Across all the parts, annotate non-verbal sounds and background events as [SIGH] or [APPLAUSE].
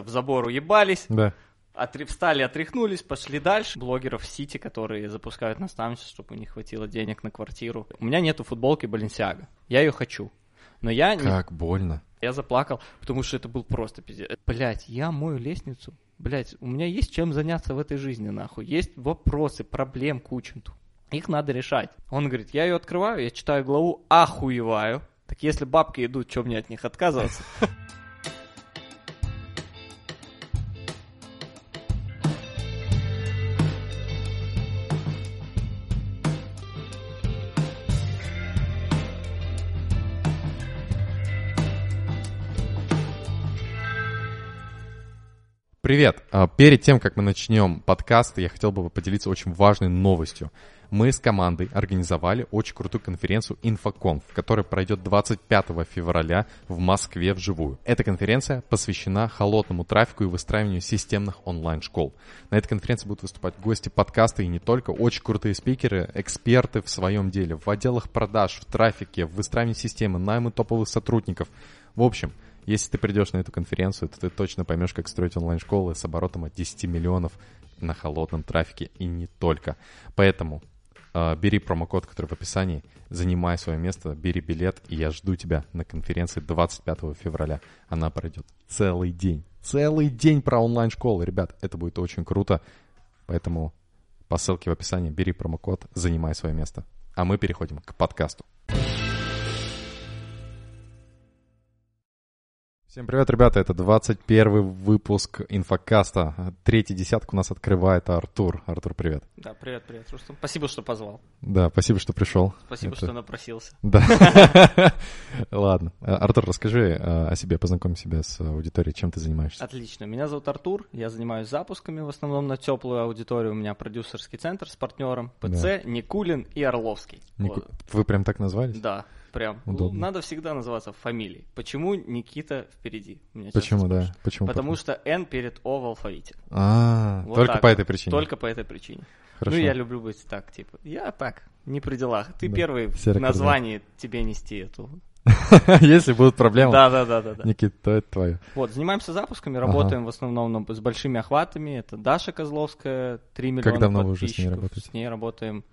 в забор уебались, Да. отри- встали, отряхнулись, пошли дальше. Блогеров в Сити, которые запускают наставничество, чтобы у них хватило денег на квартиру. У меня нету футболки Баленсиага. Я ее хочу. Но я не Как больно. Я заплакал, потому что это был просто пиздец. Блять, я мою лестницу. Блять, у меня есть чем заняться в этой жизни, нахуй. Есть вопросы, проблем куча. Их надо решать. Он говорит, я ее открываю, я читаю главу, охуеваю. Так если бабки идут, что мне от них отказываться? [LAUGHS] Привет! А, Перед тем, как мы начнем подкаст, я хотел бы поделиться очень важной новостью. Мы с командой организовали очень крутую конференцию InfoConf, которая пройдет 25 февраля в Москве вживую. Эта конференция посвящена холодному трафику и выстраиванию системных онлайн-школ. На этой конференции будут выступать гости подкаста и не только, очень крутые спикеры, эксперты в своем деле, в отделах продаж, в трафике, в выстраивании системы, наймы топовых сотрудников. В общем, если ты придешь на эту конференцию, то ты точно поймешь, как строить онлайн-школы с оборотом от 10 миллионов на холодном трафике и не только. Поэтому э, бери промокод, который в описании, занимай свое место, бери билет, и я жду тебя на конференции 25 февраля. Она пройдет целый день. Целый день про онлайн-школы, ребят. Это будет очень круто. Поэтому по ссылке в описании бери промокод, занимай свое место. А мы переходим к подкасту. Всем привет, ребята, это 21 выпуск инфокаста. Третий десяток у нас открывает Артур. Артур, привет. Да, привет, привет, Рустам. Спасибо, что позвал. Да, спасибо, что пришел. Спасибо, Это- что напросился. Да. [LAUGHS] Ладно. А, Артур, расскажи а, о себе, познакомь себя с аудиторией, чем ты занимаешься. Отлично. Меня зовут Артур. Я занимаюсь запусками в основном на теплую аудиторию. У меня продюсерский центр с партнером ПЦ, Никулин и Орловский. Нику- Вот. Вы прям так назвались? Да, прям. Ну, Удобно. Надо всегда называться фамилией. Почему Никита впереди? Меня Почему, да? спрашивают. Почему? Потому что N перед О в алфавите. А, Вот только так по этой причине. Только по этой причине. Хорошо. Ну, я люблю быть так, типа. Я так, не при делах. Ты Да. первый Серый в названии тебе нести эту. [LAUGHS] Если будут проблемы, Да, да, да, да, да. Никит, то это твое. Вот, занимаемся запусками, Ага. работаем в основном на- с большими охватами. Это Даша Козловская, 3 миллиона давно вы уже с ней работаете? С ней работаем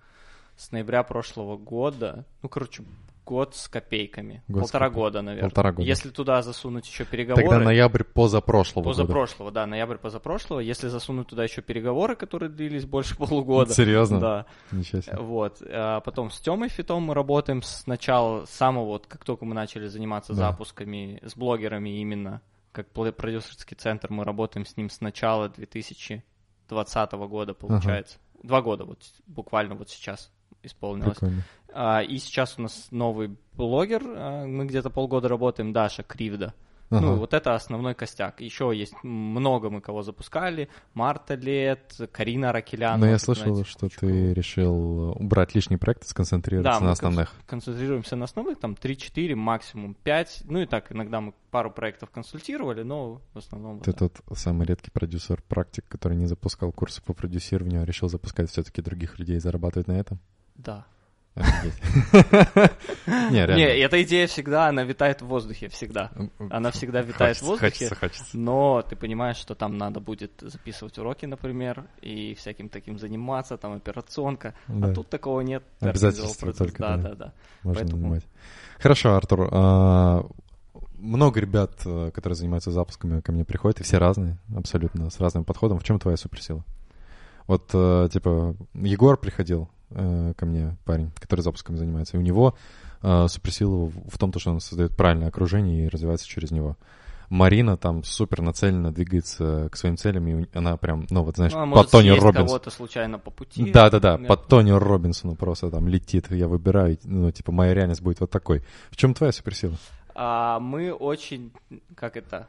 с ноября прошлого года. Ну, короче, год с копейками. Год с Полтора копейками. года, наверное. Полтора года. Если туда засунуть еще переговоры... Тогда ноябрь позапрошлого года. Позапрошлого, да, ноябрь позапрошлого. Если засунуть туда еще переговоры, которые длились больше [LAUGHS] полугода. Серьезно? Да. Ничего себе. Вот. А потом с Тёмой Фитом мы работаем с начала, с самого вот, как только мы начали заниматься Да. запусками, с блогерами именно, как продюсерский центр, мы работаем с ним с начала 2020 года, получается. Два года вот буквально вот сейчас исполнилось. Прикольно. А, и сейчас у нас новый блогер, а, мы где-то полгода работаем, Даша Кривда. Ага. Ну, вот это основной костяк. Еще есть много мы кого запускали. Марта Лет, Карина Ракелян. Но я вот, слышал, знаете, что кучку. ты решил убрать лишние проекты, сконцентрироваться Да, на основных. концентрируемся на основных, там 3-4, максимум 5. Ну и так, иногда мы пару проектов консультировали, но в основном... вот Ты так. тот самый редкий продюсер-практик, который не запускал курсы по продюсированию, а решил запускать все-таки других людей и зарабатывать на этом? Да. [LAUGHS] Не, реально. Не, эта идея всегда, она витает в воздухе, всегда. Она всегда витает в воздухе. Но ты понимаешь, что там надо будет записывать уроки, например, и всяким таким заниматься, там операционка. А тут такого нет. Обязательства только, Да, да. да. Можно нанимать. Хорошо, Артур. а, Много ребят, э, которые занимаются запусками, ко мне приходят, и все разные, абсолютно, с разным подходом. В чем твоя суперсила? Вот, э, типа, Егор приходил э, ко мне, парень, который запусками занимается, и у него э, суперсила в том, то, что он создает правильное окружение и развивается через него. Марина там супер нацеленно двигается к своим целям, и она прям, ну вот знаешь, Ну, а по может, Тони съесть Робинс. кого-то случайно по пути. Да-да-да, например. по Тони Робинсону просто там летит, я выбираю, ну, типа, моя реальность будет вот такой. В чем твоя суперсила? А мы очень, как это,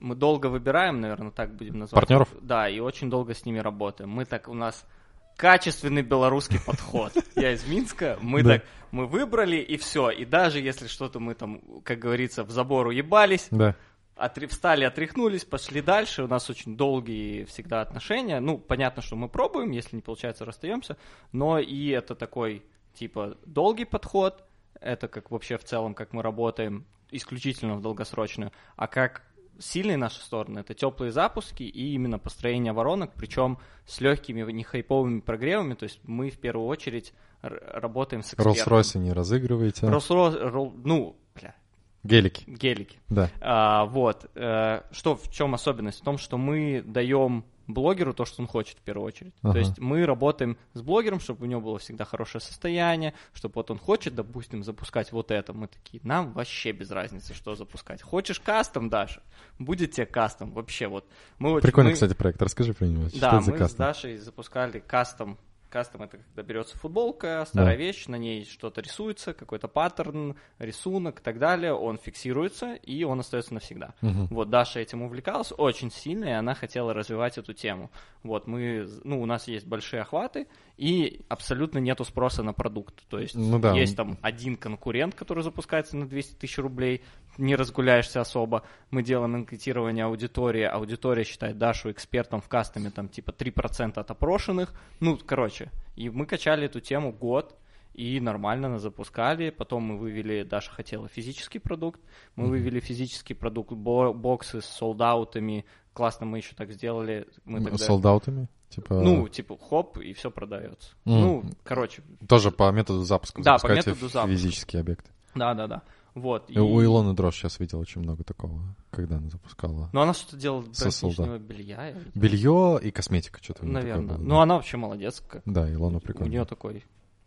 мы долго выбираем, наверное, так будем называть. Партнеров? Да, и очень долго с ними работаем. Мы так, у нас качественный белорусский [LAUGHS] подход. Я из Минска, мы Да. так, мы выбрали и все. И даже если что-то мы там, как говорится, в забор уебались, Да. отри- встали, отряхнулись, пошли дальше. У нас очень долгие всегда отношения. Ну, понятно, что мы пробуем, если не получается, расстаемся. Но и это такой, типа, долгий подход. Это как вообще в целом, как мы работаем исключительно в долгосрочную. А как сильные наши стороны это теплые запуски и именно построение воронок, причем с легкими, не хайповыми прогревами. То есть мы в первую очередь работаем с экспертом. Rolls-Royce не разыгрываете. Rolls-Royce, ну, бля, Гелики, гелики. да. А, вот. э, что в чем особенность? В том, что мы даем блогеру то, что он хочет в первую очередь. Ага. То есть мы работаем с блогером, чтобы у него было всегда хорошее состояние, чтобы вот он хочет, допустим, запускать вот это. Мы такие, нам вообще без разницы, что запускать. Хочешь кастом, Даша? Будет тебе кастом. Вообще вот. Мы Прикольный, мы- кстати, проект. Расскажи про него. Да, что это за мы с кастом? Дашей запускали кастом. Кастом это когда берется футболка, старая Да. вещь, на ней что-то рисуется, какой-то паттерн, рисунок и так далее. Он фиксируется, и он остается навсегда. Мгм. Вот Даша этим увлекалась очень сильно, и она хотела развивать эту тему. Вот мы, ну, у нас есть большие охваты, и абсолютно нету спроса на продукт. То есть Ну да. есть там один конкурент, который запускается на 200 тысяч рублей, не разгуляешься особо. Мы делаем анкетирование аудитории, аудитория считает Дашу экспертом в кастоме, там типа 3% от опрошенных. Ну, короче, и мы качали эту тему год, и нормально нас запускали. Потом мы вывели, Даша хотела физический продукт, мы вывели физический продукт, бо- боксы с солдаутами. Классно мы еще так сделали. Мы Ну, тогда- Солдатами? Типа... Ну, типа, хоп, и все продается. М. Ну, короче, Тоже по методу запуска Да, по методу запуска. физический объект. да-да-да. Вот. И... У Илоны Дрожь сейчас видел очень много такого, когда она запускала. Ну, она что-то делала Со солдат. белья. или- Белье и косметика что-то. у такое Наверное. Ну, она вообще молодец. Как... Да, Илона У прикольная. нее такой...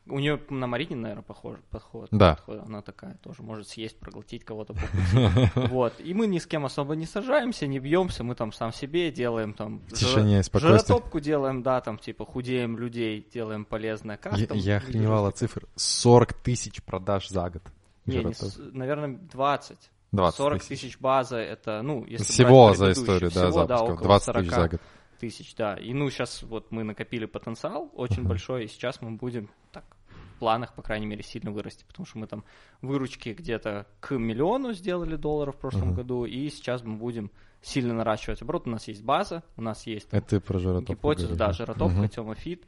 У нее на Марине, наверное, похож, подход. Да. подход. Она такая тоже может съесть, проглотить кого-то по пути. [LAUGHS] Вот. И мы ни с кем особо не сажаемся, не бьемся. Мы там сам себе делаем там... Тишине. Жиротопку делаем, да, там типа худеем людей, делаем полезное Я, кастом. я охреневал от цифр. 40 тысяч продаж за год. Не, не, Жиротоп. с- наверное, 20. 20 40 тысяч. тысяч база, это, ну, если Всего за историю, да, всего, запуска. около 20 тысяч 40 за год. тысяч, да. И ну сейчас вот мы накопили потенциал очень большой, и сейчас мы будем так в планах, по крайней мере, сильно вырасти, потому что мы там выручки где-то к миллиону сделали долларов в прошлом году, и сейчас мы будем сильно наращивать оборот. У нас есть база, у нас есть там, Это ты про жиротопку гипотеза, да, жиротопка, Фит.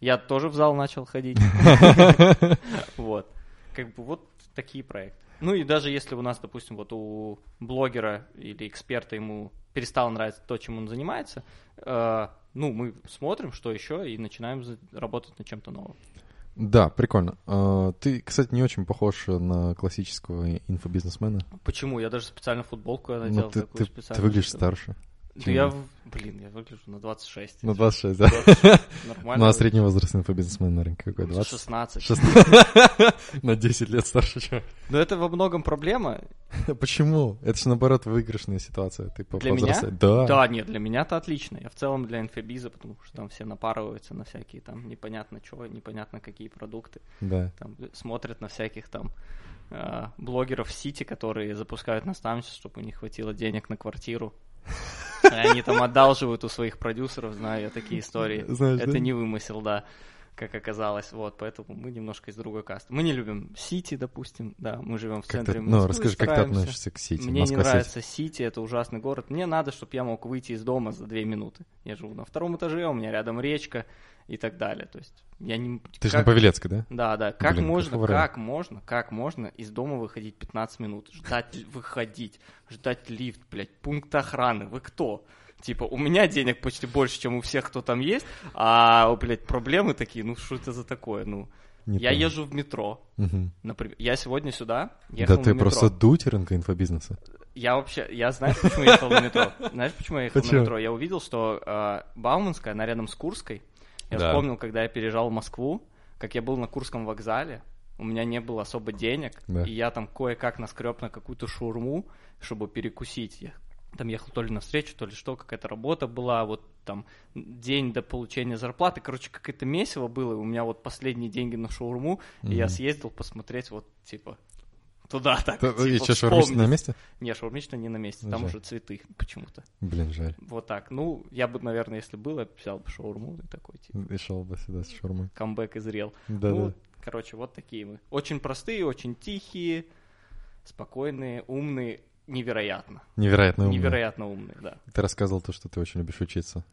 Я тоже в зал начал ходить. [LAUGHS] [LAUGHS] Вот. Как бы вот такие проекты. Ну и даже если у нас, допустим, вот у блогера или эксперта ему перестало нравиться то, чем он занимается, э, ну, мы смотрим, что еще, и начинаем работать над чем-то новым. Да, прикольно. А, Ты, кстати, не очень похож на классического инфобизнесмена. Почему? Я даже специально футболку я Ну, надел ты, такую ты- ты выглядишь чтобы- старше. Чем я, блин, я выгляжу на 26. На 26, да? 26, [LAUGHS] Нормально. Ну, а средний возраст инфобизнесмена, наверное, какой? 20? 16. 16. На 10 лет старше, чем. Но это во многом проблема. [LAUGHS] Почему? Это же, наоборот, выигрышная ситуация. Ты по- Для меня? повзрослее. Да. Да, нет, для меня это отлично. Я в целом для инфобиза, потому что там все напарываются на всякие там непонятно чего, непонятно какие продукты. Да. Там смотрят на всяких там э, блогеров в Сити, которые запускают наставничество, чтобы у них хватило денег на квартиру. Они там одалживают у своих продюсеров, знаю я такие истории. Знаешь, это да? не вымысел, да, как оказалось. Вот, поэтому мы немножко из другой касты. Мы не любим Сити, допустим, да, мы живем в Как центре ты, Москвы. ну, расскажи, как ты стараемся. относишься к сети? Мне не Москва-Сити. нравится Сити, это ужасный город. Мне надо, чтобы я мог выйти из дома за две минуты. Я живу на втором этаже, у меня рядом речка и так далее. То есть я не... Ты же как- на Павелецкой, да? Да, да. Как Блин, можно, вариант? как можно, как можно из дома выходить 15 минут? Ждать, выходить, ждать лифт, блядь, пункт охраны. Вы кто? Типа, у меня денег почти больше, чем у всех, кто там есть, а, блядь, проблемы такие, ну что это за такое, ну... Не я понял. езжу в метро, Мгм. например. Я сегодня сюда ехал Да ты просто дутеринг инфобизнеса. Я вообще, я знаешь, почему я ехал на метро? [LAUGHS] Знаешь, почему я ехал на метро? Я увидел, что э, Бауманская, она рядом с Курской. Я Да. вспомнил, когда я переезжал в Москву, как я был на Курском вокзале, у меня не было особо денег, Да. и я там кое-как наскреб на какую-то шаурму, чтобы перекусить. Я там ехал то ли на встречу, то ли что, какая-то работа была, вот там день до получения зарплаты. Короче, какое-то месиво было, и у меня вот последние деньги на шаурму, и я съездил посмотреть вот, типа, туда так. Та- И типа, что, шаурмичный на месте? Не, шаурмичная не на месте, там Жаль. уже цветы почему-то. Блин, жаль. Вот так. Ну, я бы, наверное, если было, взял бы шаурму и такой, типа, И шел бы сюда с шаурмой. камбэк и зрел. Да, ну, да. короче, вот такие мы. Очень простые, очень тихие, спокойные, умные, невероятно. Невероятно умно. Невероятно умные, да. Ты рассказывал то, что ты очень любишь учиться.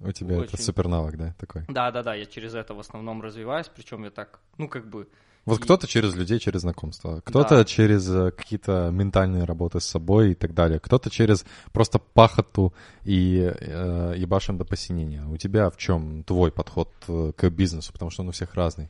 У тебя это Очень. супер навык, да, такой? Да-да-да, я через это в основном развиваюсь, причем я так, ну, как бы... Вот И- кто-то через людей, через знакомства, кто-то Да. через э, какие-то ментальные работы с собой и так далее, кто-то через просто пахоту и э, ебашим до посинения. У тебя в чем твой подход э, к бизнесу, потому что он у всех разный?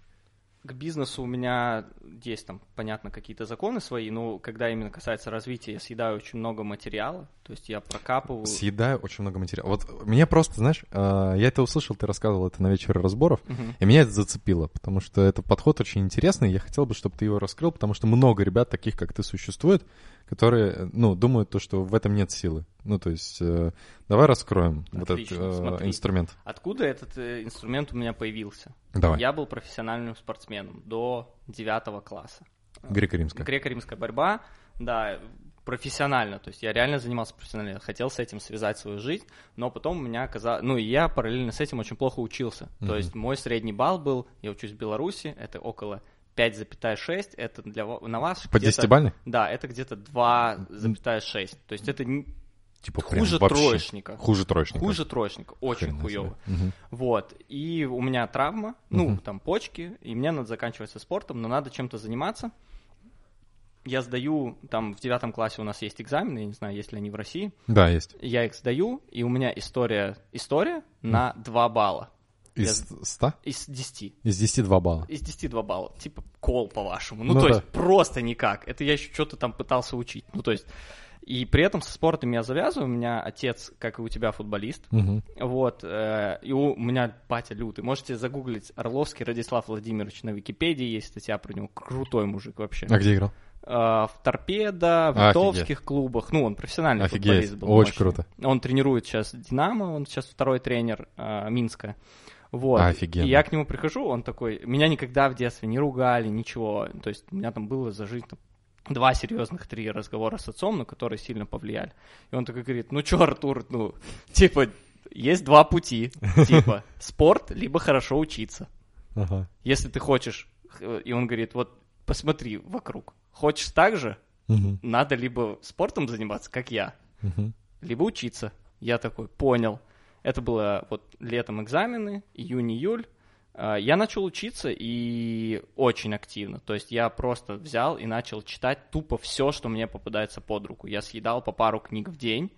К бизнесу у меня есть там, понятно, какие-то законы свои, но когда именно касается развития, я съедаю очень много материала, то есть я прокапываю... Съедаю очень много материала. Вот меня просто, знаешь, э, я это услышал, ты рассказывал это на вечере разборов, Мгм. и меня это зацепило, потому что этот подход очень интересный, я хотел бы, чтобы ты его раскрыл, потому что много ребят таких, как ты, существует, которые, э, ну, думают то, что в этом нет силы. Ну, то есть, э, давай раскроем вот этот Отлично, э, смотри. инструмент. Откуда этот э, инструмент у меня появился? Давай. Я был профессиональным спортсменом до девятого класса. Греко-римская. Греко-римская борьба, да, профессионально, то есть я реально занимался профессионально, я хотел с этим связать свою жизнь, но потом у меня оказалось, ну и я параллельно с этим очень плохо учился, Мгм. то есть мой средний балл был, я учусь в Беларуси, это около 5,6, это для на вас По десятибальной? Да, это где-то 2,6, то есть это Типа прям хуже вообще. троечника. Хуже троечника. Хуже троечника, очень Хрена. Мгм. Вот. И у меня травма, ну, Мгм. там почки, и мне надо заканчивать со спортом, но надо чем-то заниматься. Я сдаю, там в девятом классе у нас есть экзамены, я не знаю, есть ли они в России. Да, есть. Я их сдаю, и у меня история, история на 2 балла Из 100? из 10. Из 10 2 балла. Из 10 2 балла. Типа кол, по-вашему. Ну, Ну то да. есть просто никак. Это я еще что-то там пытался учить. Ну, то есть... И при этом со спортом я завязываю. У меня отец, как и у тебя, футболист. Мгм. Вот, э, и у меня батя лютый. Можете загуглить Орловский Радислав Владимирович на Википедии, есть статья про него. Крутой мужик вообще. А где играл? Э, в Торпедо, в литовских клубах. Ну, он профессиональный Офигеть, футболист был. очень мощный. круто. Он тренирует сейчас Динамо, он сейчас второй тренер э, Минска. Вот. Офигенно. И я к нему прихожу, он такой, меня никогда в детстве не ругали, ничего. То есть у меня там было за жизнь там, два серьезных, три разговора с отцом, на которые сильно повлияли. И он такой говорит, ну чё, Артур, ну, [LAUGHS] типа, есть два пути. [LAUGHS] Типа, спорт, либо хорошо учиться. Ага. Если ты хочешь, э, и он говорит, вот посмотри вокруг, хочешь так же, Мгм. надо либо спортом заниматься, как я, Мгм. либо учиться. Я такой, понял. Это было вот летом экзамены, июнь-июль. А, Я начал учиться и очень активно. То есть я просто взял и начал читать тупо все, что мне попадается под руку. Я съедал по пару книг в день.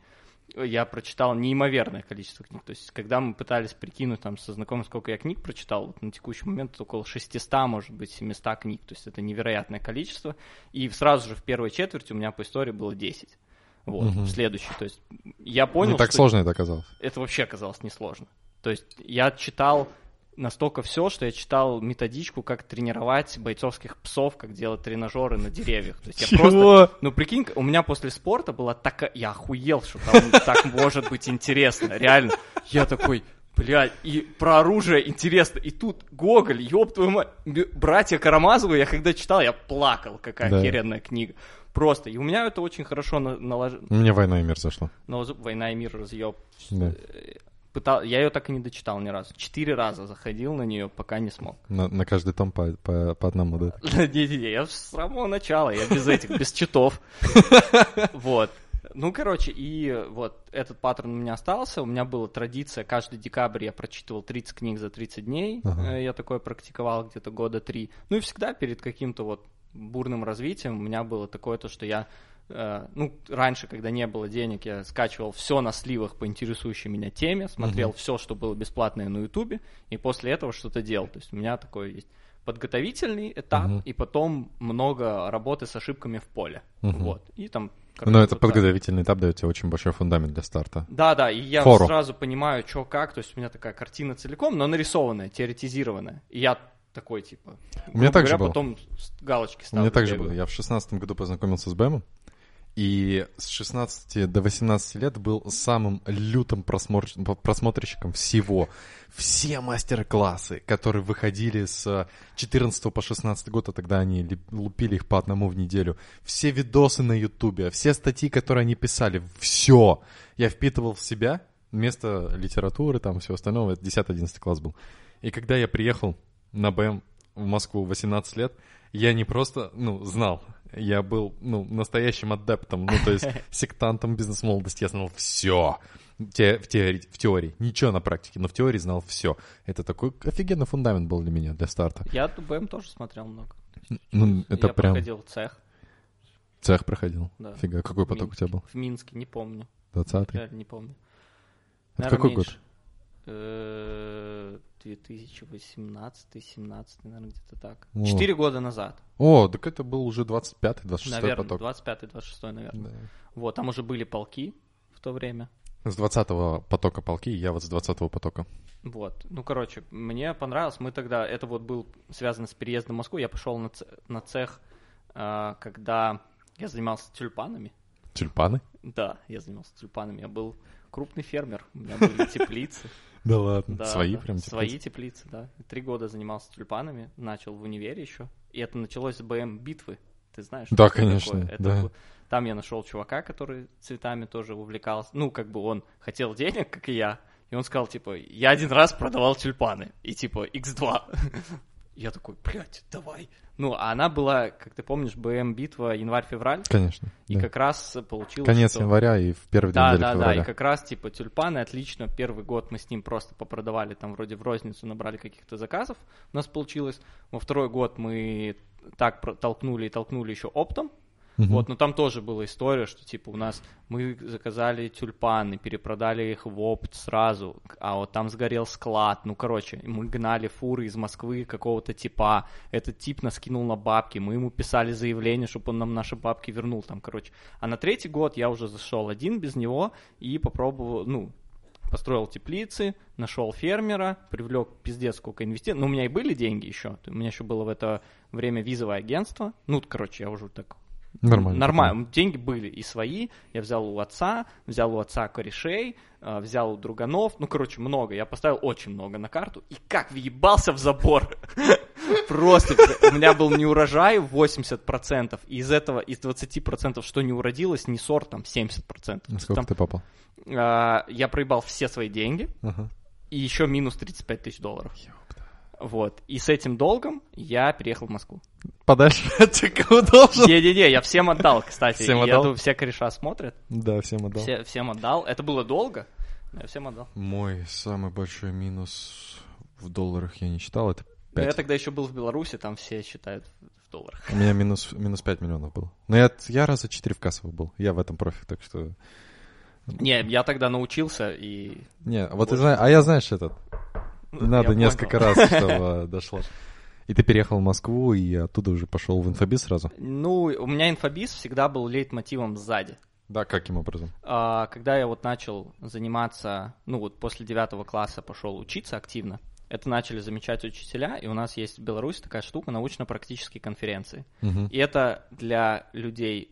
Я прочитал неимоверное количество книг. То есть, когда мы пытались прикинуть там со знакомым, сколько я книг прочитал, вот на текущий момент около 600, может быть, 700 книг. То есть, это невероятное количество. И сразу же в первой четверти у меня по истории было 10. Вот, в следующий. То есть, я понял, Не так что сложно это оказалось. это вообще оказалось несложно. То есть я читал настолько все, что я читал методичку, как тренировать бойцовских псов, как делать тренажеры на деревьях. То есть я просто, ну прикинь, у меня после спорта была такая, я охуел, что там так может быть интересно, реально. Я такой, Блядь, и про оружие интересно. И тут Гоголь, ёб твою мать. Братья Карамазовы, я когда читал, я плакал, какая Да. охеренная книга. Просто. И у меня это очень хорошо на- налож- Мне «Война и мир» зашла. но «Война и мир» разъеб. Да. Пытал... Я ее так и не дочитал ни разу. Четыре раза заходил на нее, пока не смог. На, на каждый том по, по, по одному, да? [LAUGHS] Не-не-не, я с самого начала, я без этих, без читов. [LAUGHS] Вот. Ну, короче, и вот этот паттерн у меня остался. У меня была традиция, каждый декабрь я прочитывал 30 книг за 30 дней. Ага. Э, Я такое практиковал где-то года три. Ну и всегда перед каким-то вот бурным развитием у меня было такое то, что я э, ну, раньше, когда не было денег, я скачивал все на сливах по интересующей меня теме, смотрел все, что было бесплатное на Ютубе, и после этого что-то делал. То есть у меня такой есть подготовительный этап, Мгм. и потом много работы с ошибками в поле. Мгм. Вот. И там. Но это подготовительный этап дает тебе очень большой фундамент для старта. Да, да, и я Фору. сразу понимаю, что как, то есть у меня такая картина целиком, но нарисованная, теоретизированная. И я такой, типа, У меня грубо так же говоря, было. потом галочки У ставлю. меня также было. Я в шестнадцатом году познакомился с БЭМом, и с 16 до 18 лет был самым лютым просмотр- просмотрщиком всего. Все мастер-классы, которые выходили с 14 по 16 год, а тогда они ли- лупили их по одному в неделю. Все видосы на Ютубе, все статьи, которые они писали, все. Я впитывал в себя вместо литературы, там все остальное, это 10-11 класс был. И когда я приехал на БМ в Москву в 18 лет, я не просто, ну, знал, я был, ну, настоящим адептом, ну, то есть [LAUGHS] сектантом бизнес-молодости, я знал все. Те- в, теории, в теории. Ничего на практике, но в теории знал все. Это такой офигенный фундамент был для меня, для старта. Я ТБМ тоже смотрел много. Ну, это я прям проходил цех цех проходил. Да. Фига, какой поток у тебя был? в Минске, не помню. 20 Реально не помню. Это Наверно, какой меньше. год? Э, 2018 17 наверное, где-то так. Четыре года назад. О, так это был уже 25-й, 26-й наверное, поток. 25-26, наверное. Да. Вот, там уже были полки в то время. С 20-го потока полки, я вот с 20-го потока. Вот. Ну, короче, мне понравилось. Мы тогда, это вот был связано с переездом в Москву. Я пошел на, ц- на цех, а, когда я занимался тюльпанами. Тюльпаны? Да, я занимался тюльпанами. Я был крупный фермер. У меня были [LAUGHS] теплицы. Да ладно. Да, Свои да, прям Свои теплицы? теплицы, да. Три года занимался тюльпанами. Начал в универе еще. И это началось с БМ битвы. Ты знаешь? Да, что это конечно, такое? Это да. был- Там я нашел чувака, который цветами тоже увлекался. Ну, как бы он хотел денег, как и я. И он сказал, типа, я один раз продавал тюльпаны. И типа, x2. [LAUGHS] Я такой, блядь, давай. Ну, а она была, как ты помнишь, БМ битва январь-февраль. Конечно. И да. как раз получилось, Конец что... января и в первый день Да, да, да, февраля. и как раз, типа, тюльпаны отлично. Первый год мы с ним просто попродавали, там, вроде в розницу набрали каких-то заказов, у нас получилось. Во второй год мы так толкнули и толкнули еще оптом. Мгм. Вот, но там тоже была история, что, типа, у нас мы заказали тюльпаны, перепродали их в опт сразу, а вот там сгорел склад, ну, короче, мы гнали фуры из Москвы какого-то типа, этот тип нас кинул на бабки, мы ему писали заявление, чтобы он нам наши бабки вернул, там, короче. А на третий год я уже зашел один без него и попробовал, ну, построил теплицы, нашел фермера, привлек пиздец сколько инвестиций. Ну, у меня и были деньги еще. У меня еще было в это время визовое агентство. Ну, короче, я уже так Нормально. Нормально. Деньги были и свои. Я взял у отца, взял у отца корешей, э, взял у друганов. Ну, короче, много. Я поставил очень много на карту. И как въебался в забор. [LAUGHS] Просто у меня был не урожай 80%, и из этого, из 20%, что не уродилось, не сорт, там 70%. А Сколько ты попал? а, я проебал все свои деньги, и еще минус 35 тысяч долларов. Вот. И с этим долгом я переехал в Москву. Подальше [LAUGHS] от кого должен. Не-не-не, я всем отдал, кстати. Всем отдал? Я думаю, все кореша смотрят. Да, всем отдал. Все, всем отдал. Это было долго, но я всем отдал. Мой самый большой минус в долларах я не считал, это Но я 5. тогда еще был в Беларуси, там все считают в долларах. У меня минус, минус 5 миллионов было. Но я, я раза 4 в кассовых был. Я в этом профи, так что... Не, я тогда научился и... Не, вот ты знаешь, а я знаешь этот, надо я несколько понял. раз, чтобы [LAUGHS] дошло. И ты переехал в Москву, и оттуда уже пошел в инфобиз сразу? Ну, у меня инфобиз всегда был лейтмотивом сзади. Да, каким образом? А, Когда я вот начал заниматься, ну вот после девятого класса пошел учиться активно, это начали замечать учителя, и у нас есть в Беларуси такая штука научно-практические конференции. Мгм. И это для людей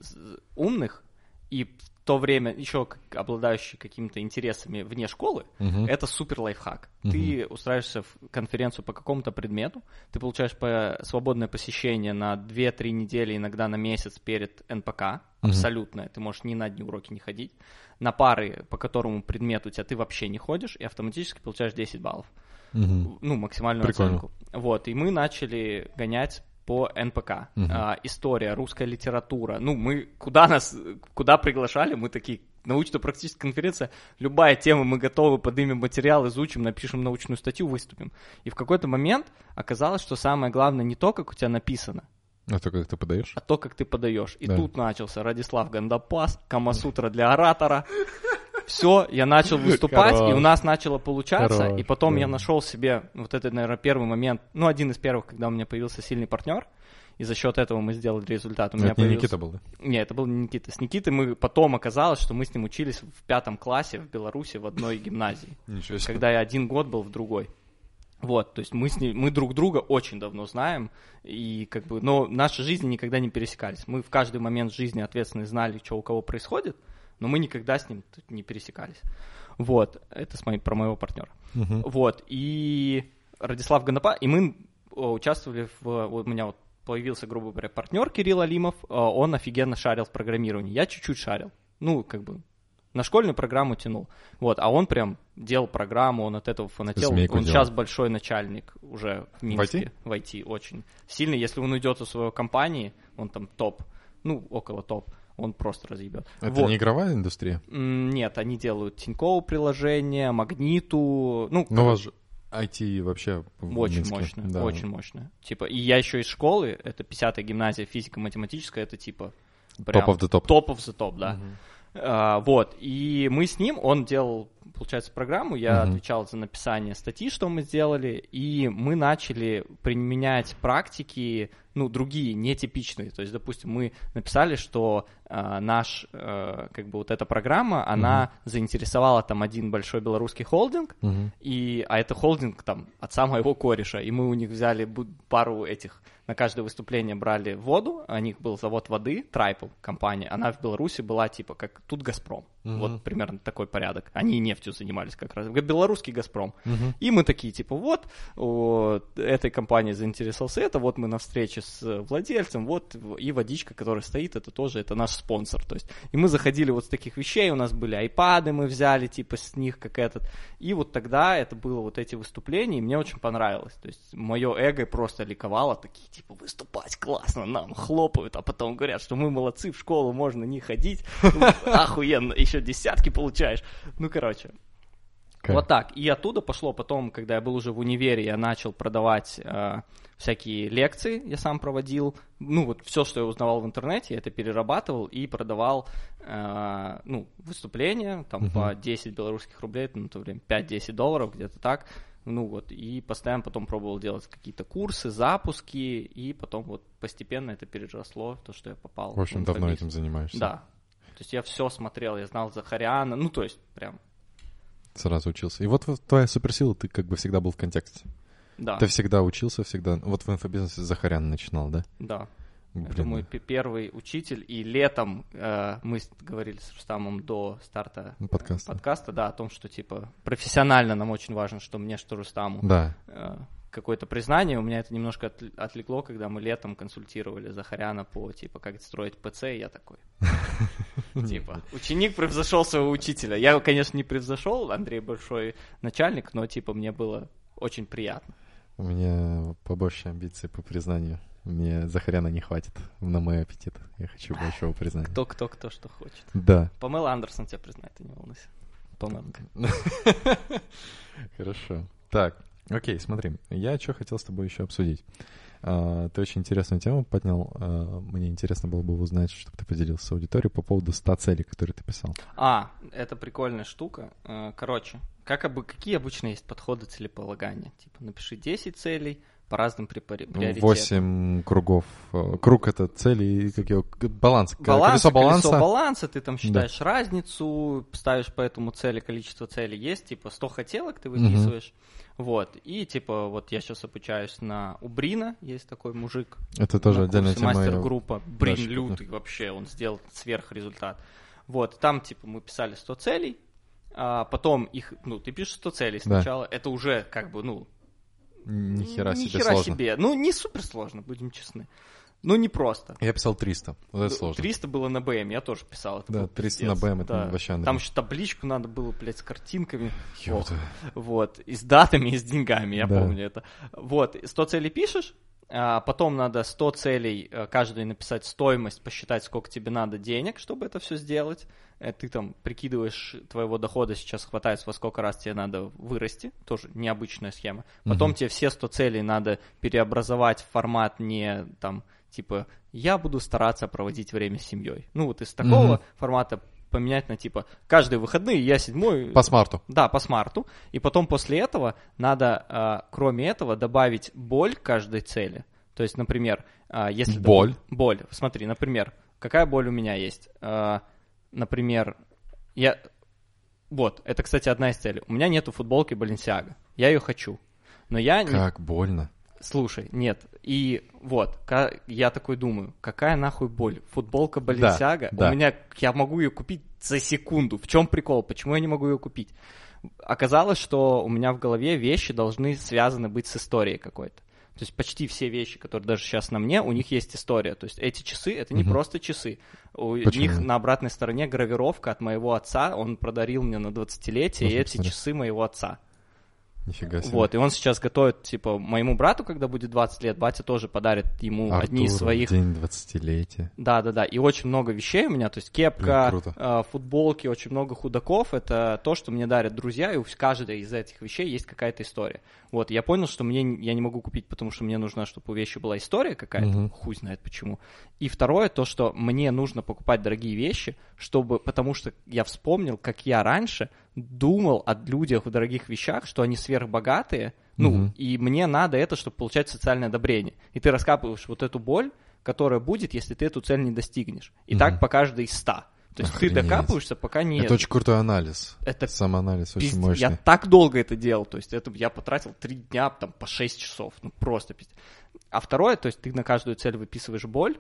умных и то время еще как обладающих какими-то интересами вне школы, Мгм. это супер лайфхак. Ты устраиваешься в конференцию по какому-то предмету, ты получаешь по- свободное посещение на 2-3 недели, иногда на месяц перед НПК, абсолютно. Ты можешь ни на одни уроки не ходить. На пары, по которому предмету у тебя ты вообще не ходишь, и автоматически получаешь 10 баллов Мгм. ну, максимальную Прикольно. оценку. Вот, и мы начали гонять по НПК. Мгм. А, история, русская литература. Ну, мы куда нас, куда приглашали, мы такие, научно-практическая конференция, любая тема, мы готовы, поднимем материал, изучим, напишем научную статью, выступим. И в какой-то момент оказалось, что самое главное не то, как у тебя написано, А то как ты подаешь? а то, как ты подаешь. И Да. тут начался Радислав Гандапас, Камасутра для оратора. Все, я начал выступать, Хорош. и у нас начало получаться. Хорош, и потом да. я нашел себе, вот это, наверное, первый момент, ну, один из первых, когда у меня появился сильный партнер. И за счет этого мы сделали результат. У меня Это не появился- Никита был, да? Не, это был не Никита. С Никитой мы потом оказалось, что мы с ним учились в пятом классе в Беларуси в одной гимназии Ничего себе. когда я один год был в другой. Вот, то есть мы, с ней, мы друг друга очень давно знаем, и как бы, но наши жизни никогда не пересекались. Мы в каждый момент жизни ответственно знали, что у кого происходит, но мы никогда с ним не пересекались. Вот, это с моей, про моего партнера. Мгм. Вот, и Радислав Ганапа, и мы о, участвовали в, вот у меня вот появился, грубо говоря, партнер Кирилл Алимов, э, он офигенно шарил в программировании, я чуть-чуть шарил, ну, как бы, на школьную программу тянул, вот, а он прям делал программу, он от этого фанател, Змейку он делал. сейчас большой начальник уже в Минске, IT? в IT, очень сильный, если он уйдет из своей компании, он там топ, ну, около топ, он просто разъебет. Это Вот. не игровая индустрия? Нет, они делают Тиньково приложение, Магниту, ну, Ну, у вас же IT вообще очень Минске. мощно, Да. очень мощно. Типа, и я еще из школы, это 50-я гимназия физико-математическая, это типа прям Top of the top. Топ of the top, да. Мгм. А, вот, и мы с ним, он делал, получается, программу, я Мгм. отвечал за написание статьи, что мы сделали, и мы начали применять практики, ну, другие, нетипичные. То есть, допустим, мы написали, что а, наш, э, как бы вот эта программа, она заинтересовала там один большой белорусский холдинг, Мгм. и, а это холдинг там отца моего кореша, и мы у них взяли пару этих, на каждое выступление брали воду, у них был завод воды, Трайпл компания, она в Беларуси была типа как тут Газпром, Мгм. вот примерно такой порядок, они нефтью занимались как раз, белорусский Газпром, Мгм. и мы такие, типа, вот, о, этой компании заинтересовался это, вот мы на встрече с владельцем, вот, и водичка, которая стоит, это тоже, это наш спонсор, то есть, и мы заходили вот с таких вещей, у нас были айпады, мы взяли, типа, с них, как этот, и вот тогда это было вот эти выступления, и мне очень понравилось, то есть, мое эго просто ликовало, такие, типа, выступать классно, нам хлопают, а потом говорят, что мы молодцы, в школу можно не ходить, [LAUGHS] охуенно, еще десятки получаешь, ну, короче, Кайф. вот так. И оттуда пошло потом, когда я был уже в универе, я начал продавать э, всякие лекции, я сам проводил. Ну, вот все, что я узнавал в интернете, я это перерабатывал и продавал, э, ну, выступления, там, Мгм. по 10 белорусских рублей, это на то время 5-10 долларов, где-то так. Ну вот, и постоянно потом пробовал делать какие-то курсы, запуски, и потом вот постепенно это переросло то, что я попал. В общем, в давно этим занимаешься. Да. То есть я все смотрел, я знал Захаряна, ну, то есть прям, Сразу учился. И вот твоя суперсила, ты как бы всегда был в контексте. да. Ты всегда учился, всегда... Вот в инфобизнесе Захарян начинал, да? Да. Блин, Это мой ну, пе- первый учитель. И летом э, мы говорили с Рустамом до старта ну, подкаст. подкаста, да, о том, что типа профессионально нам очень важно, что мне, что Рустаму Да. э, какое-то признание. У меня это немножко отвлекло, когда мы летом консультировали Захаряна по типа как строить ПЦ, и я такой. [LAUGHS] Типа, ученик превзошел своего учителя. Я, конечно, не превзошел, Андрей большой начальник, но типа мне было очень приятно. У меня побольше амбиций по признанию. Мне Захаряна не хватит на мой аппетит. Я хочу [LAUGHS] большого признания. Кто, кто, кто что хочет. Да. Памела Андерсон тебя признает, ты не волнуйся. Памелка. [LAUGHS] Хорошо. Так, окей, смотри. Я что хотел с тобой еще обсудить. А, Ты очень интересную тему поднял. А, Мне интересно было бы узнать, чтобы ты поделился с аудиторией по поводу 100 целей, которые ты писал. А, это прикольная штука. Э, Короче, как какие обычно есть подходы целеполагания? Типа, напиши 10 целей по разным припори- приоритетам. Восемь кругов. Э, Круг — это цели, и как его... Баланс. Баланс, Колесо баланса. колесо баланса, ты там считаешь разницу, ставишь по этому цели количество целей. Есть, типа, 100 хотелок ты выписываешь. Вот, и типа, вот я сейчас обучаюсь на у Брина, есть такой мужик. Это тоже на отдельная тема. Мастер-группа. Брин дальше лютый вообще, он сделал сверхрезультат. Вот, там, типа, мы писали 100 целей, а потом их, ну, ты пишешь 100 целей Да. сначала, это уже, как бы, ну, Ни хера себе хера сложно. себе. Ну, не супер сложно, будем честны. Ну, не просто. Я писал 300. Вот это сложно. 300 было на БМ, я тоже писал. Это Да, был 300 на пиздец. БМ, это Да. вообще Там андрей. еще табличку надо было, блядь, с картинками. Ёпта. Вот, и с датами, и с деньгами, я Да. помню это. Вот, 100 целей пишешь, потом надо 100 целей, э, каждой написать стоимость, посчитать, сколько тебе надо денег, чтобы это все сделать. Э, Ты там прикидываешь, твоего дохода сейчас хватает, во сколько раз тебе надо вырасти. Тоже необычная схема. Потом Мгм. тебе все 100 целей надо переобразовать в формат не там, типа, я буду стараться проводить время с семьей. Ну, вот из такого Мгм. формата поменять на типа каждые выходные я седьмой По смарту. да, по смарту. И потом после этого надо, а, кроме этого, добавить боль каждой цели. То есть, например, а, если... Боль? допу- Боль. Смотри, например, какая боль у меня есть? А, Например, я... Вот, это, кстати, одна из целей. У меня нету футболки Баленсиага. Я ее хочу. Но я не... Как больно. Слушай, нет. И вот, я такой думаю, какая нахуй боль? Футболка Баленсиага? да. У меня, я могу ее купить за секунду. В чем прикол? Почему я не могу ее купить? Оказалось, что у меня в голове вещи должны связаны быть с историей какой-то. То есть почти все вещи, которые даже сейчас на мне, у них есть история. То есть эти часы, это не Мгм. просто часы. У Почему? них на обратной стороне гравировка от моего отца. Он подарил мне на 20-летие, и Можно эти часы моего отца. Нифига себе. Вот, и он сейчас готовит, типа, моему брату, когда будет 20 лет, батя тоже подарит ему одни из своих... День 20-летия. Да, да, да. И очень много вещей у меня, то есть Блин, кепка, круто. э, футболки, очень много худаков. Это то, что мне дарят друзья, и у каждой из этих вещей есть какая-то история. Вот, я понял, что мне я не могу купить, потому что мне нужно, чтобы у вещи была история какая-то. Мгм. Хуй знает почему. И второе, то, что мне нужно покупать дорогие вещи, чтобы, потому что я вспомнил, как я раньше думал о людях в дорогих вещах, что они сверхбогатые, ну, Мгм. и мне надо это, чтобы получать социальное одобрение. И ты раскапываешь вот эту боль, которая будет, если ты эту цель не достигнешь. И Мгм. так по каждой из ста. То есть Охренеть. ты докапываешься, пока не... Это очень крутой анализ. Это Самоанализ очень пиздец. мощный. Я так долго это делал, то есть это я потратил три дня там по 6 часов, ну просто пиздец. А второе, то есть ты на каждую цель выписываешь боль.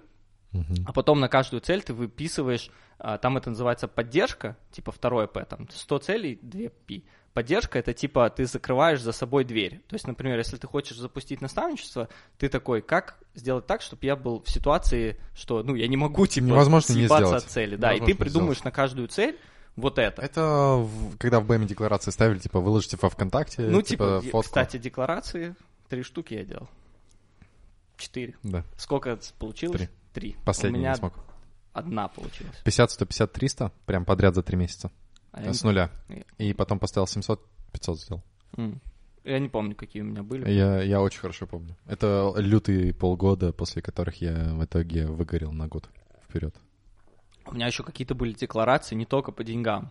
А потом на каждую цель ты выписываешь, а, там это называется поддержка, типа второе П, там 100 целей, 2 Пи. Поддержка это типа ты закрываешь за собой дверь. То есть, например, если ты хочешь запустить наставничество, ты такой, как сделать так, чтобы я был в ситуации, что, ну, я не могу, типа, Невозможно не съебаться сделать. от цели. Да, и ты не придумаешь на каждую цель вот это. Это в- когда в БМ декларации ставили, типа, выложите во ВКонтакте, ну, типа, типа, фотку. кстати, декларации, три штуки я делал. Четыре. Да. Сколько получилось? Три. Три. Последний У меня не смог. одна получилась. 50, 150, 300, прям подряд за три месяца. А С не- нуля. И потом поставил 700, 500 сделал. М. Я не помню, какие у меня были. Я, я очень хорошо помню. Это лютые полгода, после которых я в итоге выгорел на год вперед. У меня еще какие-то были декларации не только по деньгам.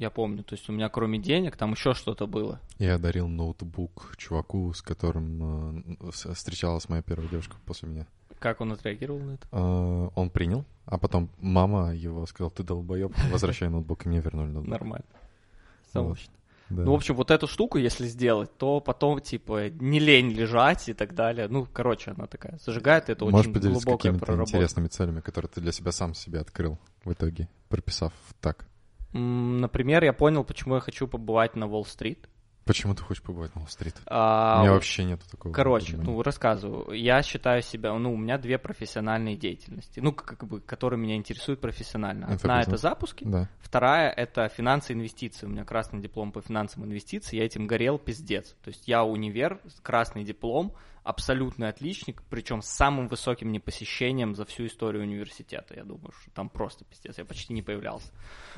Я помню, то есть у меня кроме денег там еще что-то было. Я дарил ноутбук чуваку, с которым э, встречалась моя первая девушка после меня. Как он отреагировал на это? Э, он принял, а потом мама его сказала, ты долбоеб, возвращай ноутбук, и мне вернули ноутбук. Нормально. Вот. Самоучно. Да. Ну, в общем, вот эту штуку, если сделать, то потом, типа, не лень лежать и так далее. Ну, короче, она такая зажигает, это Можешь очень поделиться глубокая какими-то проработка. интересными целями, которые ты для себя сам себе открыл в итоге, прописав так. Например, я понял, почему я хочу побывать на Уолл-стрит. Почему ты хочешь побывать на Уолл-стрит? А, У меня вообще нету такого. Короче, понимания. ну, рассказываю. Я считаю себя, ну, у меня две профессиональные деятельности, ну, как бы, которые меня интересуют профессионально. Одна Инфобизнес. это запуски, Да. вторая это финансы и инвестиции. У меня красный диплом по финансам и инвестициям, я этим горел пиздец. То есть я универ, красный диплом, абсолютный отличник, причем с самым высоким непосещением за всю историю университета. Я думаю, что там просто пиздец, я почти не появлялся.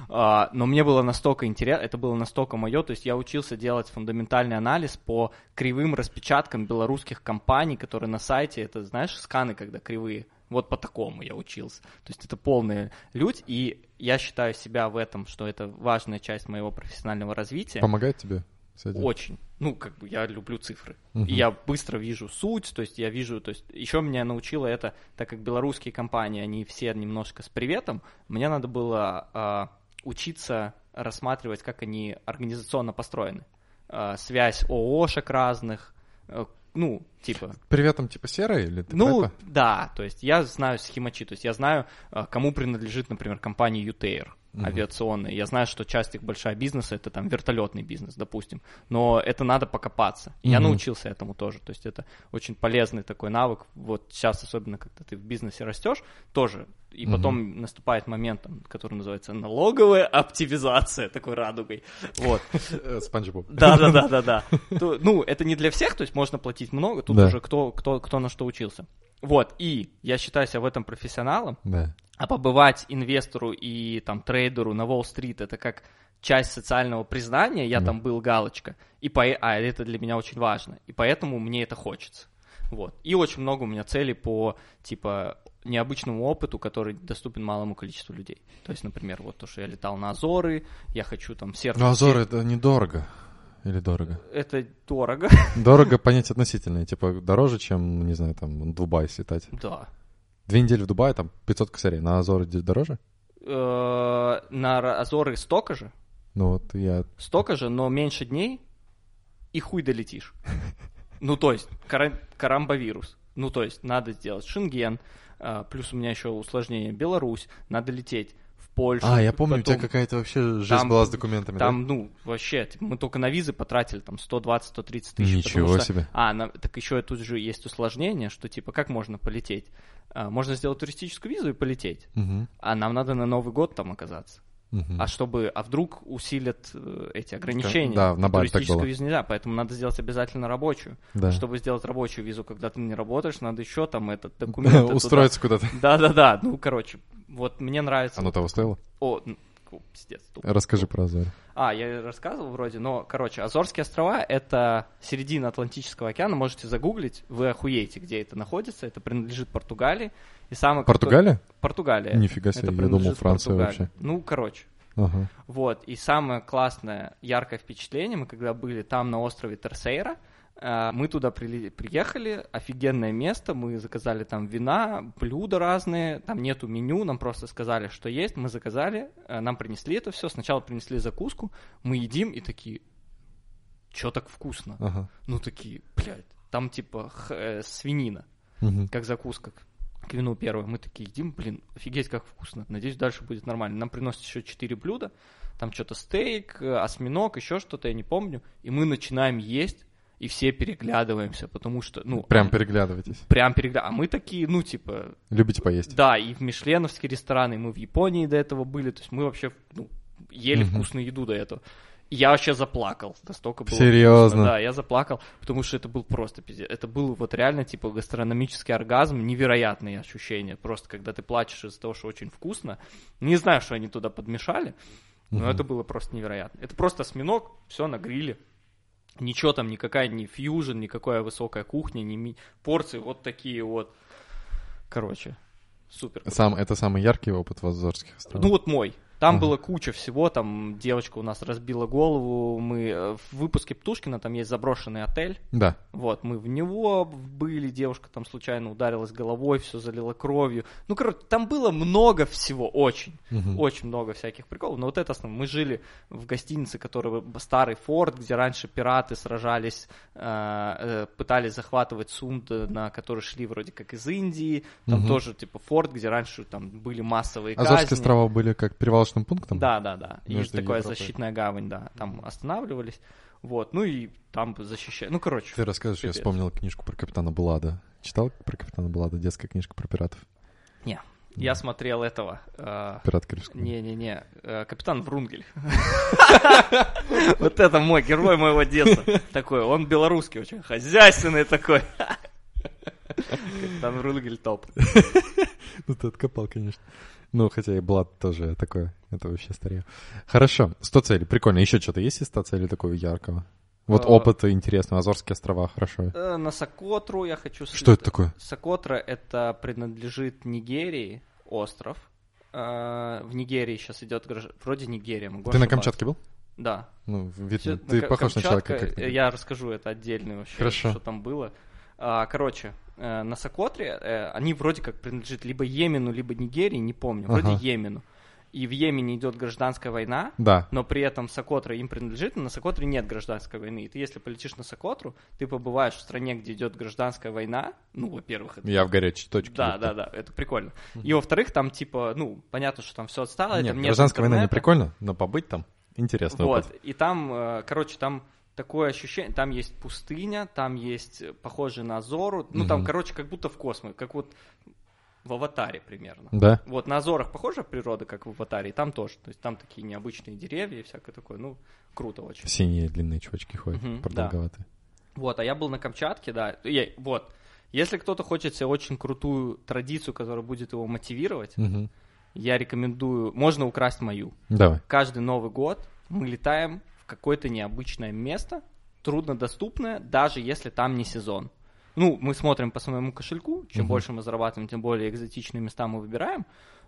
А, но мне было настолько интересно, это было настолько мое, то есть я учился делать фундаментальный анализ по кривым распечаткам белорусских компаний, которые на сайте, это знаешь, сканы, когда кривые, вот по такому я учился. То есть это полная лють, и я считаю себя в этом, что это важная часть моего профессионального развития. Помогает тебе? С этим? Очень. Ну, как бы я люблю цифры. Мгм. И я быстро вижу суть, то есть я вижу, то есть еще меня научило это, так как белорусские компании, они все немножко с приветом, мне надо было а, учиться рассматривать, как они организационно построены. А, связь ООшек разных, э, ну, типа, Приветом типа серый или ты ну, да, то есть я знаю схемачи, то есть я знаю, э, кому принадлежит, например, компания UTair Мгм. авиационная. Я знаю, что часть их большая бизнеса это там вертолетный бизнес, допустим. Но это надо покопаться. И Я научился этому тоже. То есть это очень полезный такой навык. Вот сейчас, особенно когда ты в бизнесе растешь, тоже. И Мгм. потом наступает момент, там, который называется налоговая оптимизация, такой радугой. Вот. Э, Спанч. Да, да, да, [LAUGHS] да, да. Ну, это не для всех, то есть можно платить много, тут уже кто, кто, кто на что учился. Вот, и я считаю себя в этом профессионалом, Да. а побывать инвестору и там трейдеру на Уолл-стрит это как часть социального признания, я Да. там был галочка, и по... а это для меня очень важно, и поэтому мне это хочется. Вот. И очень много у меня целей по, типа, необычному опыту, который доступен малому количеству людей. То есть, например, вот то, что я летал на Азоры, я хочу там серф... Ну, Азор это недорого. Или дорого? Это дорого. [LAUGHS] Дорого [LAUGHS] понять относительное. Типа дороже, чем, не знаю, там, в Дубай слетать. Да. Две недели в Дубае, там, 500 косарей. На Азоры дороже? Э, на Азоры столько же, Ну, вот я... столько же, но меньше дней, и хуй долетишь. [LAUGHS] Ну, то есть, кара- карамбовирус. Ну, то есть, надо сделать Шенген, а, плюс у меня еще усложнение Беларусь, надо лететь Польшу. А, я помню, у потом- тебя какая-то вообще жесть Там- была с документами, Там, ну, вообще, мы только на визы потратили там 120-130 тысяч. Ничего что- себе. А, на- так еще тут же есть усложнение, что, типа, как можно полететь? А, можно сделать туристическую визу и полететь. да? Мгм. А нам надо на Новый год там оказаться. Мгм. а чтобы, а вдруг усилят э, эти ограничения. да, на Бали так Туристическую было. визу нельзя, поэтому надо сделать обязательно рабочую. Да. Чтобы сделать рабочую визу, когда ты не работаешь, надо еще там этот [LAUGHS] документ. Устроиться куда-то. Да-да-да, ну, короче, вот мне нравится. Оно того стоило? О, н- о, пиздец, тупо. Расскажи про Азори. А, я рассказывал вроде, но, короче, Азорские острова — это середина Атлантического океана, можете загуглить, вы охуеете, где это находится, это принадлежит Португалии. И крутой- Португалия? Португалия. Нифига себе, Это я думал, Франция Португалии. вообще. Ну, короче, Ага. вот. И самое классное, яркое впечатление, мы когда были там на острове Терсейра, мы туда прили- приехали, офигенное место, мы заказали там вина, блюда разные, там нету меню, нам просто сказали, что есть, мы заказали, э, нам принесли это все, сначала принесли закуску, мы едим и такие, что так вкусно? Ага. Ну такие, блядь, там типа х- э, свинина, Мгм. как закуска к- к вину первое. Мы такие едим, блин, офигеть, как вкусно. Надеюсь, дальше будет нормально. Нам приносят еще четыре блюда. Там что-то стейк, э, осьминог, еще что-то, я не помню. И мы начинаем есть, и все переглядываемся, потому что, ну... Прям переглядывайтесь. Прям переглядываемся. А мы такие, ну, типа, Любите поесть? да, и в мишленовские рестораны, мы в Японии до этого были, то есть мы вообще, ну, ели Мгм. вкусную еду до этого. И Я вообще заплакал, настолько было Серьезно? вкусно. Да, я заплакал, потому что это был просто пиздец. Это был вот реально, типа, гастрономический оргазм, невероятные ощущения. Просто, когда ты плачешь из-за того, что очень вкусно. Не знаю, что они туда подмешали, но Мгм. это было просто невероятно. Это просто осьминог, все на гриле. Ничего там, никакая не фьюжн, никакая высокая кухня, не ми- порции вот такие вот. Короче, супер. Сам, это самый яркий опыт в Азорских островах? Ну вот мой. Там Ага. было куча всего, там девочка у нас разбила голову, мы э, в выпуске Птушкина, там есть заброшенный отель, Да. вот, мы в него были, девушка там случайно ударилась головой, все залила кровью. Ну, короче, там было много всего, очень, Мгм. очень много всяких приколов. Но вот это основное. Мы жили в гостинице, который б- старый форт, где раньше пираты сражались, э, э, пытались захватывать сунды, на которые шли вроде как из Индии. Там Мгм. тоже типа форт, где раньше там были массовые Азорские казни. острова были как перевалочным пунктом? Да, да, да. Есть такая Европой. защитная гавань, да. Там останавливались. Вот, ну и там защищали. Ну, короче. Ты расскажешь, я Пипец. вспомнил книжку про капитана Блада. Читал про капитана Блада? Детская книжка про пиратов. Не, я смотрел этого. э, Пират Карибского. Не-не-не, э, капитан Врунгель. [LAUGHS] Вот это мой герой моего детства. Такой, он белорусский очень, хозяйственный такой. [LAUGHS] Капитан Врунгель топ. [LAUGHS] Ну, ты откопал, конечно. Ну, хотя и Блад тоже такое. Это вообще старье. Хорошо. 100 целей. Прикольно. Еще что-то есть из 100 целей такого яркого? Вот А. опыт интересный. Азорские острова. Хорошо. Э, На Сокотру я хочу... Что это такое? Сокотра это принадлежит Нигерии, остров. Э, В Нигерии сейчас идет вроде Нигерия. Могу Ты на ошибаться. Камчатке был? Да. Ну, видно. Ты Ка- похож на человека, Камчатка, как Я расскажу, это отдельный вообще, Хорошо. что там было. А, Короче, э, на Сокотре э, они вроде как принадлежат либо Йемену, либо Нигерии, не помню, вроде Ага. Йемену. И в Йемене идет гражданская война, Да. но при этом Сокотра им принадлежит, но на Сокотре нет гражданской войны. И ты, если полетишь на Сокотру, ты побываешь в стране, где идет гражданская война. Ну, во-первых, это Я в горячей точке. да, да, да, это прикольно. И во-вторых, там типа, ну, понятно, что там все отстало, Нет, нет гражданская война не интернета. прикольно, но побыть там интересный Вот, опыт. и там, э, короче, там такое ощущение, там есть пустыня, там есть э, похоже на Азору, ну, там, Мгм. короче, как будто в космосе, как вот в Аватаре примерно. Да? Вот на Азорах похожа природа, как в Аватаре, и там тоже. То есть там такие необычные деревья и всякое такое, ну, круто очень. Синие длинные чувачки ходят, Мгм, продолговатые. Вот, а я был на Камчатке, да. Я- вот, если кто-то хочет себе очень крутую традицию, которая будет его мотивировать, Мгм. я рекомендую, можно украсть мою. Давай. каждый Новый год мы летаем какое-то необычное место, труднодоступное, даже если там не сезон. Ну, мы смотрим по своему кошельку, чем Мгм. больше мы зарабатываем, тем более экзотичные места мы выбираем.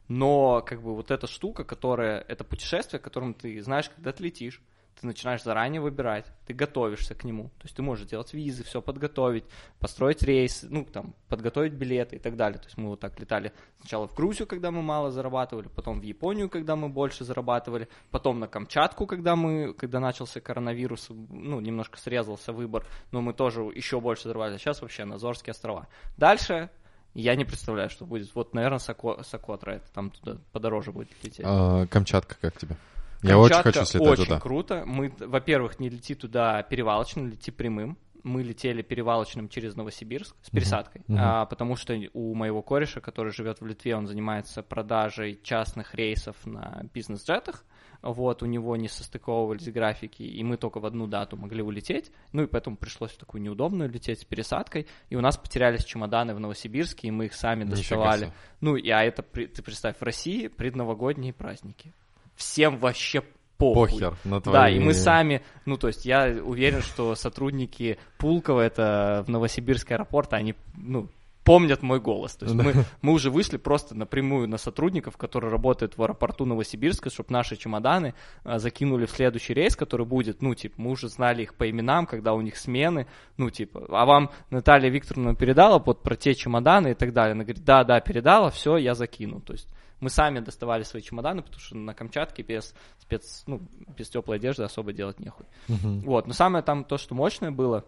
Но, как бы, вот эта штука, которая, это путешествие, которым ты знаешь, когда ты летишь, ты начинаешь заранее выбирать, ты готовишься к нему. То есть ты можешь делать визы, все подготовить, построить рейс, ну, там, подготовить билеты и так далее. То есть мы вот так летали сначала в Грузию, когда мы мало зарабатывали, потом в Японию, когда мы больше зарабатывали, потом на Камчатку, когда мы, когда начался коронавирус, ну, немножко срезался выбор, но мы тоже еще больше зарабатывали. Сейчас вообще на Азорские острова. Дальше я не представляю, что будет. Вот, наверное, Соко- Сокотра, это там туда подороже будет лететь. А, Камчатка как тебе? Я очень хочу слетать очень туда. круто. Мы, во-первых, не лети туда перевалочно, лети прямым. Мы летели перевалочным через Новосибирск с пересадкой, Мгм. а, потому что у моего кореша, который живет в Литве, он занимается продажей частных рейсов на бизнес-джетах. вот, у него не состыковывались графики, и мы только в одну дату могли улететь, ну и поэтому пришлось в такую неудобную лететь с пересадкой, и у нас потерялись чемоданы в Новосибирске, и мы их сами доставали. Ну, и, а это, ты представь, в России предновогодние праздники. Всем вообще похуй. Похер на твои... Да, и мы сами, ну, то есть я уверен, что сотрудники Пулково, это в Новосибирский аэропорт, они, ну, помнят мой голос. То есть мы, мы уже вышли просто напрямую на сотрудников, которые работают в аэропорту Новосибирска, чтобы наши чемоданы а, закинули в следующий рейс, который будет, ну, типа, мы уже знали их по именам, когда у них смены, ну, типа, а вам Наталья Викторовна передала вот про те чемоданы и так далее. Она говорит, да, да, передала, все, я закину. То есть мы сами доставали свои чемоданы, потому что на Камчатке без спец, ну, без теплой одежды особо делать нехуй. Мгм. Вот, но самое там то, что мощное было,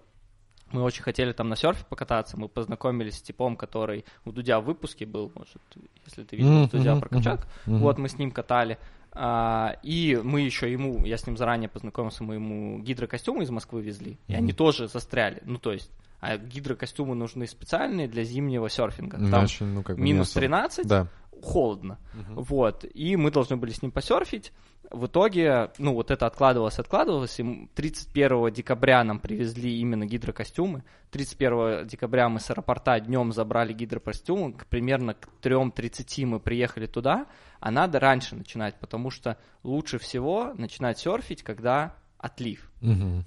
мы очень хотели там на серфе покататься, мы познакомились с типом, который у Дудя в выпуске был, может, если ты видел Мгм, Дудя про Камчатку, мгм. вот мы с ним катали, А, и мы еще ему, я с ним заранее познакомился, мы ему гидрокостюмы из Москвы везли, и Мгм. они тоже застряли, ну то есть, а гидрокостюмы нужны специальные для зимнего серфинга, там Иначе, ну, как минус особо. 13, Да. Холодно. Мгм. Вот. И мы должны были с ним посерфить. В итоге, ну, вот это откладывалось, откладывалось. И м- 31 декабря нам привезли именно гидрокостюмы. 31 декабря мы с аэропорта днем забрали гидрокостюмы. Примерно к 3.30 мы приехали туда. А надо раньше начинать, потому что лучше всего начинать серфить, когда отлив. Мгм.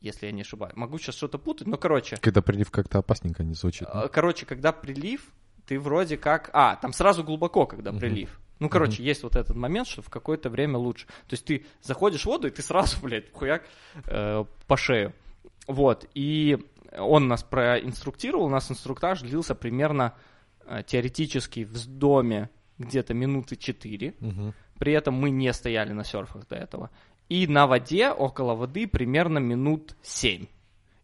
Если я не ошибаюсь. Могу сейчас что-то путать, но, короче, Когда прилив как-то опасненько не звучит. а, Короче, когда прилив, ты вроде как... А, там сразу глубоко, когда прилив. Ну, короче, есть вот этот момент, что в какое-то время лучше. То есть ты заходишь в воду, и ты сразу, [LAUGHS] блядь, хуяк э, по шею. Вот, и он нас проинструктировал, у нас инструктаж длился примерно э, теоретически в доме где-то минуты 4. Мгм. При этом мы не стояли на серфах до этого. И на воде, около воды, примерно минут 7.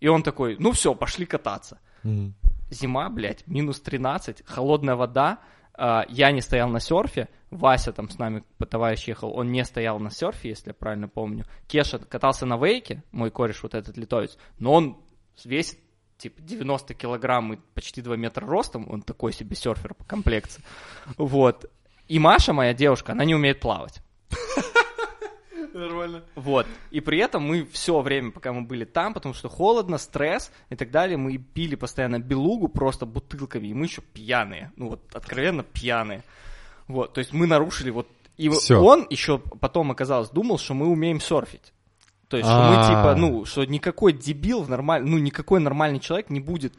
И он такой, ну все, пошли кататься Мгм. Зима, блядь, минус 13, холодная вода, а, я не стоял на серфе, Вася там с нами, товарищ ехал, он не стоял на серфе, если я правильно помню. Кеша катался на вейке, мой кореш вот этот литовец, но он весит типа 90 килограмм и почти 2 метра ростом, он такой себе серфер по комплекции. Вот. И Маша, моя девушка, она не умеет плавать. [LAUGHS] Нормально. Вот. И при этом мы все время, пока мы были там, потому что холодно, стресс и так далее, мы пили постоянно белугу просто бутылками, и мы еще пьяные. Ну вот, откровенно пьяные. Вот, то есть мы нарушили вот... И Всё. он еще потом, оказалось, думал, что мы умеем серфить. То есть, что мы А. типа, ну, что никакой дебил в нормаль... ну, никакой нормальный человек не будет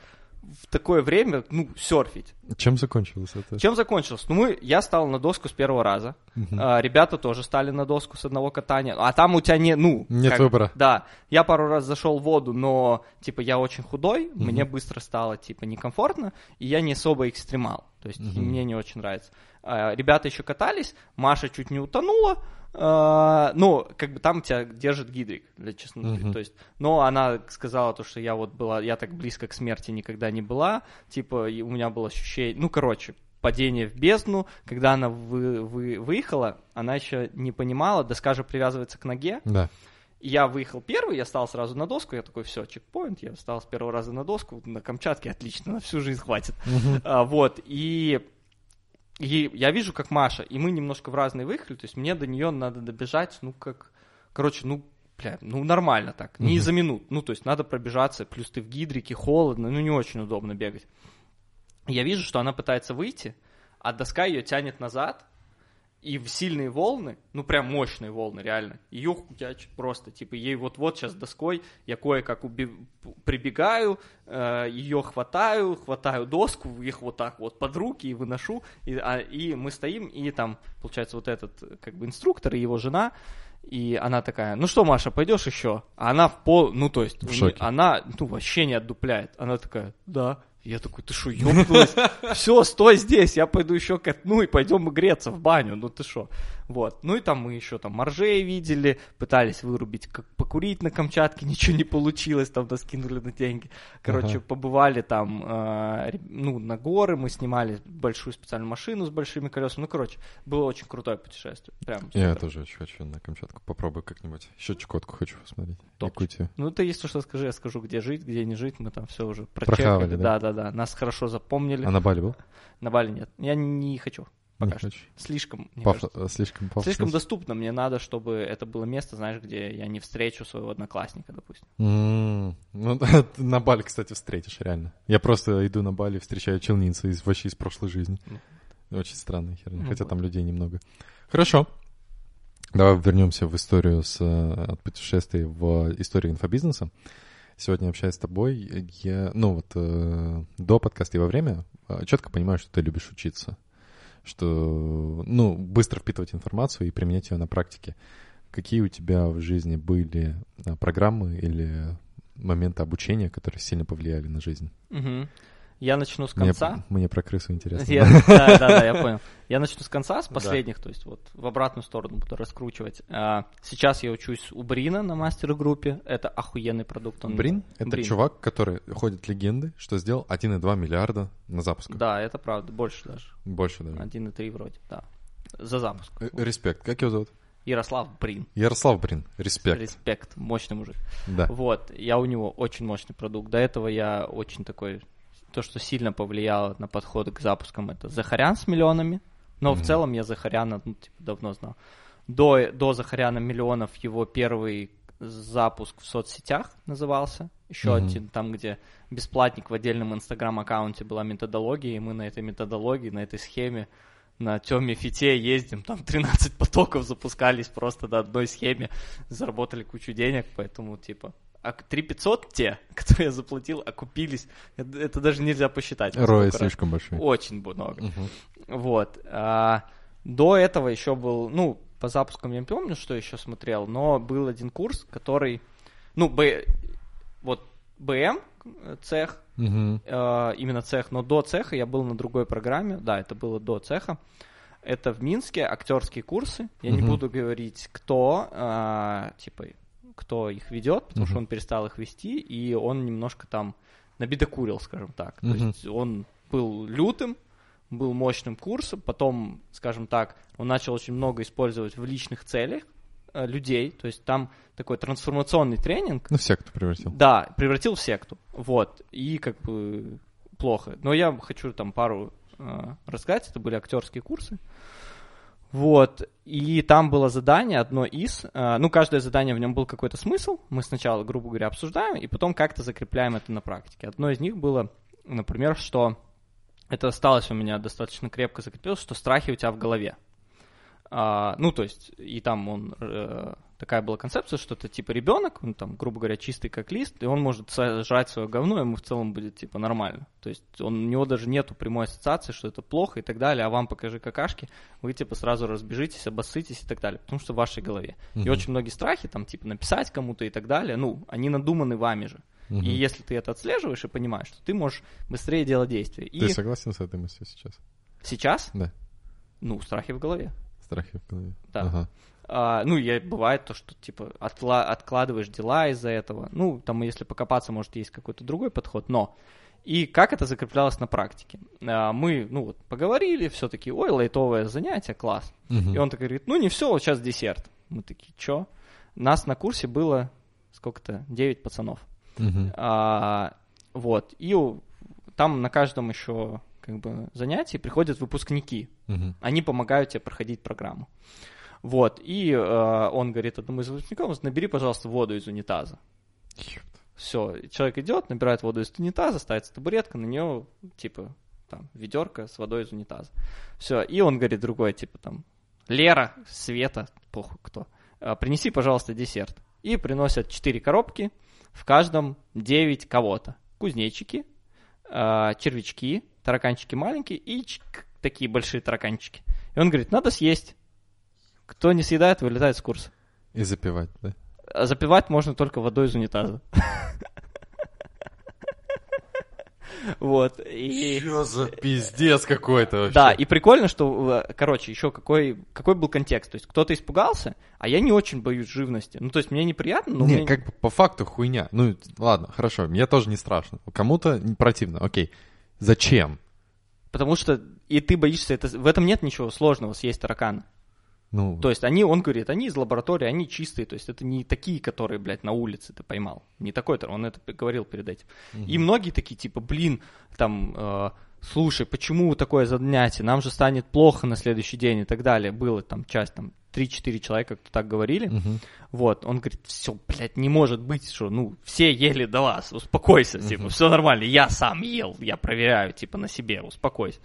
в такое время, ну, серфить. Чем закончилось это? Чем закончилось? Ну, мы, я стал на доску с первого раза. Мгм. А, ребята тоже стали на доску с одного катания. А там у тебя не, ну... Нет как- выбора. Да. Я пару раз зашел в воду, но, типа, я очень худой, Мгм. мне быстро стало, типа, некомфортно, и я не особо экстремал. То есть Мгм. мне не очень нравится. А, ребята еще катались, Маша чуть не утонула, а, ну, как бы там тебя держит гидрик, для честноты. Мгм. То есть, но она сказала то, что я вот была, я так близко к смерти никогда не была, типа, у меня было ощущение, ну, короче, падение в бездну, когда она вы- вы- выехала, она еще не понимала, доска же привязывается к ноге, Да. Я выехал первый, я стал сразу на доску, я такой, все, чекпоинт, я встал с первого раза на доску, на Камчатке, отлично, на всю жизнь хватит. А, вот, и, и я вижу, как Маша, и мы немножко в разные выехали, то есть мне до нее надо добежать, ну, как, короче, ну, бля, ну, нормально так, не за минут, ну, то есть надо пробежаться, плюс ты в гидрике, холодно, ну, не очень удобно бегать. Я вижу, что она пытается выйти, а доска ее тянет назад, и в сильные волны, ну прям мощные волны, реально, ее хуячит просто, типа ей вот-вот сейчас доской, я кое-как уби- прибегаю, ее хватаю, хватаю доску, их вот так вот под руки и выношу, и, а- и мы стоим, и там, получается, вот этот как бы инструктор и его жена, и она такая, ну что, Маша, пойдешь еще? А она в пол, ну то есть, В шоке. она, ну вообще не отдупляет. Она такая, да. Я такой, ты что, ёбнулась? [LAUGHS] Все, стой здесь, я пойду еще катну и пойдем греться в баню, ну ты что? Вот. Ну и там мы еще там моржей видели, пытались вырубить, как покурить на Камчатке, [LAUGHS] ничего не получилось, там нас кинули на деньги. Короче, Ага. побывали там, э, ну, на горы, мы снимали большую специальную машину с большими колесами. Ну, короче, было очень крутое путешествие. Прям Я супер. тоже очень хочу на Камчатку. Попробую как-нибудь. Еще Чукотку хочу посмотреть. Топ. Якутию. Ну, ты если что скажи, я скажу, где жить, где не жить, мы там все уже Прохавали, прочекали. да? Да, да, да. Нас хорошо запомнили. А на Бали был? На Бали нет. Я не хочу. Пока Не что. хочешь? Слишком, мне Паф- кажется, Слишком пафосно. слишком доступно. Мне надо, чтобы это было место, знаешь, где я не встречу своего одноклассника, допустим. М, Ну, [LAUGHS] на Бали, кстати, встретишь, реально. Я просто иду на Бали, встречаю челницы из, вообще из прошлой жизни. Очень странная херня, Ну хотя там людей немного. Хорошо. Давай вернемся в историю с, э, от путешествий в историю инфобизнеса. Сегодня общаюсь с тобой. Я, ну вот э, до подкаста и во время четко понимаю, что ты любишь учиться. Что, ну, быстро впитывать информацию и применять ее на практике. Какие у тебя в жизни были э, программы или моменты обучения, которые сильно повлияли на жизнь? Мгм. Я начну с Мне, конца. [LAUGHS] мне про крысу интересно. Я- да, да, да, я [LAUGHS] понял. Я начну с конца, с Да. последних, то есть вот в обратную сторону буду раскручивать. А, Сейчас я учусь у Брина на мастер-группе. Это охуенный продукт. он- Брин — это Брин. чувак, который ходит легенды, что сделал 1,2 миллиарда на запуск. Да, это правда, больше даже. Больше даже. 1,3 вроде, да. За запуск. Э, Респект. Как его зовут? Ярослав Брин. Ярослав Брин. Респект. Респект, мощный мужик. Да. Вот, я у него очень мощный продукт. До этого я очень такой... То, что сильно повлияло на подход к запускам, это Захарян с миллионами. Но в Мгм. целом я Захаряна ну, типа, давно знал. До, до Захаряна миллионов его первый запуск в соцсетях назывался. Еще Мгм. один, там, где бесплатник в отдельном инстаграм-аккаунте была методология, и мы на этой методологии, на этой схеме на Теме Фите ездим, там 13 потоков запускались просто на одной схеме, заработали кучу денег, поэтому, типа, а 3500 те, [LAUGHS] которые я заплатил, окупились, это, это даже нельзя посчитать. Рой слишком большой. Очень много. Мгм. Вот. А, до этого еще был, ну, по запускам я не помню, что еще смотрел, но был один курс, который, ну, Б, вот БМ цех, Мгм. э, именно цех, но до цеха я был на другой программе, да, это было до цеха. Это в Минске актерские курсы. Я не Мгм. буду говорить, кто, э, типа, кто их ведет, потому Мгм. что он перестал их вести, и он немножко там набедокурил, скажем так. То Мгм. есть он был лютым, был мощным курсом, потом, скажем так, он начал очень много использовать в личных целях э, людей, то есть там такой трансформационный тренинг, Ну, всех кто превратил. да, превратил в секту. Вот. И как бы плохо. Но я хочу там пару э, рассказать. Это были актерские курсы. Вот. И там было задание, одно из. э, ну, каждое задание в нем был какой-то смысл. Мы сначала, грубо говоря, обсуждаем, и потом как-то закрепляем это на практике. Одно из них было, например, что это осталось у меня достаточно крепко закрепилось, что страхи у тебя в голове. А, ну, то есть, и там он э, такая была концепция, что это типа ребенок, он там, грубо говоря, чистый как лист, и он может сажать свое говно, ему в целом будет типа нормально. То есть он, у него даже нету прямой ассоциации, что это плохо и так далее, а вам покажи какашки, вы типа сразу разбежитесь, обоссытесь и так далее, потому что в вашей голове. И Мгм. очень многие страхи, там, типа, написать кому-то и так далее, ну, они надуманы вами же. Мгм. И если ты это отслеживаешь и понимаешь, то ты можешь быстрее делать действия. И Ты согласен с этой мыслью сейчас? сейчас, Да. ну, страхи в голове. Страхи в голове. Да. Ага. А, ну, я, бывает то, что, типа, откла- откладываешь дела из-за этого. Ну, там, если покопаться, может, есть какой-то другой подход, но... И как это закреплялось на практике? А, мы, ну, вот, поговорили, все таки ой, лайтовое занятие, класс. Мгм. И он такой говорит, ну, не все, вот сейчас десерт. Мы такие, чё? Нас на курсе было, сколько-то, 9 пацанов. Мгм. А, вот, и там на каждом еще, как бы, занятии приходят выпускники, Мгм. они помогают тебе проходить программу. Вот, и э, он говорит одному из выпускников, набери, пожалуйста, воду из унитаза. Все, человек идет, набирает воду из унитаза, ставится табуретка, на нее, типа, там, ведерко с водой из унитаза. Все, и он говорит другой, типа, там, Лера, Света, похуй кто, «э, принеси, пожалуйста, десерт. И приносят 4 коробки, в каждом 9 кого-то. Кузнечики, э, червячки, тараканчики маленькие и такие большие тараканчики. И он говорит, надо съесть. Кто не съедает, вылетает с курса. И запивать, да? А запивать можно только водой из унитаза. Вот. И... Чё за пиздец какой-то вообще? Да, и прикольно, что, короче, еще какой, какой был контекст. То есть кто-то испугался, а я не очень боюсь живности. Ну, то есть мне неприятно, но не, мне- как бы по факту хуйня. Ну, ладно, хорошо, мне тоже не страшно. Кому-то противно, окей. Зачем? потому что и ты боишься, это... в этом нет ничего сложного съесть таракана. Ну, То есть они, он говорит, они из лаборатории, они чистые, то есть это не такие, которые, блядь, на улице ты поймал. Не такой, он это говорил перед этим. И многие такие, типа, блин, там, э, слушай, почему такое занятие, нам же станет плохо на следующий день и так далее. Было там часть, там, 3-4 человека, кто так говорили. Мгм. Вот, он говорит, все, блядь, не может быть, что, ну, все ели до вас, успокойся, типа, все нормально, я сам ел, я проверяю, типа, на себе, успокойся.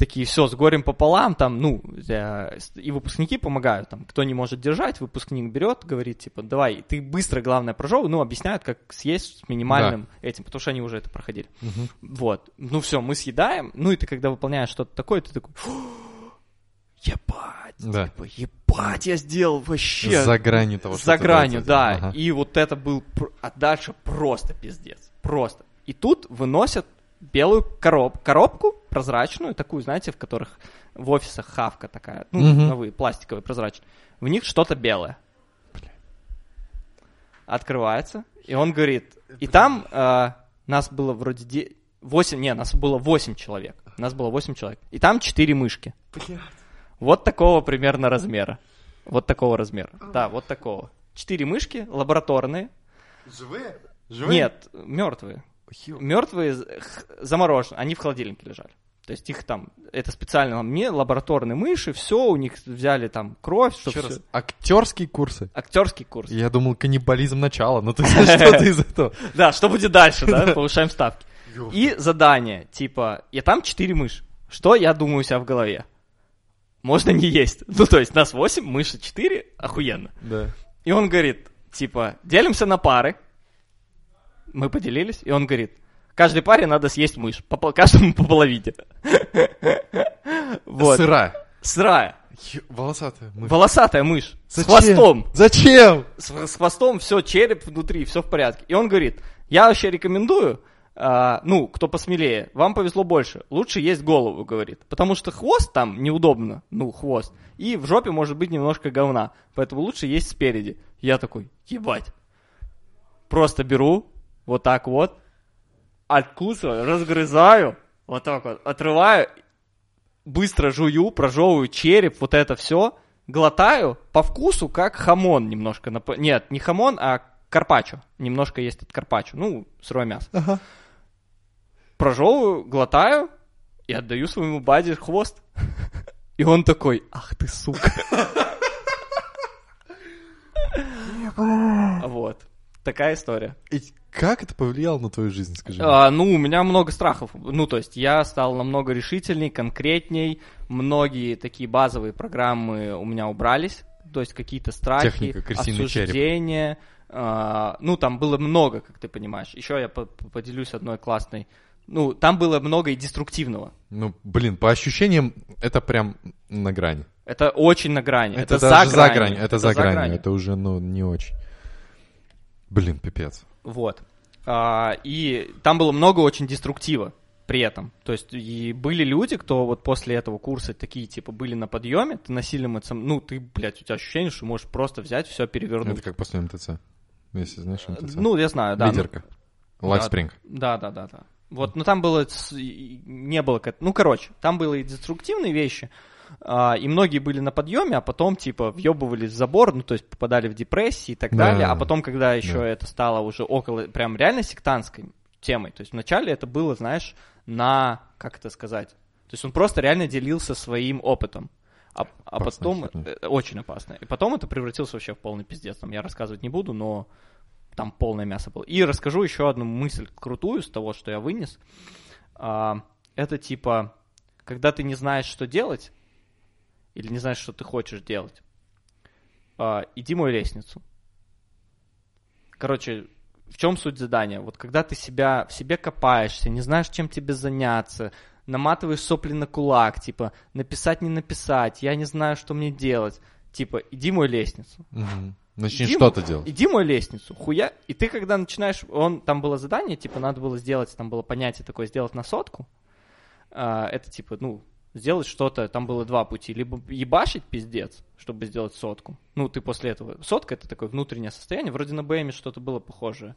Такие, все, с горем пополам, там, ну, э, и выпускники помогают, там, кто не может держать, выпускник берет, говорит, типа, давай, ты быстро, главное, прожевывай, ну, объясняют, как съесть с минимальным этим, потому что они уже это проходили. Мгм. Вот, ну все, мы съедаем, ну, и ты, когда выполняешь что-то такое, ты такой, «Фу, ебать, Да. типа, ебать, я сделал вообще. За гранью того, что За гранью, да. Ага. И вот это был... А дальше просто пиздец. Просто. И тут выносят белую короб... коробку прозрачную, такую, знаете, в которых в офисах хавка такая, ну, Мгм. новые, пластиковые, прозрачные. В них что-то белое. Открывается, и он говорит... И там э, нас было вроде... де- 8, не, нас было 8 человек. Нас было 8 человек. И там 4 мышки. Вот такого примерно размера. Вот такого размера. Да, вот такого. Четыре мышки лабораторные. Живые? Нет, мертвые. Мертвые замороженные. Они в холодильнике лежали. То есть их там, это специально мне лабораторные мыши, все, у них взяли там кровь, чтобы Еще раз. Актерские курсы. Актерский курс. Я думал, каннибализм начала. Ну, то есть [LAUGHS] что-то из этого. Да, что будет дальше, да? Повышаем ставки. И задание, типа, и там четыре мыши. Что я думаю у себя в голове? Можно не есть. Ну, то есть нас 8, мыши 4, охуенно. Да. И он говорит, типа, делимся на пары. Мы поделились, и он говорит, каждой паре надо съесть мышь, по, каждому [LAUGHS] по половине. Вот. Сырая. Сырая, Волосатая. мышь. волосатая мышь, с Зачем? хвостом. Зачем? С, с хвостом, все, череп внутри, все в порядке. И он говорит, я вообще рекомендую, а, ну, кто посмелее, вам повезло больше. Лучше есть голову, говорит. Потому что хвост там неудобно, ну, хвост. И в жопе может быть немножко говна. Поэтому лучше есть спереди. Я такой, ебать. Просто беру, вот так вот, откусываю, разгрызаю, вот так вот, отрываю, быстро жую, прожевываю череп, вот это все, глотаю по вкусу, как хамон немножко. нап- Нет, не хамон, а карпаччо. Немножко есть от карпаччо, ну, сырое мясо. Ага. Прожевываю, глотаю и отдаю своему баде хвост. И он такой, ах ты сука. [LAUGHS] Вот. Такая история. И как это повлияло на твою жизнь, скажи? А, ну, у меня много страхов. Ну, то есть я стал намного решительней, конкретней. Многие такие базовые программы у меня убрались. То есть какие-то страхи, Техника, осуждения. А, ну, там было много, как ты понимаешь. Еще я по- по- поделюсь одной классной. Ну, там было много и деструктивного. Ну, блин, по ощущениям, это прям на грани. Это очень на грани. Это, даже за гранью. Это, за гранью. Это уже, ну, не очень. Блин, пипец. Вот. А, и там было много очень деструктива при этом. То есть и были люди, кто вот после этого курса такие, типа, были на подъеме, ты на сильном эмоци- ну, ты, блядь, у тебя ощущение, что можешь просто взять все перевернуть. Это как после МТЦ. Если знаешь МТЦ. Ну, я знаю, да. ну, Лидерка. Lifespring. Да, да, да, да. Вот, ну там было, не было, ну, короче, там было и деструктивные вещи, а, и многие были на подъеме, а потом, типа, въебывались в забор, ну, то есть попадали в депрессии и так Да. далее, а потом, когда еще Да. это стало уже около, прям реально сектантской темой, то есть вначале это было, знаешь, на, как это сказать, то есть он просто реально делился своим опытом. А, а Опасная потом, э, очень опасно. И потом это превратилось вообще в полный пиздец. Там я рассказывать не буду, но там полное мясо было. И расскажу еще одну мысль крутую с того, что я вынес. А, это типа, когда ты не знаешь, что делать, или не знаешь, что ты хочешь делать, а, иди мой лестницу. Короче, в чем суть задания? Вот когда ты себя в себе копаешься, не знаешь, чем тебе заняться, наматываешь сопли на кулак, типа, написать, не написать, я не знаю, что мне делать. Типа, иди мой лестницу. Мгм. Начни Иди что-то делать. Иди мою лестницу, хуя. И ты когда начинаешь, он там было задание, типа надо было сделать, там было понятие такое, сделать на сотку. А, это типа, ну, сделать что-то, там было два пути. Либо ебашить пиздец, чтобы сделать сотку. Ну, ты после этого... Сотка это такое внутреннее состояние. Вроде на БМе что-то было похожее.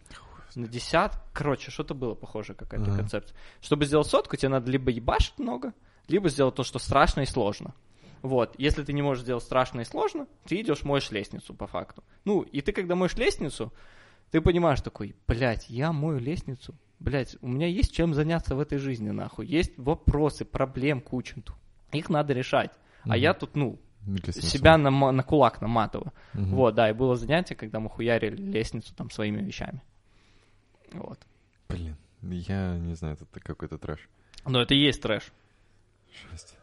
На десят, короче, что-то было похоже, какая-то Ага. концепция. Чтобы сделать сотку, тебе надо либо ебашить много, либо сделать то, что страшно и сложно. Вот, если ты не можешь сделать страшно и сложно, ты идешь моешь лестницу по факту. Ну, и ты когда моешь лестницу, ты понимаешь такой, блядь, я мою лестницу блядь, у меня есть чем заняться в этой жизни, нахуй. Есть вопросы, проблем кучу. Их надо решать. А Мгм. я тут, ну, Лестницу. себя на, на кулак наматываю. Мгм. Вот, да, и было занятие, когда мы хуярили лестницу там своими вещами. Вот. Блин, я не знаю, это какой-то трэш. Но это и есть трэш. Жесть.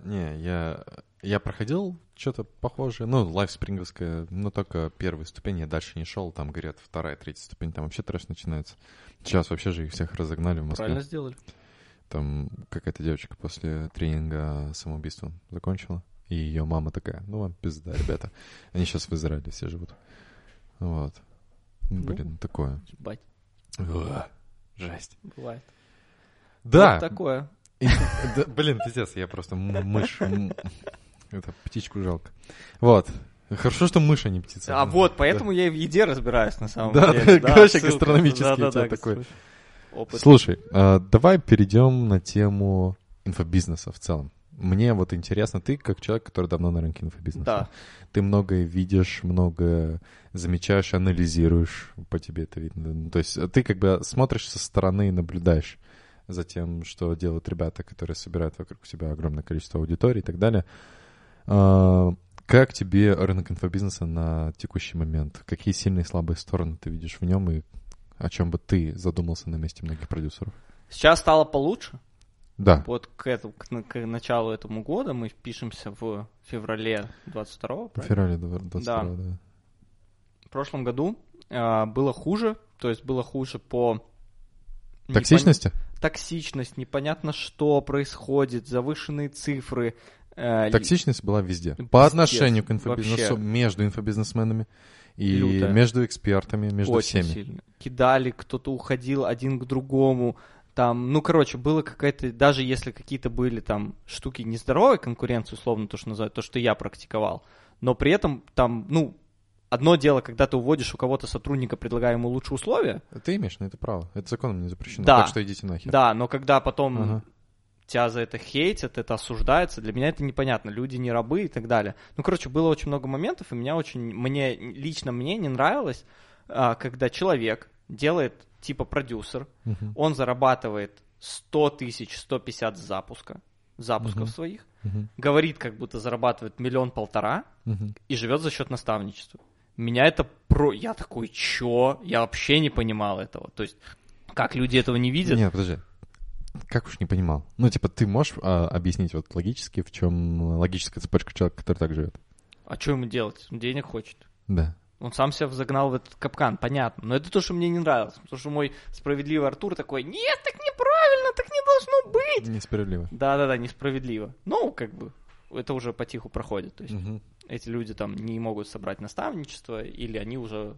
Не, я, я проходил что-то похожее, ну, лайфспринговское, но только первая ступень, я дальше не шел, там, говорят, вторая, третья ступень, там вообще трэш начинается. Сейчас вообще же их всех разогнали в Москве. Правильно сделали. Там какая-то девочка после тренинга самоубийством закончила, и ее мама такая, ну, вам пизда, ребята. Они сейчас в Израиле все живут. Вот. Блин, такое. Бать, Уah, Жесть. бывает. Да, Вот такое. И- да, блин, пиздец, я просто мышь. Это, птичку жалко. Вот. Хорошо, что мышь, а не птица. А вот, поэтому я и в еде разбираюсь на самом Да, деле. да, короче, ссылка. гастрономический у Да-да-да, тебя такой. слушай, Опыт. Слушай, а, давай перейдем на тему инфобизнеса в целом. Мне вот интересно, ты как человек, который давно на рынке инфобизнеса. Да. Ты многое видишь, многое замечаешь, анализируешь, по тебе это видно. Ну, То есть ты как бы смотришь со стороны и наблюдаешь за тем, что делают ребята, которые собирают вокруг себя огромное количество аудитории и так далее. А, Как тебе рынок инфобизнеса на текущий момент? Какие сильные и слабые стороны ты видишь в нем и о чем бы ты задумался на месте многих продюсеров? Сейчас стало получше. Да. Вот к, этому, к, к началу этому года мы пишемся в феврале 22 В феврале 22 да. В прошлом году а, было хуже, то есть было хуже по... непон- Токсичности? Токсичность, непонятно что происходит, завышенные цифры. Э, Токсичность была везде. Пиздец, По отношению к инфобизнесу, вообще. между инфобизнесменами и Люто. между экспертами, между Очень всеми. сильно. Кидали, кто-то уходил один к другому. Там, ну, короче, было какая-то, даже если какие-то были там штуки нездоровой конкуренции, условно, то, что называют, то, что я практиковал, но при этом там, ну, одно дело, когда ты уводишь у кого-то сотрудника, предлагая ему лучшие условия, Ты имеешь на это право. Это законом не запрещено. Да. Так что идите нахер. да, но когда потом Ага. Тебя за это хейтят, это осуждается, для меня это непонятно. Люди не рабы и так далее. Ну, короче, было очень много моментов, и меня очень, мне, лично мне не нравилось, а, когда человек делает, типа продюсер, Мгм. он зарабатывает 100 тысяч, 150 с запуска, запусков Мгм. своих, Мгм. говорит, как будто зарабатывает миллион-полтора Мгм. и живет за счет наставничества. Меня это про... Я такой, чё? Я вообще не понимал этого. То есть, как люди этого не видят? Нет, подожди. Как уж не понимал. Ну, типа, ты можешь а, объяснить вот логически, в чем логическая цепочка человека, который так живет? А что ему делать? Он денег хочет. Да. Он сам себя загнал в этот капкан, понятно. Но это то, что мне не нравилось. Потому что мой справедливый Артур такой, нет, так неправильно, так не должно быть. Несправедливо. Да-да-да, несправедливо. Ну, как бы, это уже потиху проходит. То есть Мгм. эти люди там не могут собрать наставничество, или они уже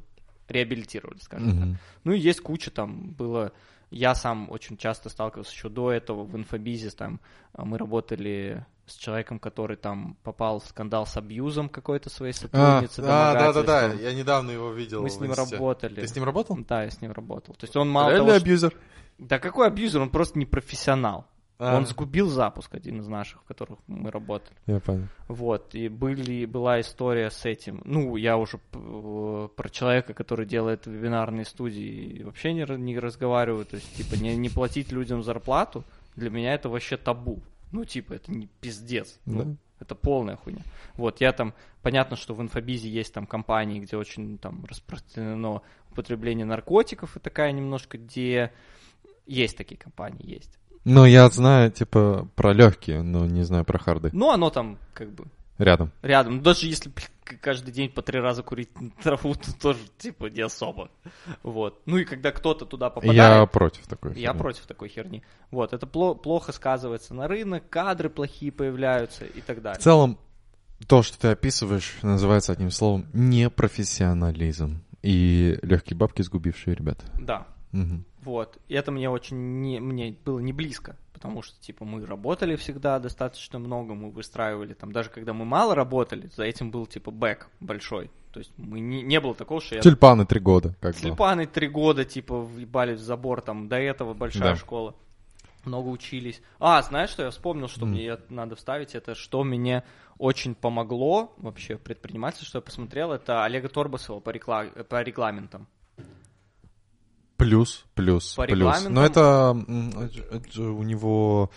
реабилитировали, скажем так. Мгм. Ну и есть куча там было. Я сам очень часто сталкивался еще до этого в инфобизе. Там а, мы работали с человеком, который там попал в скандал с абьюзом какой-то своей А, сотрудницы. а, да, да, да. Я недавно его видел. Мы с ним работали. Ты с ним работал? Да, я с ним работал. То есть он мало Реально того, что- абьюзер? Да какой абьюзер, он просто не профессионал. А, Он сгубил запуск, один из наших, в которых мы работали. Я понял. Вот, и были, была история с этим. Ну, я уже э, про человека, который делает вебинарные студии, вообще не, не разговариваю. То есть, типа, не, не платить людям зарплату, для меня это вообще табу. Ну, типа, это не пиздец. Ну, Да. это полная хуйня. Вот, я там, понятно, что в инфобизе есть там компании, где очень там распространено употребление наркотиков и такая немножко, где есть такие компании, есть. Ну, я знаю, типа, про легкие, но не знаю про харды. Ну, оно там, как бы, Рядом. рядом. Даже если каждый день по три раза курить траву, то тоже, типа, не особо. Вот. Ну и когда кто-то туда попадает... Я против такой. Я херни. против такой херни. Вот, это пло- плохо сказывается на рынок, кадры плохие появляются и так В далее. целом, то, что ты описываешь, называется одним словом непрофессионализм. И легкие бабки, сгубившие ребята. Да, Мгм. вот. И это мне очень не, мне было не близко, потому что, типа, мы работали всегда достаточно много, мы выстраивали там, даже когда мы мало работали, за этим был, типа, бэк большой. То есть мы не, не было такого, что я Тюльпаны три года, как. Тюльпаны три года, типа, въебали в забор, там, до этого большая Да. школа. Много учились. А, знаешь, что я вспомнил, что М. мне надо вставить? Это что мне очень помогло вообще в предпринимательстве, что я посмотрел, это Олега Торбасова по, рекла- по регламентам. Плюс, плюс, По плюс. Но это, это это у него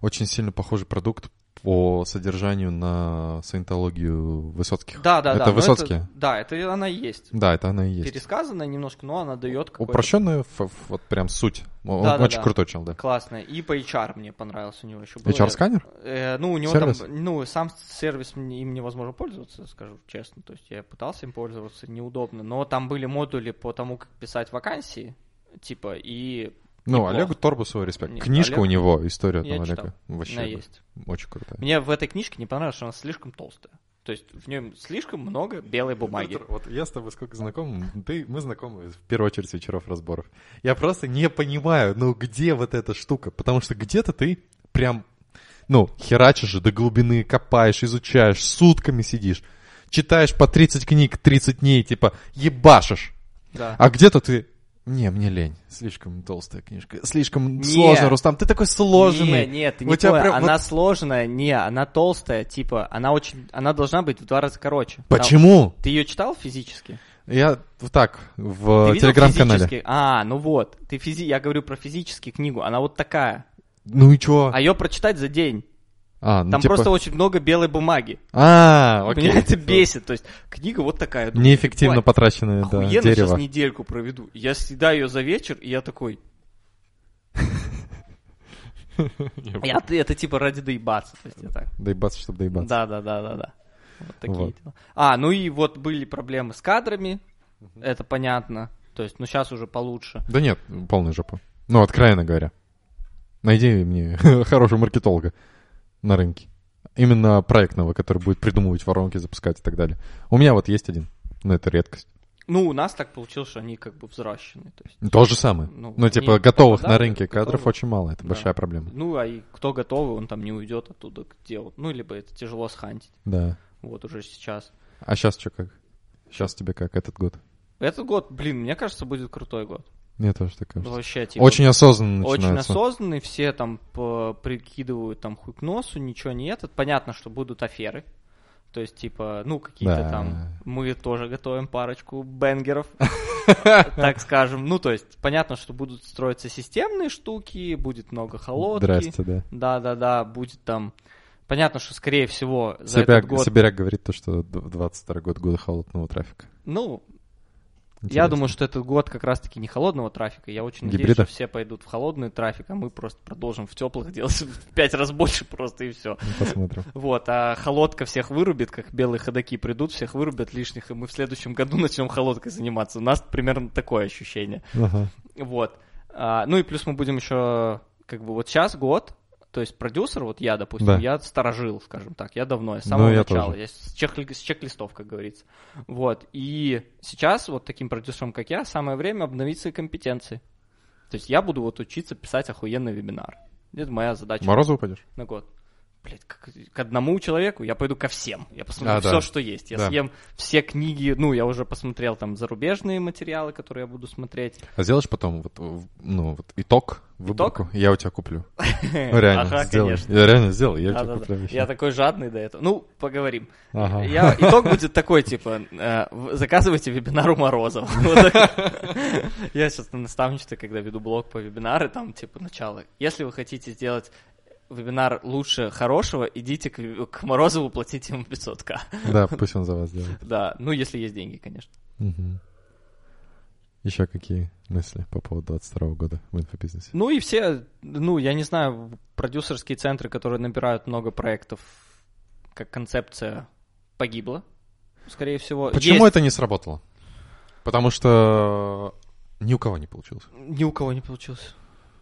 очень сильно похожий продукт по содержанию на саентологию Высоцких. Да, да, это да. Высоцкие? да, это она и есть. Да, это она и есть. Пересказанная немножко, но она дает ф- ф- вот прям суть. Он Да, да, очень да. крутой чел, да. Классно. И по HR мне понравился у него еще. было. HR-сканер? Э, ну, у него Сервис? там, ну, сам сервис им невозможно пользоваться, скажу честно. То есть я пытался им пользоваться, неудобно. Но там были модули по тому, как писать вакансии, типа, и Ну, неплохо. Олегу Торбусову респект. Не, Книжка Олег- у него, история там. Олега. Вообще да, есть. очень крутая. Мне в этой книжке не понравилось, что она слишком толстая. То есть в нем слишком много белой бумаги. Петр, Вот я с тобой сколько знаком, ты, мы знакомы в первую очередь с вечеров разборов. Я просто не понимаю, ну где вот эта штука? Потому что где-то ты прям, ну, херачишь же до глубины, копаешь, изучаешь, сутками сидишь, читаешь по 30 книг 30 дней, типа, ебашишь. Да. А где-то ты... Не, мне лень. Слишком толстая книжка. Слишком Не. сложно, Рустам. Ты такой сложный. Не, нет, ты не тебя прям Она вот- сложная, не, она толстая, типа, она очень, она должна быть в два раза короче. Почему? ты ее читал физически? Я вот так, в телеграм-канале. А, ну вот, ты физи... я говорю про физически книгу, она вот такая. Ну и чё? А ее прочитать за день. А, ну Там типа- просто очень много белой бумаги. А, окей. Меня это бесит. То есть книга вот такая. думаю, Неэффективно «Ебать, потраченное да, Охуенно дерево. сейчас недельку проведу. Я съедаю ее за вечер, и я такой... [LAUGHS] Я, это типа ради доебаться. То есть я так. Доебаться, чтобы доебаться. Да, да, да, да, да. Вот такие Вот. дела. А, ну и вот были проблемы с кадрами. Это понятно. То есть, ну сейчас уже получше. Да нет, полная жопа. Ну, откровенно говоря. Найди мне [LAUGHS] хорошего маркетолога на рынке. Именно проектного, который будет придумывать воронки, запускать и так далее. У меня вот есть один, но это редкость. Ну, у нас так получилось, что они как бы взращены. То есть, То же самое. Ну, Ну, типа, готовых да, на рынке готовы. кадров очень мало. Это Да. большая проблема. ну, а и кто готовый, он там не уйдет оттуда, где вот. Ну, либо это тяжело схантить. Да. Вот уже сейчас. А сейчас что как? Сейчас тебе как этот год? Этот год, блин, мне кажется, будет крутой год. Мне тоже так кажется. Вообще, типа, Очень осознанно очень осознанный, все там прикидывают там хуй к носу, ничего нет. Это понятно, что будут аферы. То есть, типа, ну, какие-то Да. там... Мы тоже готовим парочку бенгеров, [LAUGHS] так скажем. Ну, то есть, понятно, что будут строиться системные штуки, будет много холодки. Здрасте, да. Да-да-да, будет там... Понятно, что, скорее всего, за Сибиряк, этот год... Сибиряк говорит то, что д- 22 год года холодного трафика. Ну, я Интересно. думаю, что этот год как раз-таки не холодного трафика. Я очень надеюсь, Гибрида? что все пойдут в холодный трафик, а мы просто продолжим в теплых делать [LAUGHS] в пять раз больше просто и все. Ну, Посмотрим. [LAUGHS] Вот, а холодка всех вырубит, как белые ходаки придут, всех вырубят лишних, и мы в следующем году [LAUGHS] начнем холодкой заниматься. У нас примерно такое ощущение. Ага. Вот. А, ну и плюс мы будем еще, как бы, вот сейчас год, то есть продюсер, вот я, допустим, Да. я сторожил, скажем так, я давно, я с самого Ну, я начала, тоже. я с, чек- с чек-листов, как говорится. Вот, и сейчас вот таким продюсером, как я, самое время обновить свои компетенции. То есть я буду вот учиться писать охуенный вебинар. Это моя задача Морозу упадешь? на год. Блять, как, к одному человеку я пойду ко всем. Я посмотрю А, все, да. что есть. Я Да. съем все книги. Ну, я уже посмотрел там зарубежные материалы, которые я буду смотреть. А сделаешь потом вот, ну, вот итог, выборку? Я у тебя куплю. [LAUGHS] Ну, реально, сделай. конечно. Я реально сделал, я у тебя куплю. Я такой жадный до этого. Ну, поговорим. Итог будет такой, типа, э, заказывайте вебинар у Морозова. [LAUGHS] Я сейчас на наставничестве, когда веду блог по вебинары, там, типа, начало. Если вы хотите сделать вебинар лучше хорошего, идите к, к Морозову, платите ему 500к. Да, пусть он за вас делает. [LAUGHS] Да, ну, если есть деньги, конечно. Еще какие мысли по поводу 22 года в инфобизнесе? Ну и все, ну, я не знаю, продюсерские центры, которые набирают много проектов, как концепция погибла, скорее всего. Почему Есть- это не сработало? Потому что ни у кого не получилось. Ни у кого не получилось.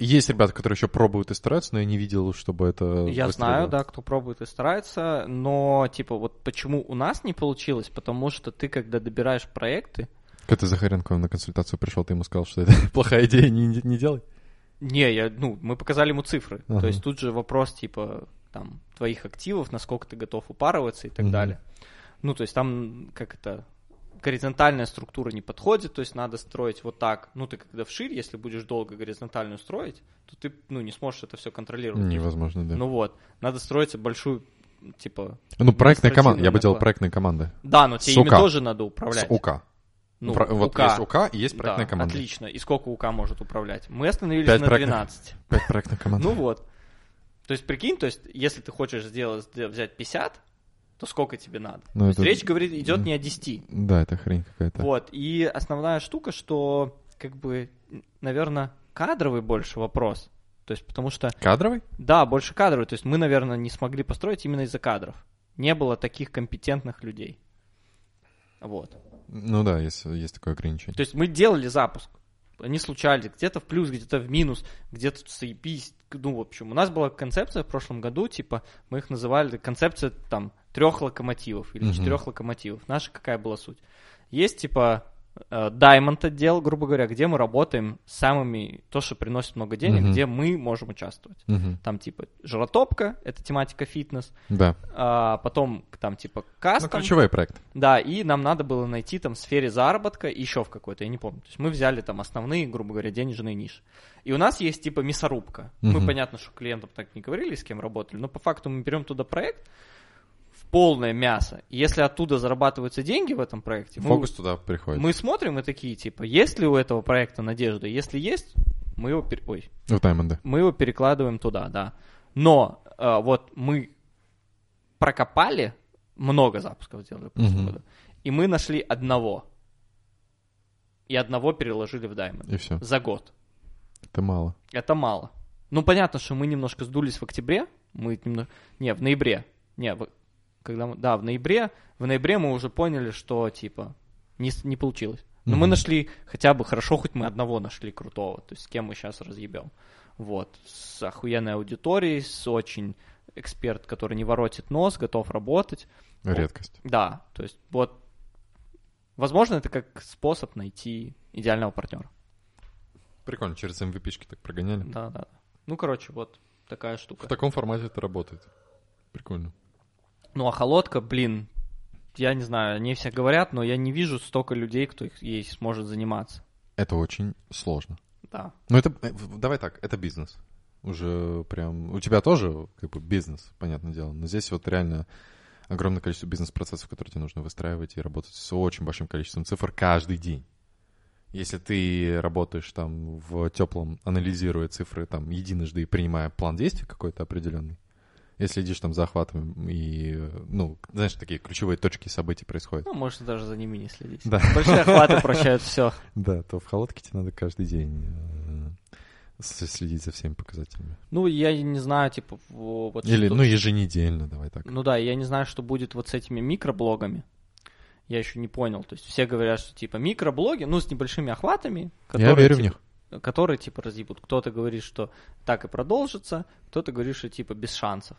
Есть ребята, которые еще пробуют и стараются, но я не видел, чтобы это... Я выстрелило. знаю, да, кто пробует и старается, но, типа, вот почему у нас не получилось, потому что ты, когда добираешь проекты, Когда Захаренко на консультацию пришел, ты ему сказал, что это [LAUGHS] плохая идея, не, не- не делай. не, я, ну, мы показали ему цифры, Ага. то есть тут же вопрос, типа, там, твоих активов, насколько ты готов упарываться и так Мгм. далее. Ну, то есть там, как это, горизонтальная структура не подходит, то есть надо строить вот так. Ну, ты когда вширь, если будешь долго горизонтальную строить, то ты, ну, не сможешь это все контролировать. Невозможно, да. Ну вот, надо строить большую, типа... Ну, проектная команда. Я бы делал проектные команды. Да, но тебе ими тоже надо управлять. С УК. Ну, Про- вот УК. есть УК и есть Да, проектная команда. отлично. И сколько УК может управлять? Мы остановились Пять на проектных. 12. Пять проектных команд. Ну вот. То есть, прикинь, то есть, если ты хочешь сделать, сде- взять 50, то сколько тебе надо? Ну, то есть, это- речь говорит, идет не о 10. Да, это хрень какая-то. Вот. И основная штука, что, как бы, наверное, кадровый больше вопрос. То есть, потому что, Кадровый? да, больше кадровый. То есть, мы, наверное, не смогли построить именно из-за кадров. Не было таких компетентных людей. Вот. Ну да, есть, есть такое ограничение. То есть мы делали запуск. Они случались где-то в плюс, где-то в минус, где-то заебись. Ну, в общем, у нас была концепция в прошлом году, типа, мы их называли концепция там трех локомотивов или Мгм. четырех локомотивов. Наша какая была суть? Есть, типа, Diamond отдел, грубо говоря, где мы работаем с самыми, то, что приносит много денег, Мгм. где мы можем участвовать. Мгм. Там, типа, жиротопка, это тематика фитнес, Да. а потом, там, типа, Ну, кастом, ключевой проект. да, и нам надо было найти там в сфере заработка еще в какой-то, я не помню. То есть мы взяли там основные, грубо говоря, денежные ниши. И у нас есть типа мясорубка. Мы, Мгм. понятно, что клиентам так не говорили, с кем работали, но по факту мы берем туда проект полное мясо. И если оттуда зарабатываются деньги в этом проекте, мы- Фокус туда приходит. мы, смотрим и такие, типа, есть ли у этого проекта надежда? Если есть, мы его, пер- Ой, В Diamond. мы его перекладываем туда, да. Но э, вот мы прокопали, много запусков сделали в прошлом году, и мы нашли одного. И одного переложили в Diamond И все. за год. Это мало. Это мало. Ну, понятно, что мы немножко сдулись в октябре. Мы немного... Не, в ноябре. Не, в- когда мы... Да, в ноябре. В ноябре мы уже поняли, что, типа, не, не получилось. Но мы Мгм. нашли хотя бы хорошо, хоть мы одного нашли крутого. То есть с кем мы сейчас разъебем. Вот. С охуенной аудиторией, с очень эксперт, который не воротит нос, готов работать. Редкость. Да, то есть вот, возможно, это как способ найти идеального партнера. Прикольно, через MVP-шки так прогоняли. Да, да. Ну, короче, вот такая штука. В таком формате это работает. Прикольно. Ну, а холодка, блин, я не знаю, они все говорят, но я не вижу столько людей, кто их- ей сможет заниматься. Это очень сложно. Да. Ну, это, э, давай так, это бизнес. Уже прям... У тебя тоже как бы бизнес, понятное дело. Но здесь вот реально огромное количество бизнес-процессов, которые тебе нужно выстраивать и работать с очень большим количеством цифр каждый день. Если ты работаешь там в теплом, анализируя цифры там единожды и принимая план действий какой-то определенный, если следишь там за охватом и, ну, знаешь, такие ключевые точки событий происходят, Ну, можете даже за ними не следить. Да. Большие [LAUGHS] охваты прощают все. да, то в холодке тебе надо каждый день э, следить за всеми показателями. Ну, я не знаю, типа, в- вот Или, что- ну, еженедельно, давай так. Ну да, я не знаю, что будет вот с этими микроблогами. Я еще не понял. То есть все говорят, что типа микроблоги, ну, с небольшими охватами, которые, Я верю в типа, них. которые типа разъебут. Кто-то говорит, что так и продолжится, кто-то говорит, что типа без шансов.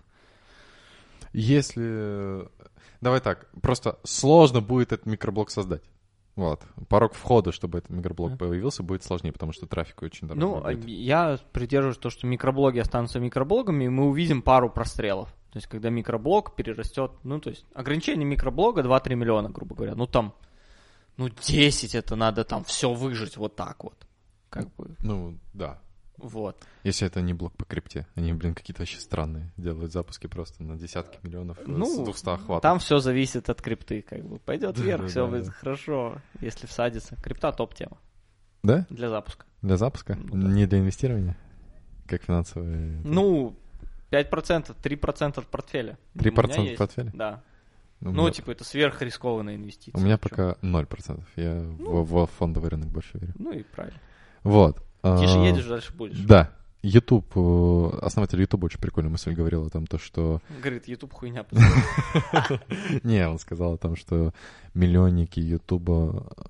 Если... Давай так, просто сложно будет этот микроблог создать. Вот. Порог входа, чтобы этот микроблог появился, будет сложнее, потому что трафик очень дорогой Ну, а будет. я придерживаюсь то, что микроблоги останутся микроблогами, и мы увидим пару прострелов. То есть, когда микроблог перерастет, ну, то есть, ограничение микроблога 2-3 миллиона, грубо говоря. Ну, там, ну, 10 это надо там все выжить вот так вот. Как бы, Ну, да. Вот. Если это не блок по крипте. Они, блин, какие-то вообще странные. Делают запуски просто на десятки миллионов э, Ну, с 200 охватов. Там все зависит от крипты, как бы. Пойдет Да, вверх, да, все да, будет да. хорошо, если всадится. Крипта топ-тема Да? для запуска. Для запуска? Ну, да. Не для инвестирования? Как финансовые... Ну, 5%, 3% от портфеля. 3% У меня от портфеля? Да. У Ну, меня- типа, это сверхрискованная инвестиция. У меня пока 0%. Я Ну. в, в фондовый рынок больше верю. Ну и правильно. Вот. Тише А, едешь, дальше будешь. Да. YouTube, э, основатель YouTube очень прикольная мысль говорил о том, то, что... Говорит, YouTube хуйня. [LAUGHS] [LAUGHS] Не, он сказал о том, что миллионники YouTube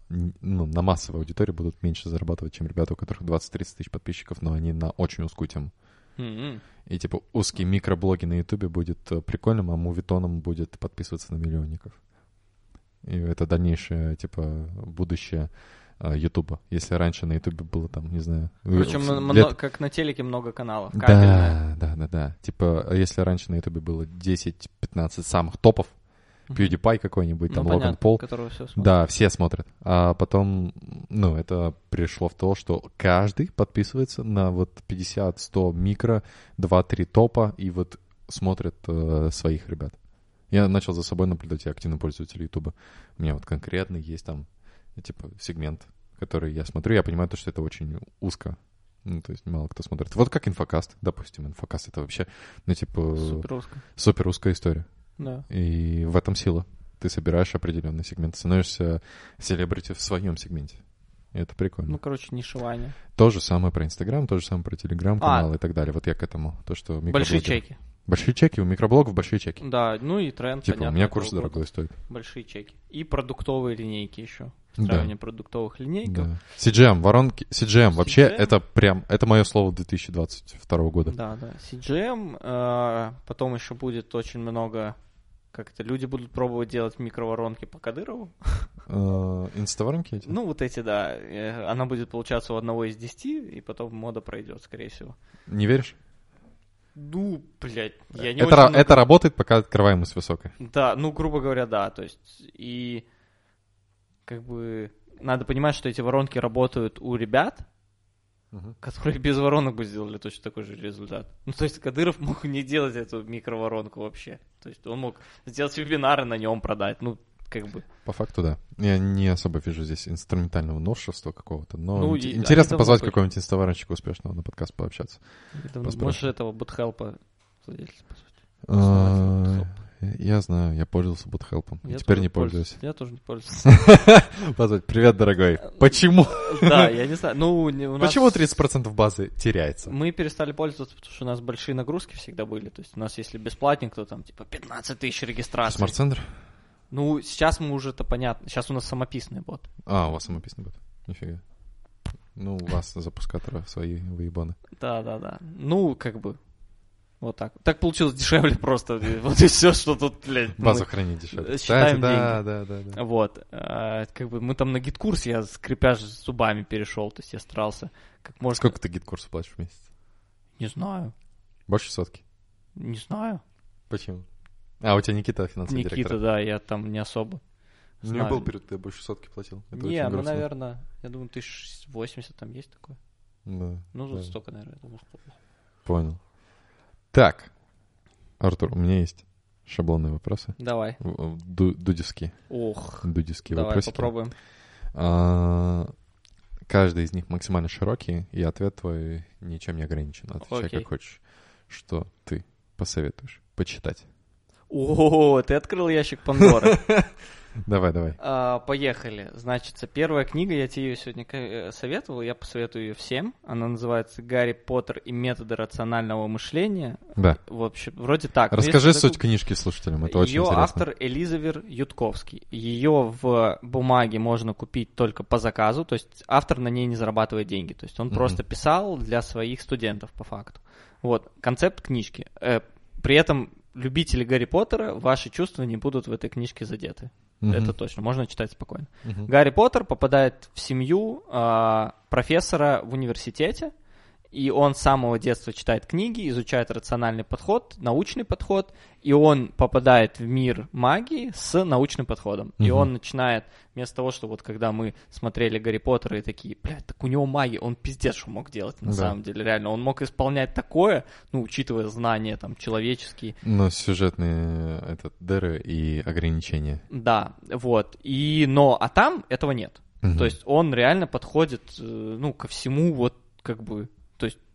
ну, на массовой аудитории будут меньше зарабатывать, чем ребята, у которых 20-30 тысяч подписчиков, но они на очень узкую тему. М-м. И типа узкие микроблоги на YouTube будет э, прикольным, а мувитоном будет подписываться на миллионников. И это дальнейшее, типа, будущее Ютуба. Если раньше на Ютубе было там, не знаю... Причем в- мно- лет- как на телеке много каналов. Кабельное. Да, да, да, да. Типа, а если раньше на Ютубе было 10-15 самых топов. PewDiePie какой-нибудь, там Ну, Логан понятно, Пол, которого все смотрят. да, все смотрят. А потом, ну, это пришло в то, что каждый подписывается на вот 50-100 микро, 2-3 топа и вот смотрит э, своих ребят. Я начал за собой наблюдать, я активный пользователь Ютуба. У меня вот конкретно есть там типа, сегмент, который я смотрю, я понимаю, то, что это очень узко. Ну, то есть мало кто смотрит. Вот как инфокаст, допустим. Инфокаст — это вообще, ну, типа, Супер узко. супер узкая история. Да. И в этом сила. Ты собираешь определенный сегмент, становишься селебрити в своем сегменте. И это прикольно. Ну, короче, нишевание. То же самое про Инстаграм, то же самое про Телеграм-канал и так далее. Вот я к этому. То, что Большие чеки. Большие чеки, у микроблогов большие чеки. Да, ну и тренд, Типа, у понятно, меня этого курс дорогой стоит. Большие чеки. И продуктовые линейки еще. Да. Встраивание продуктовых линейков. Да. CGM, воронки, CGM, вообще CGM. это прям, это мое слово 2022 года. Да, да. CGM, э, потом еще будет очень много, как-то люди будут пробовать делать микроворонки по Кадырову. Э, Инставоронки эти? Ну, вот эти, да. Э, Она будет получаться у одного из десяти, и потом мода пройдет, скорее всего. Не веришь? Ну, блядь, я не это, очень это работает, пока открываемость высокая. Да, ну, грубо говоря, да. То есть, и как бы надо понимать, что эти воронки работают у ребят, которые без воронок бы сделали точно такой же результат. Ну, то есть Кадыров мог не делать эту микроворонку вообще. То есть он мог сделать вебинары на нем продать. Ну, как бы. По факту, да. Я не особо вижу здесь инструментального новшества какого-то, но Ну, ин- и- интересно позвать были. какого-нибудь инставорончика успешного на подкаст пообщаться. Поспрашивай. можешь этого бутхелпа владельца позвать. Я знаю, я пользовался бутхелпом. Я Теперь не пользуюсь. Я тоже не пользуюсь. [LAUGHS] Позвать, привет, дорогой. Почему? Да, я не знаю. Ну, не- у нас- Почему 30% базы теряется? Мы перестали пользоваться, потому что у нас большие нагрузки всегда были. То есть у нас, если бесплатник, то там типа 15 тысяч регистраций. SmartSender? Ну, сейчас мы уже это понятно. Сейчас у нас самописный бот. А, у вас самописный бот. Нифига. Ну, у вас запускаторы свои выебаны. Да, да, да. Ну, как бы. Вот так. Так получилось дешевле просто. [LAUGHS] Вот и все, что тут, блядь. Базу хранить дешевле. считаем Кстати, да, да, да, да. Вот. А, Как бы мы там на GetCourse, я скрипя зубами перешел. То есть я старался как можно... Сколько ты GetCourse у платишь в месяц? Не знаю. Больше сотки. Не знаю. Почему? А, у тебя Никита финансовый Никита, директор. да, я там не особо. У меня был период, когда я больше сотки платил. Это не, ну, наверное, я думаю, тысяч восемьдесят там есть такое. Да, Ну, тут да. столько, наверное, я думаю, что- Понял. Так, Артур, у меня есть шаблонные вопросы. Давай. Ду- Дудевские. Ох, Дудевские давай вопросики. попробуем. А, Каждый из них максимально широкий, и ответ твой ничем не ограничен. Отвечай Окей. как хочешь. Что ты посоветуешь почитать? О, ты открыл ящик Пандоры. [LAUGHS] Давай, давай. А, Поехали. Значит, первая книга, я тебе ее сегодня э, советовал, я посоветую ее всем. Она называется «Гарри Поттер и методы рационального мышления». Да. В общем, вроде так. Но Расскажи если суть книжки слушателям, это очень Ее интересно. автор Элизавер Ютковский. Ее в бумаге можно купить только по заказу, то есть автор на ней не зарабатывает деньги. То есть он Мгм. просто писал для своих студентов по факту. Вот, концепт книжки. Э, При этом любители Гарри Поттера, ваши чувства не будут в этой книжке задеты. Мгм. Это точно, можно читать спокойно. Мгм. Гарри Поттер попадает в семью а, профессора в университете, и он с самого детства читает книги, изучает рациональный подход, научный подход, и он попадает в мир магии с научным подходом. И Мгм. он начинает, вместо того, что вот когда мы смотрели Гарри Поттера и такие, блядь, так у него магия, он пиздец что мог делать на Да. самом деле, реально. Он мог исполнять такое, ну, учитывая знания там человеческие, Но сюжетные этот, дыры и ограничения. да, вот. И, но, а там этого нет. Мгм. То есть он реально подходит, э, ну, ко всему вот как бы,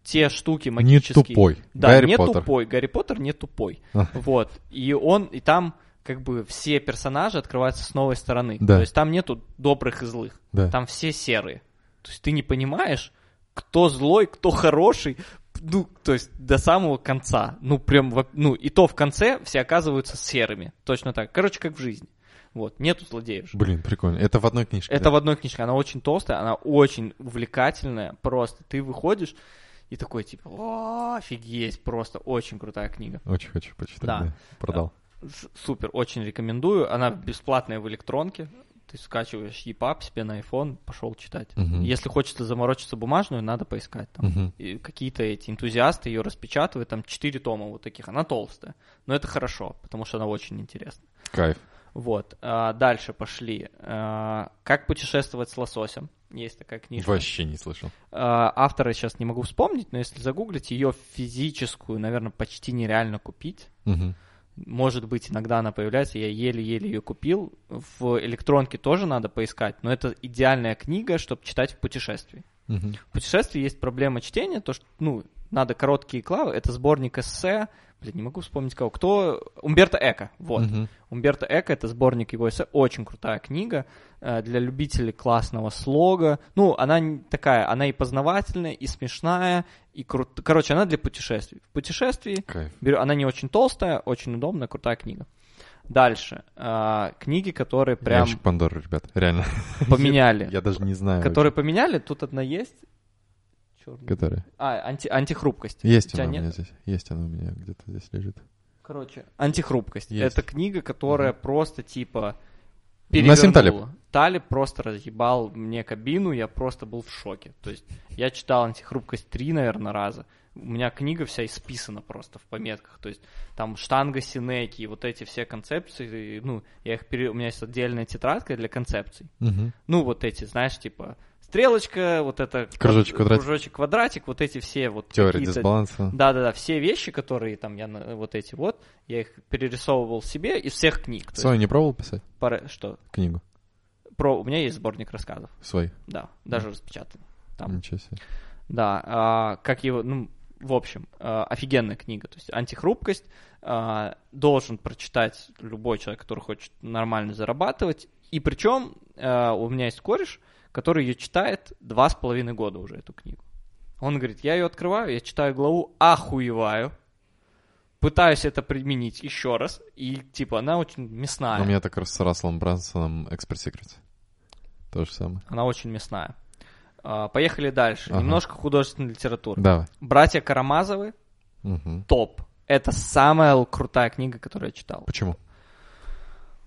те штуки не магические. тупой. Да, Гарри не Поттер. тупой. Гарри Поттер не тупой. А. Вот. И он, и там как бы все персонажи открываются с новой стороны. Да. То есть там нету добрых и злых. Да. Там все серые. То есть ты не понимаешь, кто злой, кто хороший. Ну, то есть до самого конца. Ну, прям, ну, и то в конце все оказываются серыми. Точно так. Короче, как в жизни. Вот, нету злодеев. Блин, прикольно. Это в одной книжке. Это да? в одной книжке. Она очень толстая, она очень увлекательная. Просто ты выходишь и такой, типа, «О, офигеть, просто очень крутая книга. Очень хочу почитать. Да. Да. Продал. С- Супер, очень рекомендую. Она бесплатная в электронке. Ты скачиваешь EPUB себе на iPhone, пошел читать. Мгм. Если хочется заморочиться бумажную, надо поискать там. Мгм. И какие-то эти энтузиасты ее распечатывают, там 4 тома вот таких. Она толстая. Но это хорошо, потому что она очень интересна. Кайф. Вот. а, дальше пошли. А, Как путешествовать с лососем. Есть такая книжка. Вообще не слышал. А, Автора сейчас не могу вспомнить, но если загуглить, ее физическую, наверное, почти нереально купить. Мгм. может быть, иногда она появляется, я еле-еле ее купил. В электронке тоже надо поискать, но это идеальная книга, чтобы читать в путешествии. Мгм. В путешествии есть проблема чтения, то, что, ну, надо короткие главы, это сборник эссе, блин, не могу вспомнить кого, кто, Умберто Эко, вот. Мгм. Умберто Эко это сборник его эссе, очень крутая книга э, для любителей классного слога. Ну, она такая, она и познавательная, и смешная, и крут... Короче, она для путешествий. В путешествии Кайф. беру- она не очень толстая, очень удобная, крутая книга. Дальше. э, книги, которые прям Ящик Пандоры, ребят, реально. поменяли. [LAUGHS] Я даже не знаю. Которые поменяли, тут одна есть. Вообще, которые. А, анти, антихрупкость. Есть она у нет? меня здесь. Есть она у меня где-то здесь лежит. Короче, антихрупкость. Есть. Это книга, которая просто типа Насим Талеб. перевернула. Талиб просто разъебал мне кабину, я просто был в шоке. То есть я читал антихрупкость три, наверное, раза. У меня книга вся исписана просто в пометках. То есть там штанга Синеки, вот эти все концепции, ну, я их пере... у меня есть отдельная тетрадка для концепций. Мгм. Ну, вот эти, знаешь, типа стрелочка, вот это Кружочек, квадратик. кружочек, квадратик, вот эти все вот Теория дисбаланса. да-да-да, все вещи, которые там я вот эти вот, я их перерисовывал себе из всех книг. То есть не пробовал писать? пара- что? Книгу? Про у меня есть сборник рассказов, Свой? да, даже распечатанный. Там. Ничего себе. Да, а, как его, ну, в общем, а, офигенная книга. То есть антихрупкость а, должен прочитать любой человек, который хочет нормально зарабатывать. И причем а, у меня есть кореш, который ее читает два с половиной года уже эту книгу. Он говорит, я ее открываю, я читаю главу, охуеваю, пытаюсь это применить еще раз, и типа она очень мясная. У меня так раз с Расселом Брансоном Expert Secrets. То же самое. Она очень мясная. А, поехали дальше. Ага. Немножко художественной литературы. Давай. Братья Карамазовы Мгм. топ. Это самая крутая книга, которую я читал. Почему?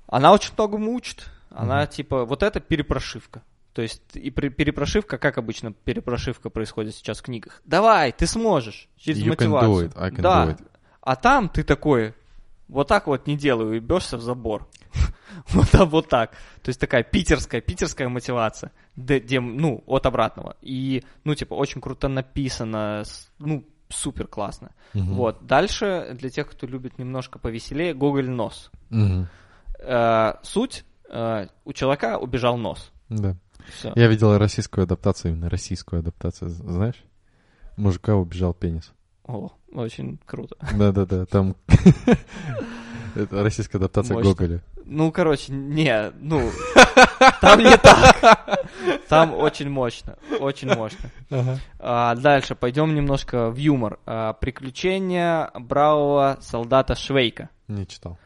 Она очень многому учит. Она Мгм. типа, вот это перепрошивка. То есть и перепрошивка, как обычно перепрошивка происходит сейчас в книгах. Давай, ты сможешь. Через You can мотивацию. do it, I can да. do it. А там ты такой, вот так вот не делаю, и бьешься в забор. [LAUGHS] вот, так, вот так. То есть такая питерская, питерская мотивация, де- де- ну, от обратного. И, ну, типа, очень круто написано, ну, супер классно. Мгм. Вот. Дальше, для тех, кто любит немножко повеселее, Гоголь нос. Мгм. Э, суть, э, у человека убежал нос. Да. Всё. Я видел российскую адаптацию, именно российскую адаптацию, знаешь? Мужика убежал пенис. О, очень круто. Да-да-да, там... [LAUGHS] Это российская адаптация Мощно. Гоголя. Ну, короче, не, ну, там не так. Там очень мощно, очень мощно. А, дальше пойдем немножко в юмор. А, приключения бравого солдата Швейка. Не читал.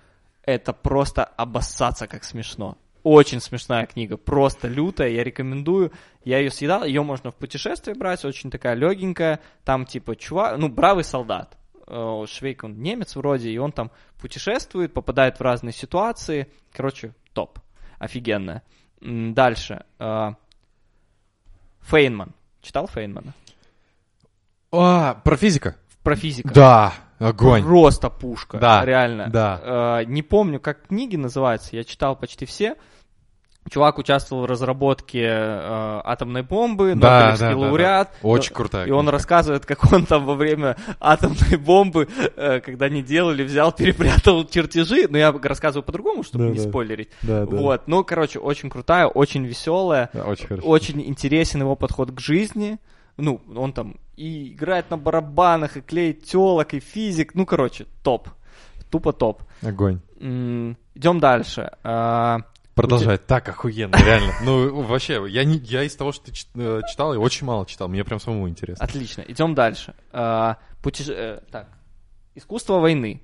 Это просто обоссаться как смешно. Очень смешная книга, просто лютая, я рекомендую. Я ее съедал, ее можно в путешествие брать, очень такая легенькая. Там типа чувак, ну, бравый солдат. Э, Швейк, он немец вроде, и он там путешествует, попадает в разные ситуации. Короче, топ. Офигенная. Дальше. э, Фейнман. Читал Фейнмана? А, про физика? Про физика. Да, огонь. Просто пушка. Да, Реально. да. Э, не помню, как книги называются. Я читал почти все. Чувак участвовал в разработке э, атомной бомбы, Да, Нобелевский да, да, да. лауреат. Очень Э, крутая И он рассказывает, как он там во время атомной бомбы, э, когда не делали, взял, [LAUGHS] перепрятал чертежи. Но я рассказываю по-другому, чтобы Да, не да. спойлерить. Да, да. Вот. Ну, короче, очень крутая, очень веселая. Да, очень хорошо. Очень интересен его подход к жизни. Ну, он там и играет на барабанах, и клеит телок, и физик. Ну, короче, топ. Тупо топ. Огонь. М, Идем дальше. А, Продолжай. Так охуенно, реально. Ну, вообще, я, не, я из того, что ты э, читал, я очень мало читал. Мне прям самому интересно. Отлично. Идем дальше. А, путеше- э, Так. Искусство войны.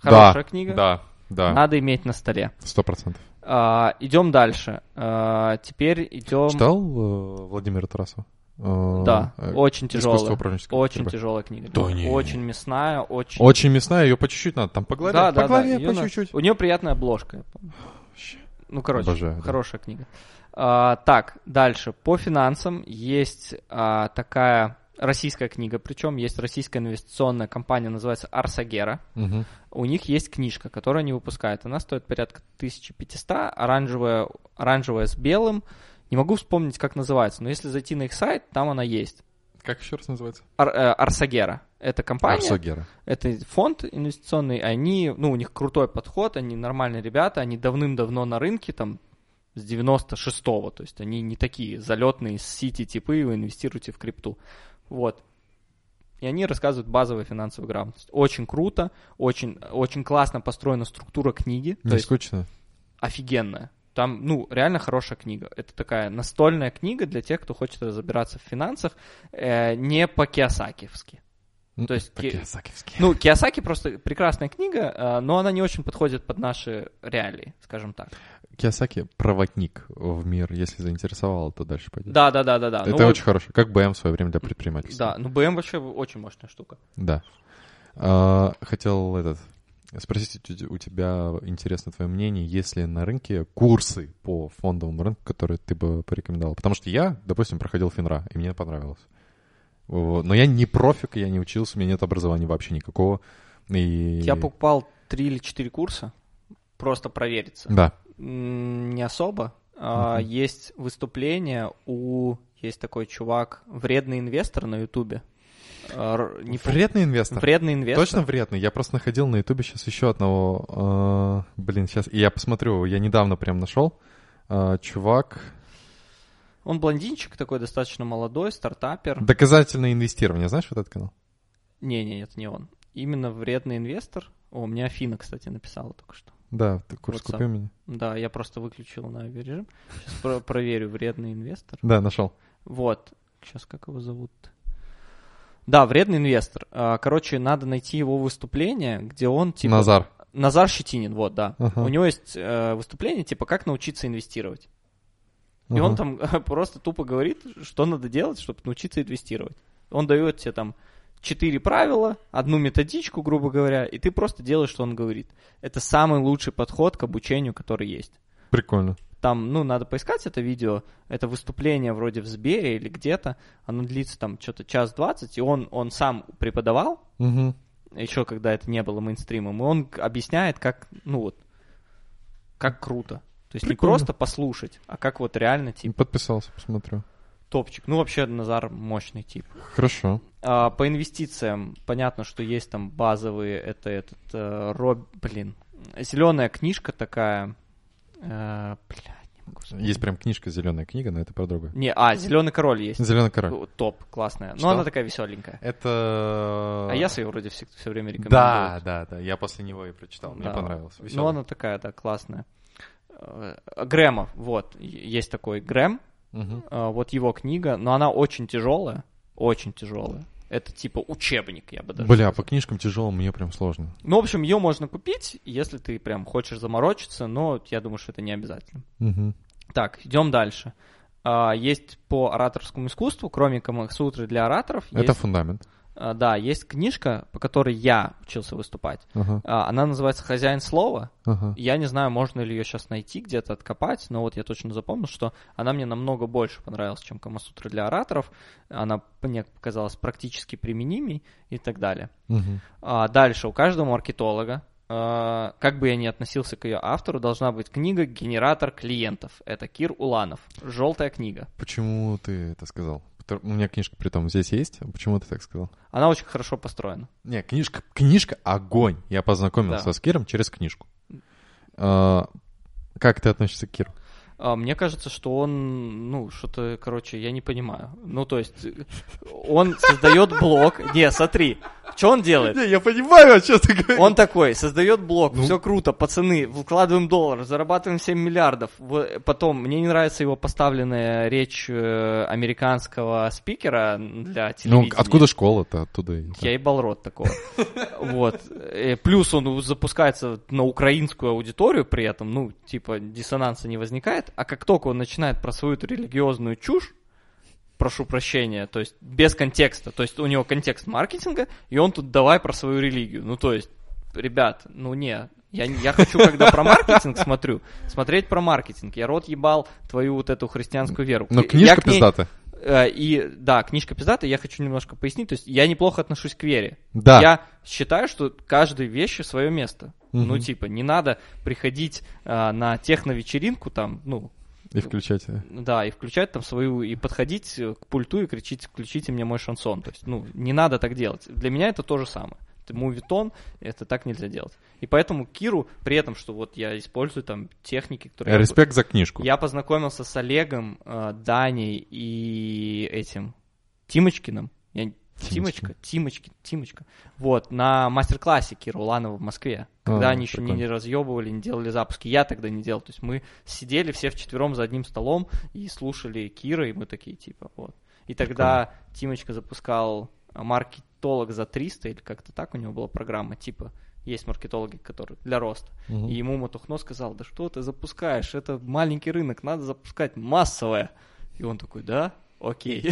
Хорошая да, книга. Да, да, Надо иметь на столе. сто процентов. А, идем дальше. А, теперь идем. Читал э, Владимира Тарасова? Э, Да, э, очень «Искусство тяжелая. Очень борьбы». тяжелая книга. Да не. Очень мясная, очень. Очень мясная, ее по чуть-чуть надо. Там по главе, Да, по да, главе, да. по на- чуть-чуть. У нее приятная обложка. я помню. Ну, короче, Обожаю, да. хорошая книга. А, так, дальше. По финансам есть а, такая российская книга, причем есть российская инвестиционная компания, называется Арсагера. Мгм. У них есть книжка, которую они выпускают. Она стоит порядка 1500, оранжевая, оранжевая с белым. Не могу вспомнить, как называется, но если зайти на их сайт, там она есть. Как еще раз называется? Ар- э, Арсагера. Это компания, Арсогера. это фонд инвестиционный, они, ну, у них крутой подход, они нормальные ребята, они давным-давно на рынке, там, с 96-го, то есть они не такие залетные с сити типы, вы инвестируете в крипту. Вот. И они рассказывают базовую финансовую грамотность. Очень круто, очень, очень классно построена структура книги. Не то есть скучно? офигенная. Там, ну, реально хорошая книга. Это такая настольная книга для тех, кто хочет разбираться в финансах, э, не по-киосакиевски. То есть ки-. Ну, Киосаки просто прекрасная книга, э, но она не очень подходит под наши реалии, скажем так. Киосаки — проводник в мир. Если заинтересовало, то дальше пойдет. Да, да, да, да, да. Это Ну, вот- очень хорошо. Как БМ в свое время для предпринимательства. Да, ну БМ вообще очень мощная штука. Да. А, хотел этот спросить у те- у тебя интересно твое мнение, есть ли на рынке курсы по фондовому рынку, которые ты бы порекомендовал? Потому что я, допустим, проходил Финра, и мне понравилось. Но я не профик, я не учился, у меня нет образования вообще никакого. И... Я покупал три или четыре курса, просто провериться. Да. Не особо. Мгм. Есть выступление у... Есть такой чувак, вредный инвестор на Ютубе. А, не Вредный инвестор. Вредный инвестор. Точно вредный. Я просто находил на Ютубе сейчас еще одного. а, блин, сейчас я посмотрю. Я недавно прям нашел. А, чувак. Он блондинчик такой, достаточно молодой, стартапер. Доказательное инвестирование. Знаешь вот этот канал? Не-не, это не он. Именно вредный инвестор. О, мне Афина, кстати, написала только что. Да, ты курс WhatsApp. купи у меня. Да, я просто выключил на авиарежим. Сейчас проверю, вредный инвестор. Да, нашел. Вот. Сейчас как его зовут? Да, вредный инвестор. А, Короче, надо найти его выступление, где он типа... Назар. Назар Щетинин, вот, да. Ага. У него есть э, выступление, типа, как научиться инвестировать. И Ага. он там [LAUGHS] просто тупо говорит, что надо делать, чтобы научиться инвестировать. Он дает тебе там четыре правила, одну методичку, грубо говоря, и ты просто делаешь, что он говорит. Это самый лучший подход к обучению, который есть. Прикольно. Там, ну, надо поискать это видео. Это выступление вроде в Сбере или где-то. Оно длится там что-то час двадцать, и он, он сам преподавал, Угу. еще когда это не было мейнстримом, и он объясняет, как, ну вот, как круто. То есть Прикольно. не просто послушать, а как вот реально, типа, Подписался, посмотрю. топчик. Ну, вообще, Назар мощный тип. Хорошо. А, по инвестициям, понятно, что есть там базовые, это этот, э, Роб, блин, зеленая книжка такая, э, блядь, не могу вспомнить. Есть прям книжка «Зеленая книга», но это про другое. Не, а, зеленый король есть. «Зеленый король». Топ, классная. Что? Но она такая веселенькая. Это... А я свою вроде все, время рекомендую. Да, да, да. Я после него и прочитал. Мне Да. понравилось. Ну, Весёлый. она такая, да, классная. Э, Грэма, вот, есть такой Грэм, э, вот его книга, но она очень тяжелая, очень тяжелая. Это типа учебник, я бы даже Бля, по сказал. книжкам тяжело, мне прям сложно. Ну, в общем, ее можно купить, если ты прям хочешь заморочиться, но я думаю, что это не обязательно. Мгм. Так, идем дальше. А, Есть по ораторскому искусству, кроме Камасутры для ораторов, Это есть, фундамент. А, да, есть книжка, по которой я учился выступать. А, Она называется «Хозяин слова». ага. Я не знаю, можно ли ее сейчас найти, где-то откопать, но вот я точно запомнил, что она мне намного больше понравилась, чем Камасутра для ораторов. Она мне показалась практически применимей и так далее. Мгм. А дальше, у каждого маркетолога, а, как бы я ни относился к ее автору, должна быть книга «Генератор клиентов». Это Кир Уланов. Желтая книга. Почему ты это сказал? У меня книжка при том здесь есть. Почему ты так сказал? Она очень хорошо построена. Не, книжка, книжка огонь. Я познакомился Да. с Киром через книжку. А, как ты относишься к Киру? А, Мне кажется, что он, ну, что-то, короче, я не понимаю. Ну, то есть, он создает блог. Не, смотри, что он делает? Не, я понимаю, о чем ты говоришь. Он такой, создает блог, Ну. все круто, пацаны, вкладываем доллар, зарабатываем 7 миллиардов. Потом, мне не нравится его поставленная речь э, американского спикера для Ну, телевидения. откуда школа-то? Оттуда Я ебал рот такого. Вот. Э, Плюс он запускается на украинскую аудиторию при этом, ну, типа, диссонанса не возникает. А как только он начинает про свою религиозную чушь, прошу прощения, то есть без контекста, то есть у него контекст маркетинга, и он тут давай про свою религию. Ну, то есть, ребят, ну не, я, я хочу, когда про маркетинг смотрю, смотреть про маркетинг. Я рот ебал твою вот эту христианскую веру. Но Я книжка к ней- пиздатая. Э, И да, книжка пиздатая, я хочу немножко пояснить. То есть я неплохо отношусь к вере. Да. Я считаю, что каждой вещи свое место. Мгм. Ну, типа, не надо приходить а, на техно-вечеринку, там, ну, И включать. Да, и включать там свою, и подходить э, к пульту и кричить, включите мне мой шансон. То есть, ну, не надо так делать. Для меня это то же самое. Это мувитон, это так нельзя делать. И поэтому Киру, при этом, что вот я использую там техники, которые... я- Респект за книжку. Я познакомился с Олегом, э, Даней и этим Тимочкиным. Я... Тимочка, Тимочкин, Тимочка. Вот, на мастер-классе Кира Уланова в Москве. Когда А, они еще не, прикольно. не разъебывали, не делали запуски. Я тогда не делал. То есть мы сидели все вчетвером за одним столом и слушали Кира, и мы такие, типа, вот. И тогда Тимочка запускал маркетолог за 300, или как-то так у него была программа, типа, есть маркетологи, которые для роста. Мгм. И ему Матухно сказал, да что ты запускаешь, это маленький рынок, надо запускать массовое. И он такой, да, окей.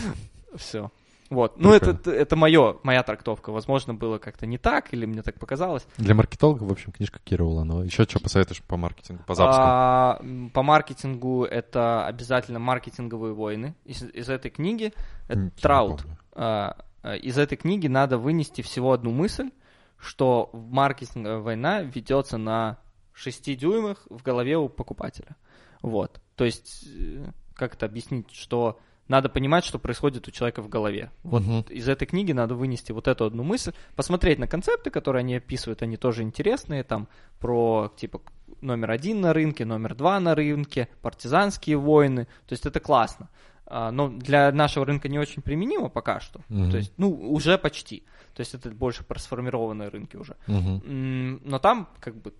[LAUGHS] Все. Вот. Ну, это, это мое, моя трактовка. Возможно, было как-то не так, или мне так показалось. Для маркетологов, в общем, книжка Кира Уланова. Еще что посоветуешь по маркетингу, по запуску? А, по маркетингу это обязательно маркетинговые войны. Из, из этой книги это Не Траут. А, а, из этой книги надо вынести всего одну мысль, что маркетинговая война ведется на 6 дюймах в голове у покупателя. Вот. То есть, э, как это объяснить, что надо понимать, что происходит у человека в голове. Вот Мгм. из этой книги надо вынести вот эту одну мысль, посмотреть на концепты, которые они описывают, они тоже интересные, там про типа номер один на рынке, номер два на рынке, партизанские войны, то есть это классно. А, Но для нашего рынка не очень применимо пока что. Мгм. То есть, ну, уже почти. То есть это больше про сформированные рынки уже. М, Но там как бы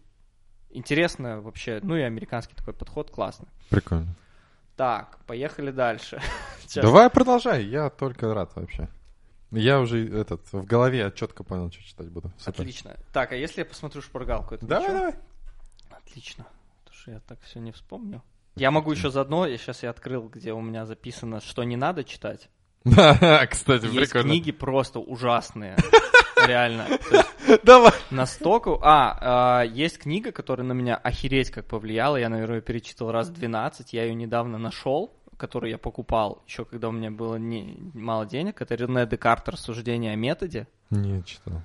интересно вообще, ну и американский такой подход классный. Прикольно. Так, поехали дальше. [LAUGHS] Давай продолжай, я только рад вообще. Я уже этот в голове я четко понял, что читать буду. Супер. Отлично. Так, а если я посмотрю шпаргалку, это Давай, ничего? давай. Отлично. Потому что я так все не вспомню. Я могу еще заодно, я сейчас я открыл, где у меня записано, что не надо читать. Да, [LAUGHS] кстати, Есть прикольно. книги просто ужасные. [LAUGHS] Реально. [LAUGHS] Давай. Настолько... А, а, есть книга, которая на меня охереть как повлияла. Я, наверное, ее перечитал раз 12. Я ее недавно нашел, которую я покупал, еще когда у меня было не, мало денег. Это Рене Декарт «Рассуждение о методе». Не читал.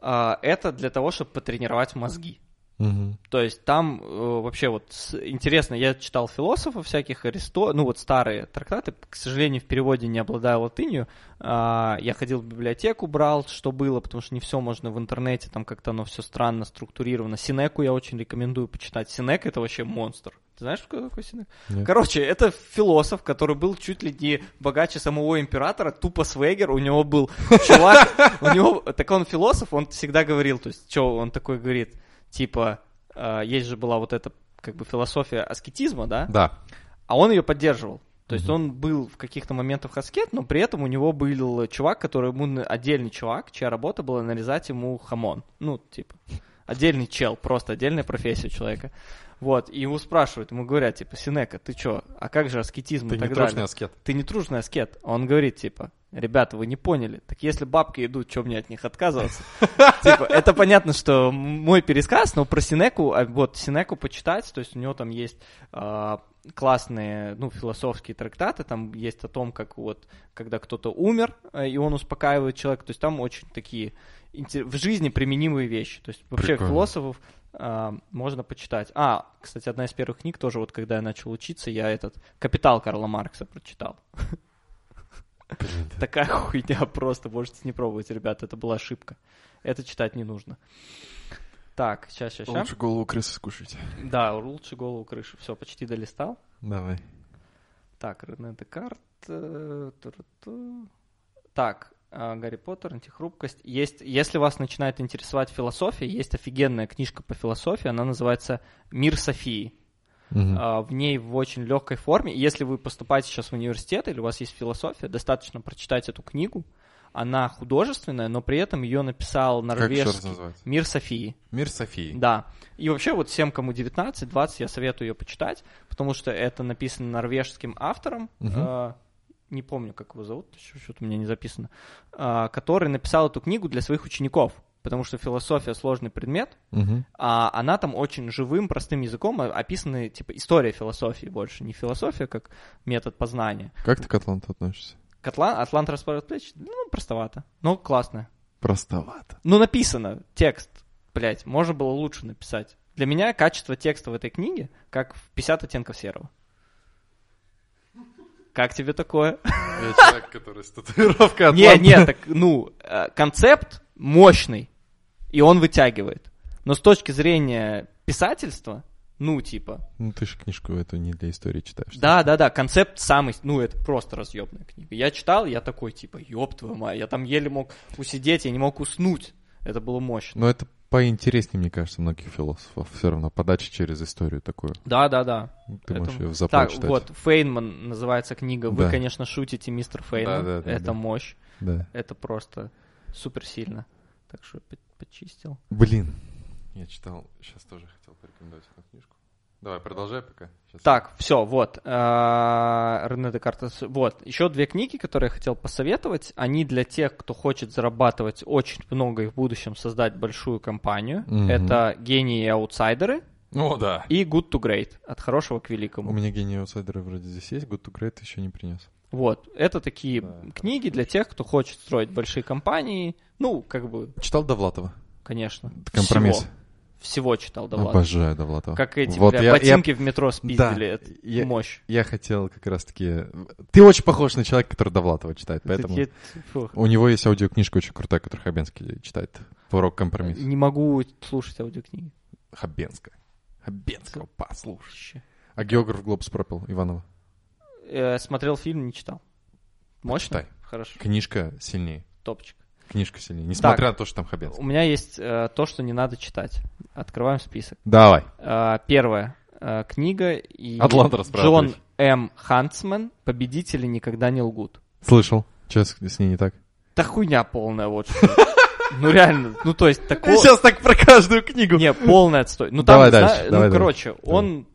А, это для того, чтобы потренировать мозги. Мгм. То есть там э, вообще вот с- интересно, я читал философов всяких, Аристо, ну вот старые трактаты, к сожалению, в переводе не обладаю латынью. А, я ходил в библиотеку, брал, что было, потому что не все можно в интернете, там как-то оно все странно структурировано. Синеку я очень рекомендую почитать. Синек это вообще монстр. Ты знаешь, кто такой Синек? Нет. Короче, это философ, который был чуть ли не богаче самого императора, тупо свегер, у него был чувак, у него, так он философ, он всегда говорил, то есть, что он такой говорит, типа, э, есть же была вот эта, как бы, философия аскетизма, да, Да. а он ее поддерживал. То есть Мгм. он был в каких-то моментах аскет, но при этом у него был чувак, который ему отдельный чувак, чья работа была нарезать ему хамон. Ну, типа, отдельный чел, просто отдельная профессия у человека. Вот, и его спрашивают, ему говорят, типа, Сенека, ты чё, а как же аскетизм Ты и не так далее? аскет. Ты не true шный аскет. А Он говорит, типа, ребята, вы не поняли. Так если бабки идут, что мне от них отказываться? [LAUGHS] Типа, это понятно, что мой пересказ, но про Сенеку, а вот Сенеку почитать, то есть у него там есть а, классные, ну, философские трактаты, там есть о том, как вот, когда кто-то умер, э, и он успокаивает человека, то есть там очень такие в жизни применимые вещи. То есть вообще Прикольно. философов можно почитать. А, кстати, одна из первых книг тоже, вот когда я начал учиться, я этот «Капитал» Карла Маркса прочитал. Такая хуйня просто, можете не пробовать, ребята, это была ошибка. Это читать не нужно. Так, сейчас, сейчас, сейчас. Лучше голову крысы скушать. Да, лучше голову крышу. Все, почти долистал. Давай. Так, Рене Декарт. э. Так, Гарри Поттер, антихрупкость. Есть, если вас начинает интересовать философия, есть офигенная книжка по философии, она называется «Мир Софии». А, в ней в очень легкой форме. Если вы поступаете сейчас в университет или у вас есть философия, достаточно прочитать эту книгу. Она художественная, но при этом ее написал Как норвежский называется? Мир Софии. Мир Софии. Да. И вообще вот всем, кому 19-20, я советую ее почитать, потому что это написано норвежским автором. Э, не помню, как его зовут, что-то у меня не записано. э, который написал эту книгу для своих учеников. Потому что философия сложный предмет, Мгм. а она там очень живым, простым языком о- описаны, типа, история философии больше, не философия как метод познания. Как ты к Атланту относишься? Котла, Атлант расправит плечи, ну, простовато, но классно. Простовато. Ну, написано, текст, блядь, можно было лучше написать. Для меня качество текста в этой книге как в 50 оттенков серого. Как тебе такое? Я человек, который с татуировкой Не, не, так, ну, э, концепт мощный, и он вытягивает. Но с точки зрения писательства, ну, типа, Ну, ты же книжку эту не для истории читаешь. да, да, да, концепт самый, ну, это просто разъебная книга. Я читал, я такой, типа, ёб твою мать, я там еле мог усидеть, я не мог уснуть. Это было мощно. Но это поинтереснее, мне кажется, многих философов. Все равно подача через историю такую. Да, да, да. Ты можешь Это- ее в Так, читать. вот, Фейнман называется книга. Вы, Да. конечно, шутите, мистер Фейнман. Да, да, да, это да. мощь. Да. Это просто супер сильно. Так что по- почистил. Блин, я читал, сейчас тоже хотел порекомендовать эту книжку. Давай, продолжай пока. Щас. Так, все, вот. э, Рене Декартес. Вот. Еще две книги, которые я хотел посоветовать. Они для тех, кто хочет зарабатывать очень много и в будущем создать большую компанию. Мгм. Это «Гении и аутсайдеры» О, да. и «Good to Great» от хорошего к У великому. меня гений аутсайдера вроде здесь есть, Good to Great еще не принес. Вот. Это такие Да. книги для тех, кто хочет строить большие компании. Ну, как бы, Читал Довлатова? конечно. Компромисс. Всего, всего читал Довлатов. Обожаю Довлатова. Как эти, Вот бля, я- ботинки в метро спиздили. Да, я- мощь. Я хотел как раз-таки... Ты очень похож на человека, который Довлатова читает, поэтому... Фу. У него есть аудиокнижка очень крутая, которую Хабенский читает. Урок компромисс. Не могу слушать аудиокниги. Хабенская. Хабенского послушай. А географ Глобус пропил Иванова. Э, смотрел фильм, не читал. Мощно? Почитай. Хорошо. Книжка сильнее. Топчик. Книжка сильнее. Несмотря на то, что там Хабенский. У меня есть э, то, что не надо читать. Открываем список. Давай. Э, первая э, книга и расправа Джон. М. Хантсман «Победители никогда не лгут». Слышал. Что с, ней не так? Да хуйня полная, вот что. Ну реально, ну то есть такого... сейчас так про каждую книгу. Не, полный отстой. Ну Давай там, дальше, зна- давай ну дальше. короче, он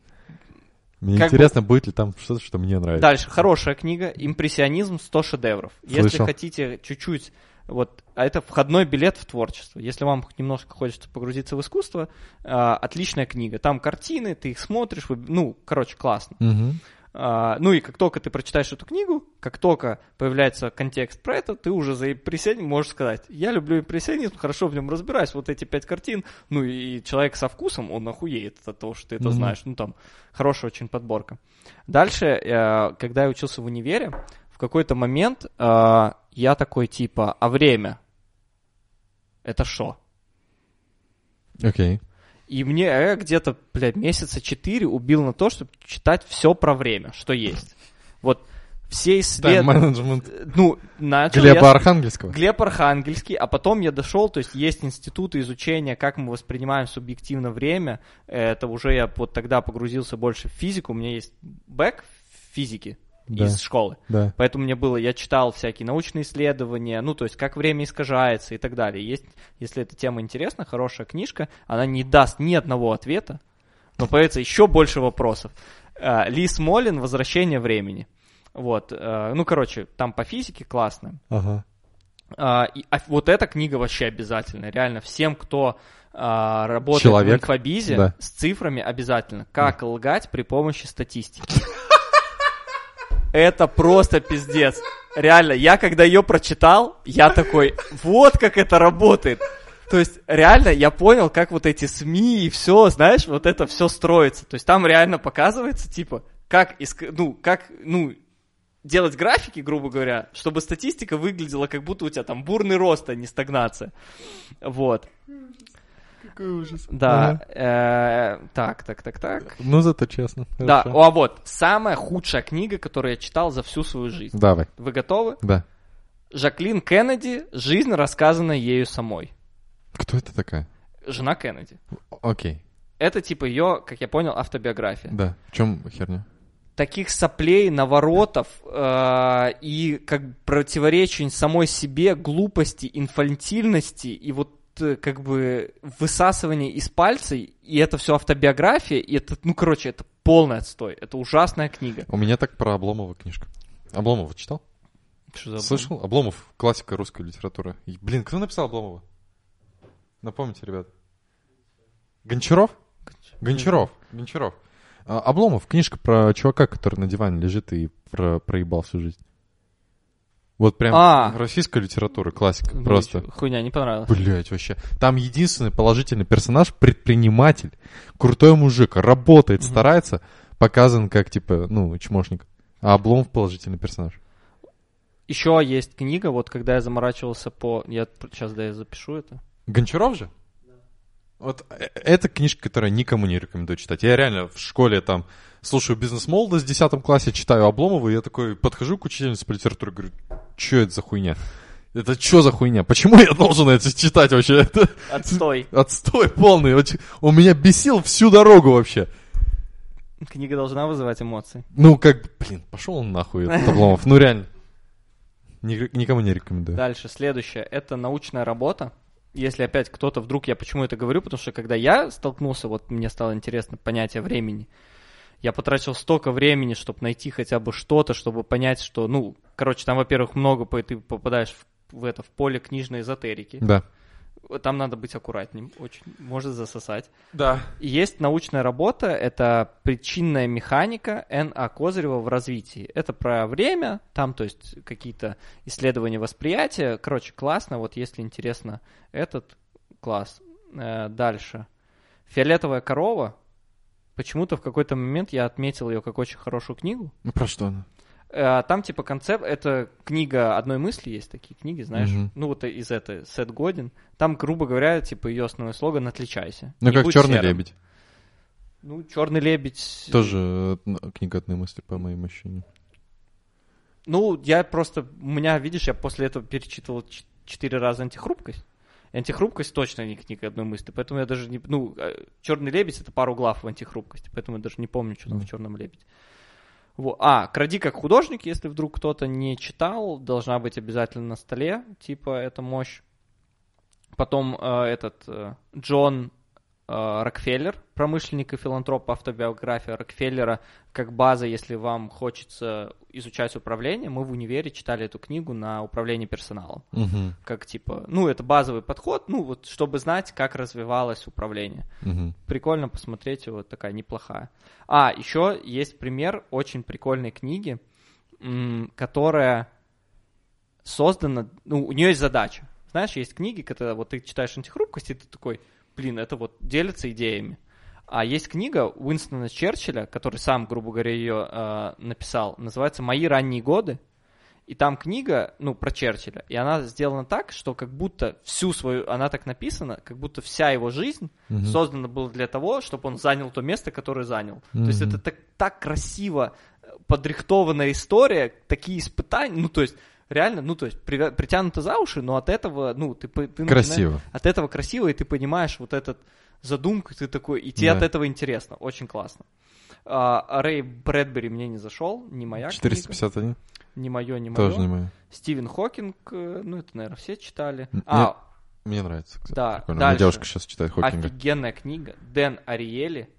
Мне интересно, будет ли там что-то, что мне нравится. Дальше, хорошая книга «Импрессионизм. 100 шедевров». Если хотите чуть-чуть, вот, а это входной билет в творчество. Если вам немножко хочется погрузиться в искусство, а, отличная книга. Там картины, ты их смотришь, вы- ну, короче, классно. Мгм. А, ну и как только ты прочитаешь эту книгу, как только появляется контекст про это, ты уже за импрессионизм можешь сказать, я люблю импрессионизм, хорошо в нем разбираюсь, вот эти пять картин, ну и человек со вкусом, он охуеет от того, что ты это Мгм. знаешь, ну там хорошая очень подборка. Дальше, э, когда я учился в универе, какой-то момент э, я такой типа, а время? Это что? Окей. И мне э, где-то, блядь, месяца четыре убил на то, чтобы читать все про время, что есть. Вот все исследования... Ну, начал Глеба я... Архангельского. Глеб Архангельский, а потом я дошел, то есть есть институты изучения, как мы воспринимаем субъективно время. Это уже я вот тогда погрузился больше в физику. У меня есть бэк в физике Да. из школы. Да. Поэтому мне было, я читал всякие научные исследования, ну, то есть, как время искажается и так далее. Есть, если эта тема интересна, хорошая книжка, она не даст ни одного ответа, но появится еще больше вопросов. А, Ли Смолин «Возвращение времени». Вот, э, ну, короче, там по физике классно. Ага. А, и- а вот эта книга вообще обязательно. Реально, всем, кто а, работает Человек. в инфобизе, Да. с цифрами обязательно. Как лгать при помощи статистики. Это просто пиздец. Реально, я когда ее прочитал, я такой, вот как это работает. То есть, реально, я понял, как вот эти СМИ и все, знаешь, вот это все строится. То есть, там реально показывается, типа, как, иск- ну, как, ну, делать графики, грубо говоря, чтобы статистика выглядела, как будто у тебя там бурный рост, а не стагнация. Вот. Какой ужас. Да. э, так, так, так, так. Ну, зато честно. Да, Хорошо. а вот, самая худшая книга, которую я читал за всю свою жизнь. Давай. Вы готовы? Да. Жаклин Кеннеди «Жизнь, рассказанная ею самой». Кто это такая? Жена Кеннеди. Окей. Это типа ее, как я понял, автобиография. Да. В чем херня? Таких соплей, наворотов э, и как противоречий самой себе, глупости, инфантильности и вот как бы высасывание из пальца, и это все автобиография, и это, ну, короче, это полный отстой. Это ужасная книга. У меня так про Обломова книжка. Обломова читал? Что за Слышал? Обломов, классика русской литературы. И, блин, кто написал Обломова? Напомните, ребят. Гончаров? Гончаров. Гончаров. А, Обломов, книжка про чувака, который на диване лежит и про- проебал всю жизнь. Вот прям А. российская литература, классика. Ну, просто. Хуйня, не понравилось. Блять, вообще. Там единственный положительный персонаж предприниматель, крутой мужик, работает, Мгм. старается, показан как типа, ну, чмошник. А Обломов положительный персонаж. Еще есть книга, вот когда я заморачивался по... Я сейчас, да, я запишу это. Гончаров же? Вот э, это книжка, которую никому не рекомендую читать. Я реально в школе там слушаю бизнес-молодость в 10 классе, читаю Обломова, и я такой подхожу к учительнице по литературе и говорю, что это за хуйня? Это что за хуйня? Почему я должен это читать вообще? Это Отстой. [LAUGHS] отстой полный. Вот Он меня бесил всю дорогу вообще. Книга должна вызывать эмоции. Ну, как, блин, пошел он нахуй, этот Обломов. Ну, реально. Ни- Никому не рекомендую. Дальше, следующее. Это научная работа. Если опять кто-то вдруг, я почему это говорю, потому что когда я столкнулся, вот мне стало интересно понятие времени, я потратил столько времени, чтобы найти хотя бы что-то, чтобы понять, что, ну, короче, там, во-первых, много, ты попадаешь в, в это, в поле книжной эзотерики. Да. Там надо быть аккуратнее, очень может засосать. Да. Есть научная работа, это причинная механика Н.А. Козырева в развитии. Это про время, там, то есть, какие-то исследования восприятия. Короче, классно, вот если интересно этот, класс. Э, дальше. Фиолетовая корова. Почему-то в какой-то момент я отметил ее как очень хорошую книгу. Ну, про что она? Э, Там типа концепт, это книга одной мысли, есть такие книги, знаешь, Мгм. ну вот из этой, Сет Годин. Там, грубо говоря, типа ее основной слоган «Отличайся». Ну, как Черный серым». лебедь. Ну, Черный лебедь. Тоже э, книга одной мысли, по моим ощущениям. Ну, я просто, у меня, видишь, я после этого перечитывал четыре раза антихрупкость. Антихрупкость точно не книга одной мысли, поэтому я даже не... Ну, Черный лебедь это пару глав в антихрупкости, поэтому я даже не помню, что там в Мгм. Черном лебеде. А, кради как художник, если вдруг кто-то не читал, должна быть обязательно на столе, типа, это мощь. Потом э, этот э, Джон э, Рокфеллер, промышленник и филантроп, автобиография Рокфеллера как база, если вам хочется изучать управление. Мы в универе читали эту книгу на управление персоналом. Мгм. Как типа, ну, это базовый подход, ну, вот, чтобы знать, как развивалось управление. Мгм. Прикольно посмотреть, вот такая неплохая. А, еще есть пример очень прикольной книги, которая создана, ну, у нее есть задача. Знаешь, есть книги, когда вот ты читаешь антихрупкость, и ты такой, блин, это вот делится идеями. А есть книга Уинстона Черчилля, который сам, грубо говоря, ее э, написал, называется «Мои ранние годы». И там книга, ну, про Черчилля, и она сделана так, что как будто всю свою, она так написана, как будто вся его жизнь Мгм. создана была для того, чтобы он занял то место, которое занял. То есть это так, так красиво э, подрихтованная история, такие испытания, ну, то есть реально, ну, то есть привя- притянуто за уши, но от этого, ну, ты, ты Красиво. от этого красиво, и ты понимаешь вот этот задумку, ты такой, и тебе Да. от этого интересно, очень классно. А, Рэй Брэдбери мне не зашел, не моя книга, 451? не мое, не мое. Тоже не мое. Стивен Хокинг, э, ну, это, наверное, все читали. М, А, Мне нравится, кстати. Да, Прикольно. дальше. Моя девушка сейчас читает Хокинга. Офигенная книга. Дэн Ариэли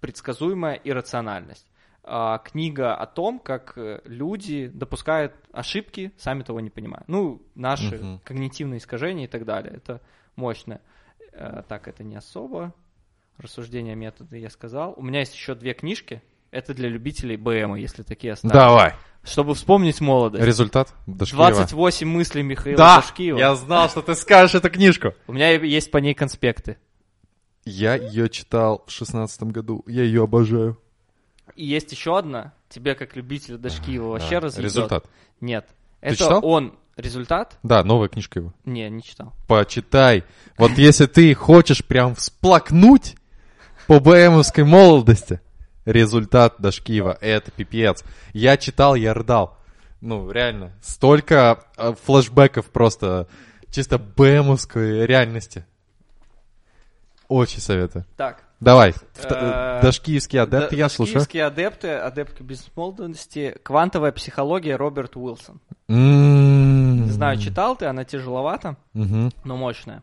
«Предсказуемая иррациональность». А, книга о том, как э, люди допускают ошибки, сами того не понимая. Ну, наши Мгм. когнитивные искажения и так далее. Это мощно. Э, так, это не особо. Рассуждения методы я сказал. У меня есть еще две книжки. Это для любителей БМа, если такие остались. Давай. Чтобы вспомнить молодость. Результат? Дашкиева. 28 мыслей Михаила Да, Дашкиева. я знал, что ты скажешь эту книжку. У меня есть по ней конспекты. Я ее читал в шестнадцатом году. Я ее обожаю. И есть еще одна, тебе как любителю Дашкиева вообще Да. разъебет. Результат. Нет. Ты это читал? он. Результат? Да, новая книжка его. Не, не читал. Почитай. Вот если ты хочешь прям всплакнуть по БМовской молодости, результат Дашкиева, это пипец. Я читал, я рыдал. Ну, реально. Столько э, флешбеков просто чисто БМовской реальности. Очень советую. Так. Давай. Э, Вт- Дашкиевский адепт, Да- я слушаю. Дашкиевские адепты, адепты бизнес-молодости, квантовая психология Роберт Уилсон. Не знаю, читал ты, она тяжеловата, но мощная.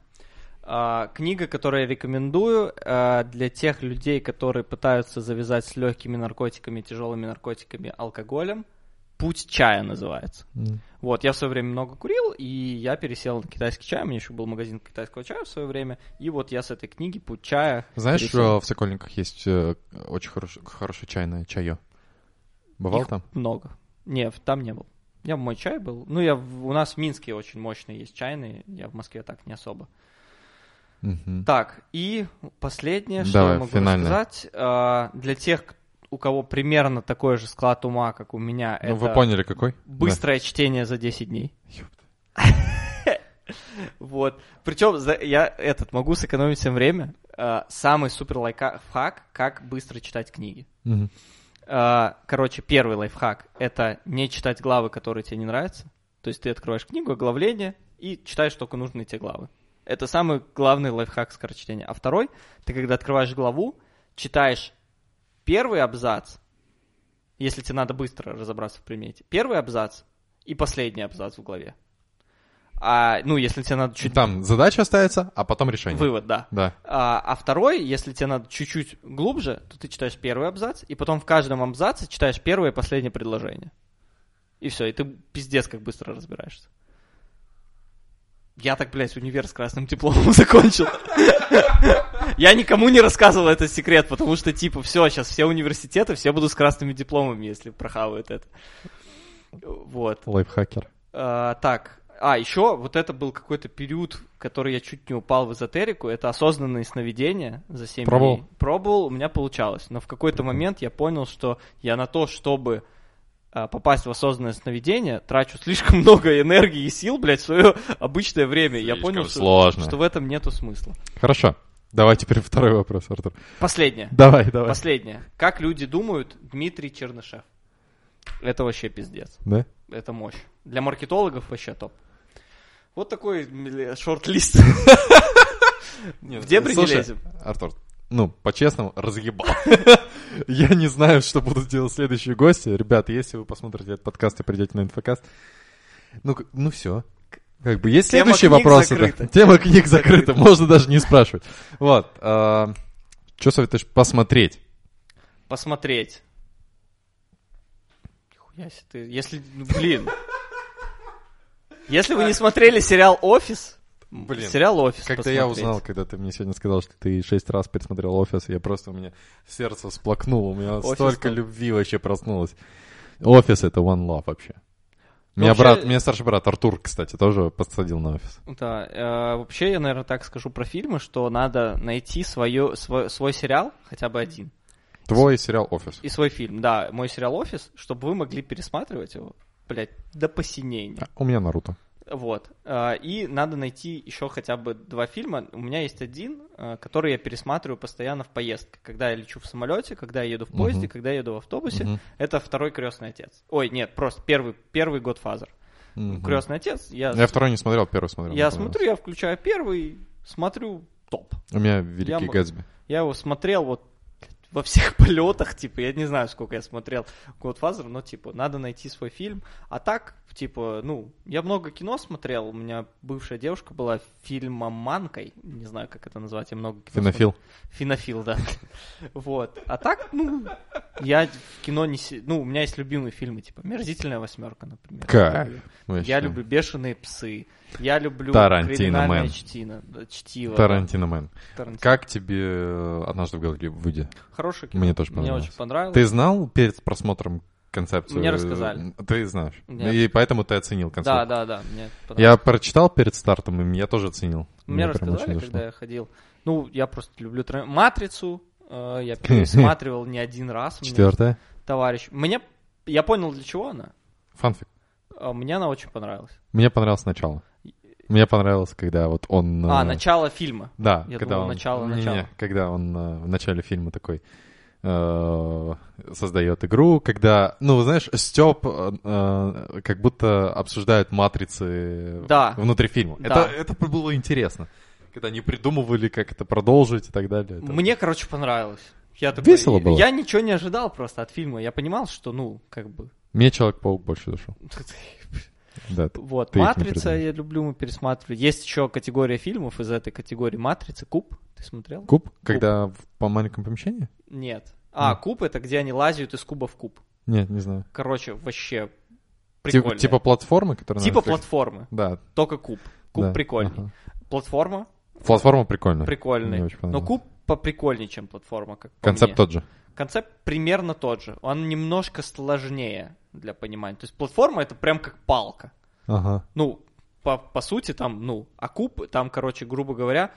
А, книга, которую я рекомендую а, для тех людей, которые пытаются завязать с легкими наркотиками, тяжелыми наркотиками, алкоголем. Путь чая называется. М. Вот, я в свое время много курил, и я пересел на китайский чай. У меня еще был магазин китайского чая в свое время. И вот я с этой книги «Путь чая». Знаешь, пересел. что в Сокольниках есть э, очень хорошее, хорошее чайное чайо? Бывал Их там? много. Не, там не был. Я в мой чай был. Ну, я в- у нас в Минске очень мощные есть чайные. Я в Москве так не особо. Мгм. Так, и последнее, что Давай, я могу финальное. рассказать. а, для тех, у кого примерно такой же склад ума, как у меня, Ну, это вы поняли, какой? быстрое чтение за 10 дней. Да. [LAUGHS] Вот. Причем я этот могу сэкономить всем время. А, Самый супер лайфхак, как быстро читать книги. А, Короче, первый лайфхак — это не читать главы, которые тебе не нравятся. То есть ты открываешь книгу, оглавление, и читаешь только нужные тебе главы. Это самый главный лайфхак скорочтения. А второй — ты когда открываешь главу, читаешь первый абзац, если тебе надо быстро разобраться в примете, первый абзац и последний абзац в главе. А, ну, если тебе надо чуть... Там задача ставится, а потом решение. Вывод, да. Да. А, а второй, если тебе надо чуть-чуть глубже, то ты читаешь первый абзац, и потом в каждом абзаце читаешь первое и последнее предложение. И все, и ты пиздец как быстро разбираешься. Я так, блядь, универ с красным дипломом [LAUGHS] закончил. Я никому не рассказывал этот секрет, потому что, типа, все, сейчас все университеты, все будут с красными дипломами, если прохавают это. Вот. Лайфхакер. А, так, а, еще вот это был какой-то период, который я чуть не упал в эзотерику. Это осознанные сновидения за 7 Пробовал? дней. Пробовал, у меня получалось. Но в какой-то момент я понял, что я на то, чтобы а, попасть в осознанное сновидение, трачу [LAUGHS] слишком много энергии и сил, блядь, в свое обычное время. я Слишком понял, что, сложно. что в этом нету смысла. Хорошо. Давай теперь второй вопрос, Артур. Последнее. Давай, давай. Последнее. Как люди думают, Дмитрий Чернышев? Это вообще пиздец. Да? Это мощь. Для маркетологов вообще топ. Вот такой шорт-лист. [LAUGHS] В дебри не лезем. Артур, ну, по-честному, разъебал. [LAUGHS] Я не знаю, что будут делать следующие гости. Ребят, если вы посмотрите этот подкаст и придете на инфокаст, ну, ну все. Как бы есть Тема следующие вопросы. закрыта. Тема книг [LAUGHS] закрыта, можно даже не спрашивать. Вот. Что советуешь посмотреть? Посмотреть. Нихуя себе ты. Если, ну, блин. Если вы не смотрели сериал «Офис», Блин, сериал «Офис» Когда я узнал, когда ты мне сегодня сказал, что ты шесть раз пересмотрел «Офис», я просто, у меня сердце всплакнуло, у меня «Офис» столько любви вообще проснулось. «Офис» — это one love вообще. Меня Вообще- брат, меня старший брат Артур, кстати, тоже подсадил на «Офис». Да, э, вообще я, наверное, так скажу про фильмы, что надо найти свое, свой, свой сериал, хотя бы один, Твой сериал «Офис». и свой фильм. Да, мой сериал «Офис», чтобы вы могли пересматривать его, блядь, до посинения. А, У меня Наруто. Вот. А, И надо найти еще хотя бы два фильма. У меня есть один, а, который я пересматриваю постоянно в поездке. Когда я лечу в самолете, когда я еду в поезде, Мгм. когда я еду в автобусе. Мгм. Это второй крестный отец. Ой, нет, просто первый, первый Godfather. Мгм. Крестный отец. Я, Я второй не смотрел, первый смотрел. я смотрю, я включаю первый, смотрю топ. У меня «Великий Я Гэтсби». Я его смотрел вот во всех [LAUGHS] полетах, типа, я не знаю, сколько я смотрел Godfather, но, типа, надо найти свой фильм. А так, типа, ну, я много кино смотрел, у меня бывшая девушка была фильмоманкой, не знаю, как это назвать, я много кино Фенофил. смотрел. Фенофил, да. [LAUGHS] Вот. А так, ну, я в кино не... Ну, у меня есть любимые фильмы, типа, «Мерзительная восьмерка», например. Вообще. Я люблю «Бешеные псы», я люблю Тарантино, «Криминальное мэн. чтиво», да, чтиво. да. Тарантино Мэн. Тарантино. Как тебе э, «Однажды в Голливуде»? Хорошее кино. Мне тоже Мне понравилось. очень понравилось. Ты знал перед просмотром концепцию? Мне рассказали. Ты знаешь. Нет. И поэтому ты оценил концепцию. Да, да, да. Мне Я прочитал перед стартом, и я тоже оценил. Мне очень рассказали, когда я ходил. Ну, я просто люблю Матрицу. э, Я пересматривал не один раз. Есть Товарищ. Мне... Я понял, для чего она. Фанфик. Мне она очень понравилась. Мне понравилось начало. Мне понравилось, когда вот он... А, э, начало фильма. Да, Я когда думал, он... начало, Не-не, начало. когда он э, в начале фильма такой э, создает игру, когда, ну, знаешь, Степ как будто обсуждают матрицы Да. внутри фильма. Да. Это, это было интересно. Когда они придумывали, как это продолжить и так далее. Это- Мне, короче, понравилось. Я такой, Весело было. Я ничего не ожидал просто от фильма. Я понимал, что, ну, как бы... Мне Человек-паук больше зашел. [LAUGHS] Да, Вот, «Матрица» я люблю, мы пересматривали. Есть еще категория фильмов из этой категории «Матрицы». «Куб» ты смотрел? Куб? Когда в- по маленьком помещении? Нет. А, Нет. «Куб» — это где они лазят из куба в куб. Нет, не знаю. Короче, вообще Типа, прикольно. типа платформы, которые... Типа на Netflix? платформы, Да. только куб. Куб да, прикольный. ага. Платформа Платформа прикольная. прикольный. Но куб поприкольнее, чем платформа, как Концепт тот же. Концепт примерно тот же. Он немножко сложнее для понимания. То есть платформа это прям как палка. Ага. Ну, по, по сути, там, ну, а куб, там, короче, грубо говоря,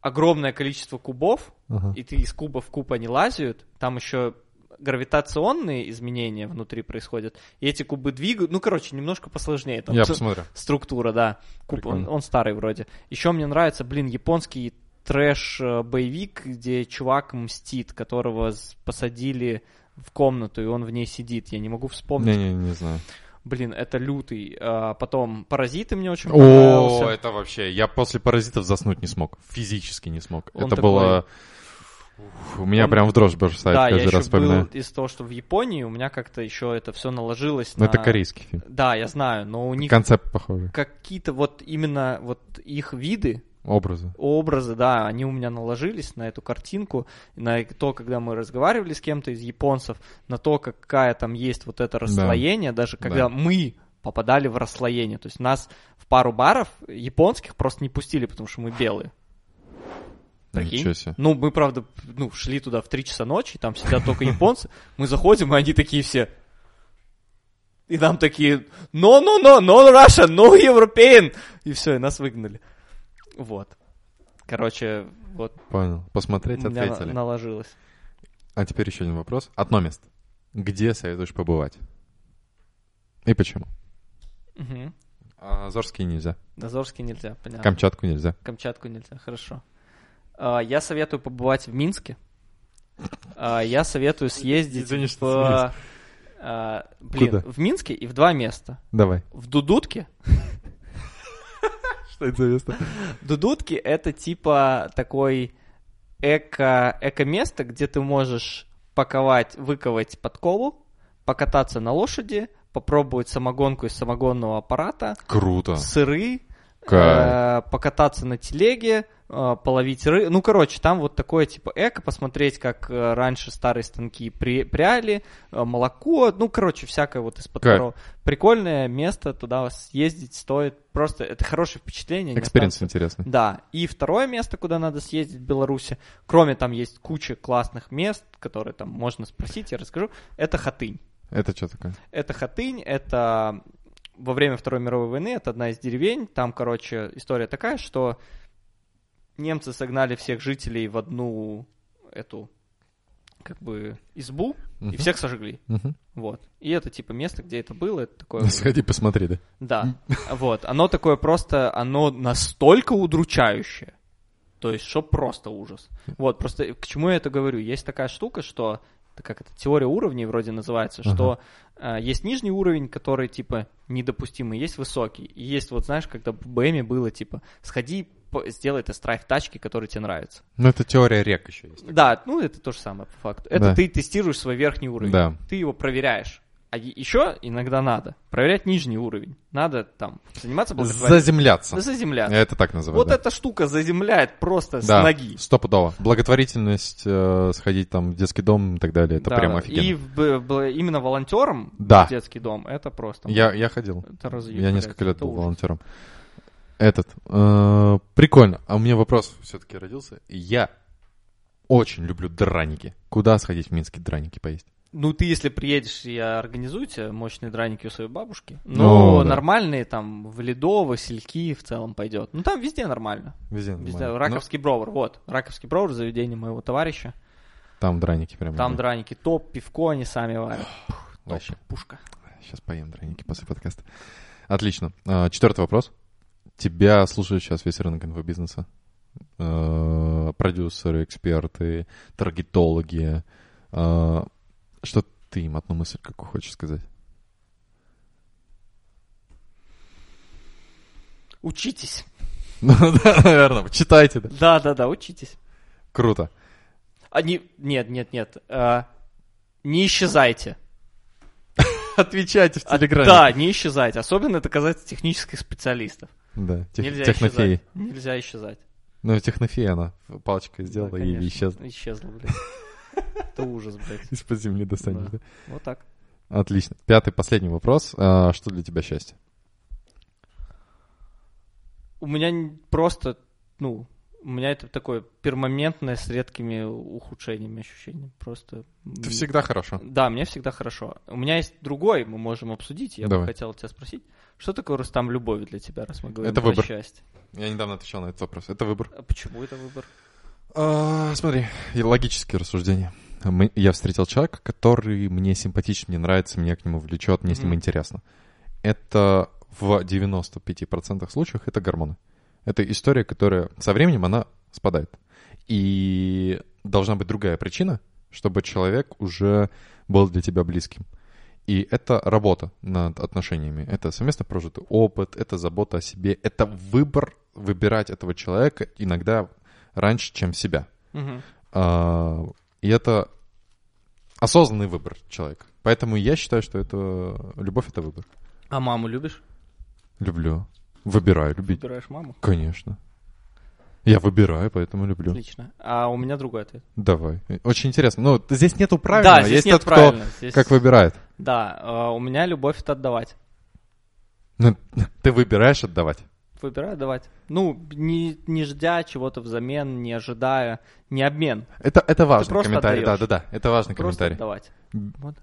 огромное количество кубов, ага. и ты из куба в куб они лазят, там еще гравитационные изменения внутри происходят, и эти кубы двигают, ну, короче, немножко посложнее. Там Я ц- посмотрю. структура, да. Куб, он, Прикольно. он старый вроде. Еще мне нравится, блин, японский трэш-боевик, где чувак мстит, которого посадили в комнату, и он в ней сидит. Я не могу вспомнить. Не-не, не знаю. Блин, это лютый. А, потом «Паразиты» мне очень О, понравился. это вообще... Я после паразитов заснуть не смог. Физически не смог. Он это такой- было... У меня Он- прям в дрожь бросает Да, я каждый еще раз вспоминаю. был из того, что в Японии, у меня как-то еще это все наложилось Ну, на... это корейский фильм. Да, я знаю, но у них Концепт похожий. какие-то вот именно вот их виды, Образы. образы, да, они у меня наложились на эту картинку, на то, когда мы разговаривали с кем-то из японцев, на то, какая там есть вот это расслоение, даже когда Да. мы попадали в расслоение. То есть нас в пару баров японских просто не пустили, потому что мы белые. Прикинь? Ничего себе. Ну, мы, правда, ну, шли туда в 3 часа ночи, там сидят только японцы. Мы заходим, и они такие все... И нам такие, no, no, no, no Russia, no European. И все, и нас выгнали. Вот. Короче, вот Понял. Посмотреть, у меня на- ответили. наложилось. А теперь еще один вопрос. Одно место. Где советуешь побывать? И почему? Угу. А, Азорские нельзя. Дозорский нельзя, понятно. Камчатку нельзя. Камчатку нельзя, хорошо. А, я советую побывать в Минске. А, я советую съездить Извини, что в... а, блин, Куда? в Минске и в два места. Давай. В Дудутке. Что это за место? Дудутки это типа такой эко, эко-место, где ты можешь паковать, выковать подкову, покататься на лошади, попробовать самогонку из самогонного аппарата, Круто. сыры. Э, покататься на телеге, э, половить рыбу. Ну, короче, там вот такое типа эко, посмотреть, как э, раньше старые станки при, пряли, э, молоко, ну, короче, всякое вот из-под коров. Прикольное место, туда съездить стоит. Просто это хорошее впечатление. Experience интересный. Да, и второе место, куда надо съездить в Беларуси, кроме там есть куча классных мест, которые там можно спросить, я расскажу, это Хатынь. Это что такое? Это Хатынь, это во время Второй мировой войны, это одна из деревень. Там, короче, история такая, что немцы согнали всех жителей в одну эту как бы избу и Мгм. всех сожгли. Мгм. Вот. И это типа место, где это было, это такое... Сходи, посмотри, да. Да, вот. Оно такое просто, оно настолько удручающее. То есть, что просто ужас. Вот, просто к чему я это говорю? Есть такая штука, что как это теория уровней вроде называется, что э, есть нижний уровень, который типа недопустимый, есть высокий. И есть вот, знаешь, когда в БМе было типа, сходи, по- сделай тест-драйв тачки, который тебе нравится. Ну, это теория рек еще есть. Да, ну это то же самое по факту. Это Да. ты тестируешь свой верхний уровень. Да. Ты его проверяешь. А еще иногда надо проверять нижний уровень. Надо там заниматься благотворительностью. Заземляться. Да заземляться. Это так называю. Вот да. эта штука заземляет просто с Да, ноги. стопудово. Благотворительность, э, сходить там в детский дом и так далее, это Да, прям И офигенно. в б- б- именно волонтером Да. в детский дом это просто. Я, я ходил. это разъеб, Я несколько лет был ужас. волонтером. Этот. э, прикольно. А у меня вопрос все-таки родился. Я очень люблю драники. Куда сходить в Минске драники поесть? Ну, ты, если приедешь, я организую тебе мощные драники у своей бабушки. Ну, Но да. нормальные там в Ледо, Васильки в целом пойдет. Ну, там везде нормально. Везде. Везде. нормально. Раковский бровар, вот. Раковский бровар, заведение моего товарища. Ну, там драники прям. Там да. драники топ, пивко они сами варят. Топ, Вообще. пушка. Сейчас поем драники после подкаста. Отлично. А, Четвертый вопрос. Тебя слушает сейчас весь рынок инфобизнеса. Э, Продюсеры, эксперты, таргетологи. Что ты им одну мысль какую хочешь сказать? Учитесь. [LAUGHS] Ну да, наверное. Читайте, да. Да-да-да, учитесь. Круто. А не... Нет, нет, нет. А, не исчезайте. [LAUGHS] Отвечайте в А, Телеграме. да, не исчезайте. Особенно это касается технических специалистов. Да, тех- Нельзя технофеи. исчезать. Нельзя исчезать. Ну, технофея она палочкой сделала Да, и исчезла. Исчезла, блядь. [LAUGHS] [LAUGHS] Это ужас, блядь. Из-под земли достанешь, Да. да? Вот так. Отлично. Пятый, последний вопрос. А, Что для тебя счастье? У меня просто, ну, у меня это такое пермоментное с редкими ухудшениями ощущений. Просто... Это всегда хорошо. Да, мне всегда хорошо. У меня есть другой, мы можем обсудить. Я Давай. бы хотел тебя спросить, что такое Рустам любовь для тебя, раз мы говорим Это про выбор. счастье? Я недавно отвечал на этот вопрос. Это выбор. А почему это выбор? А, смотри, и логические рассуждения. мы- я встретил человека, который мне симпатичен, мне нравится, меня к нему влечет, мне с ним интересно. Это в 95% случаев это гормоны. Это история, которая со временем она спадает. И должна быть другая причина, чтобы человек уже был для тебя близким. И это работа над отношениями. Это совместно прожитый опыт, это забота о себе, это выбор выбирать этого человека иногда раньше, чем себя. Мгм. А, И это осознанный выбор человека. Поэтому я считаю, что это любовь это выбор. А маму любишь? Люблю. Выбираю любить. Выбираешь маму? Конечно. Я выбираю, поэтому люблю. Отлично. А у меня другой ответ. Давай. Очень интересно. Ну, здесь нету правильного, да, здесь есть нет тот, кто правильно. Здесь- как выбирает. Да, э, у меня любовь это отдавать. Ну, ты выбираешь отдавать. Выбираю отдавать. Ну, не, не ждя чего-то взамен, не ожидая, не обмен. Это, это важный просто комментарий. Да, отдаёшь. да, да. Это важный Просто комментарий. отдавать. М. Вот.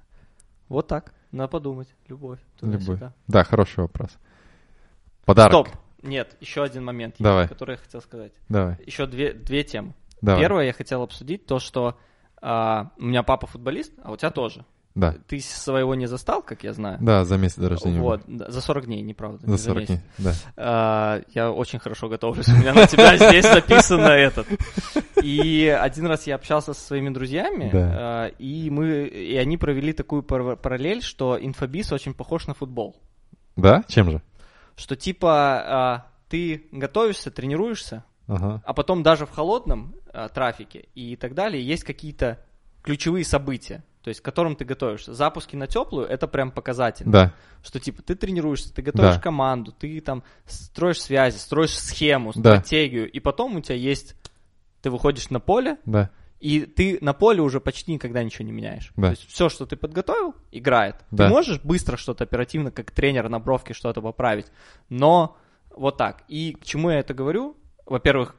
Вот так. Надо подумать. Любовь. Любовь. Да, хороший вопрос. Подарок. Стоп. Нет, еще один момент, есть, Давай. который я хотел сказать. Давай. Еще две, две темы. Давай. Первое, я хотел обсудить то, что а, у меня папа футболист, а у тебя тоже. Да. Ты своего не застал, как я знаю. Да, за месяц до рождения. Вот, да, за 40 дней, неправда. За не 40 месяц. дней. Да. А, я очень хорошо готовлюсь. У меня на тебя здесь записано этот. И один раз я общался со своими друзьями, Да. а, и мы, и они провели такую пар- параллель, что инфобиз очень похож на футбол. Да? Чем же? Что типа а, ты готовишься, тренируешься, Ага. а потом даже в холодном а, трафике и так далее есть какие-то ключевые события, то есть к которым ты готовишься. Запуски на теплую это прям показатель. Да. Что типа ты тренируешься, ты готовишь Да. команду, ты там строишь связи, строишь схему, Да. стратегию, и потом у тебя есть, ты выходишь на поле, Да. и ты на поле уже почти никогда ничего не меняешь. Да. То есть все, что ты подготовил, играет. Да. Ты можешь быстро что-то оперативно, как тренер на бровке что-то поправить, но вот так. И к чему я это говорю? Во-первых,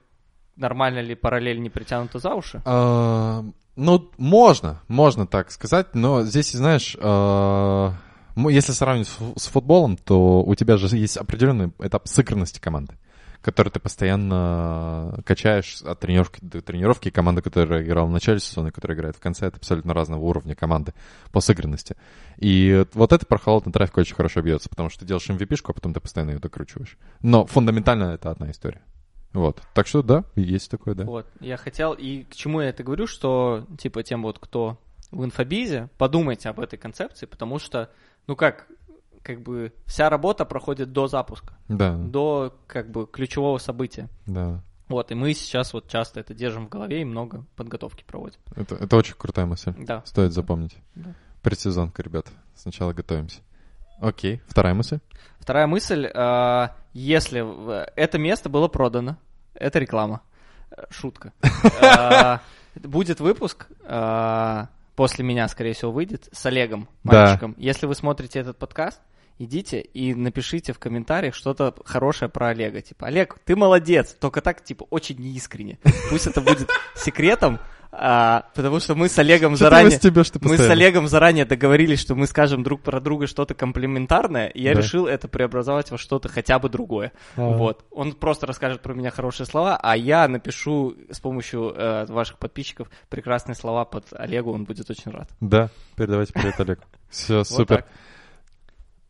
нормально ли параллель не притянута за уши? А, Ну, можно, можно так сказать, но здесь, знаешь, м- если сравнивать с фу- с футболом, то у тебя же есть определенный этап сыгранности команды, который ты постоянно качаешь от тренировки до тренировки. И команда, которая играла в начале сезона, которая играет в конце, это абсолютно разного уровня команды по сыгранности. И вот это про холодный трафик очень хорошо бьется, потому что ты делаешь MVP-шку, а потом ты постоянно ее докручиваешь. Но фундаментально это одна история. Вот. Так что да, есть такое, да. Вот, я хотел, и к чему я это говорю, что, типа, тем вот, кто в инфобизе, подумайте об этой концепции, потому что, ну как, как бы вся работа проходит до запуска, Да, до, как бы, ключевого события. да. Вот, и мы сейчас вот часто это держим в голове и много подготовки проводим. Это, это очень крутая мысль. Да. Стоит запомнить. Да. Предсезонка, ребята. Сначала готовимся. Окей. Вторая мысль. Вторая мысль, э, если это место было продано, это реклама, шутка. Э, Будет выпуск, э, после меня, скорее всего, выйдет, с Олегом, мальчиком. Если вы смотрите этот подкаст, идите и напишите в комментариях что-то хорошее про Олега. Типа, Олег, ты молодец, только так, типа, очень неискренне. Пусть это будет секретом, а, потому что мы с Олегом заранее... тебе, что Мы с Олегом заранее договорились, что мы скажем друг про друга что-то комплиментарное, и я Да. решил это преобразовать во что-то хотя бы другое. А. Вот. Он просто расскажет про меня хорошие слова, а я напишу с помощью э, ваших подписчиков прекрасные слова под Олегу, он будет очень рад. Да, передавайте привет Олег. [LAUGHS] Все, супер.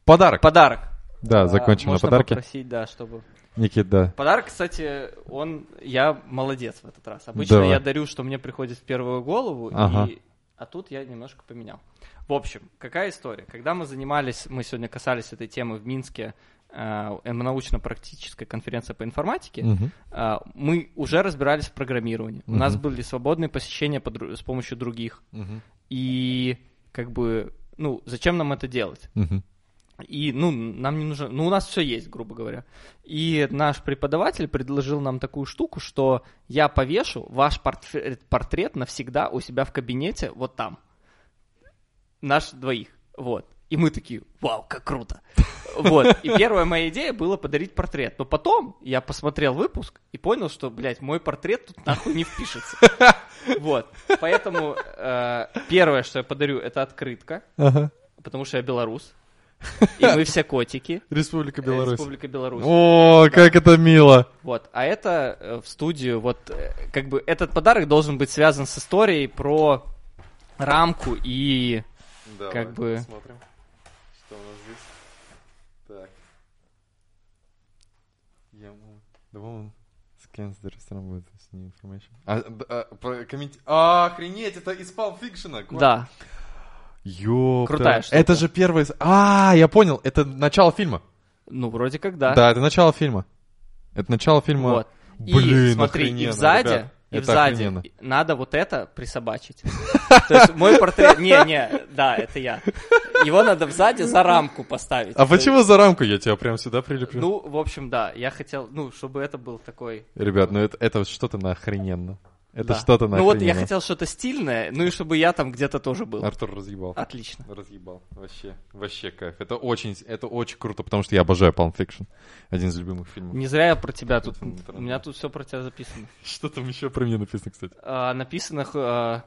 Подарок. Подарок. Да, А, закончим на можно подарке. попросить, да, чтобы... Никит, да. Подарок, кстати, он... Я молодец в этот раз. Обычно Давай. я дарю, что мне приходит в первую голову, Ага. и... а тут я немножко поменял. В общем, какая история? Когда мы занимались, мы сегодня касались этой темы в Минске, э, научно-практической конференции по информатике, а, мы уже разбирались в программировании. У Мгм. нас были свободные посещения по дру- с помощью других. Мгм. И как бы, ну, зачем нам это делать? Мгм. И, ну, нам не нужно... Ну, у нас все есть, грубо говоря. И наш преподаватель предложил нам такую штуку, что я повешу ваш портфе- портрет навсегда у себя в кабинете вот там. Наш двоих. Вот. И мы такие, вау, как круто. Вот. И первая моя идея была подарить портрет. Но потом я посмотрел выпуск и понял, что, блядь, мой портрет тут нахуй не впишется. Вот. Поэтому э, первое, что я подарю, это открытка, Ага. потому что я белорус. И мы все котики. Республика Беларусь. Республика Беларусь. О, как это мило. Вот. А это э, в студию, вот, э, как бы, этот подарок должен быть связан с историей про рамку и Давай, Как бы- посмотрим, что у нас здесь. Так. Я woman scans the restaurant with new information. А, а, по- комменти- А, охренеть, это из Pulp Fiction. да, Ёпта. Крутая штука. Это же первый... А, я понял, это начало фильма. ну вроде как да. Да, это начало фильма. Это начало фильма. Вот. И Блин, смотри, и сзади, ребят. и Это сзади охрененно. надо вот это присобачить. То есть мой портрет... Не, не, да, это я. Его надо сзади за рамку поставить. А почему за рамку я тебя прям сюда прилеплю? Ну, в общем, да, я хотел, ну, чтобы это был такой... Ребят, ну это, это что-то на охрененно. Это да. что-то на Ну вот я хотел что-то стильное, ну и чтобы я там где-то тоже был. Артур разъебал. Отлично. Разъебал. Вообще, вообще кайф. Это очень, это очень круто, потому что я обожаю Pulp Fiction. Один из любимых фильмов. Не зря я про тебя тут... У меня тут все про тебя записано. [LAUGHS] Что там еще про меня написано, кстати? А, написано... а,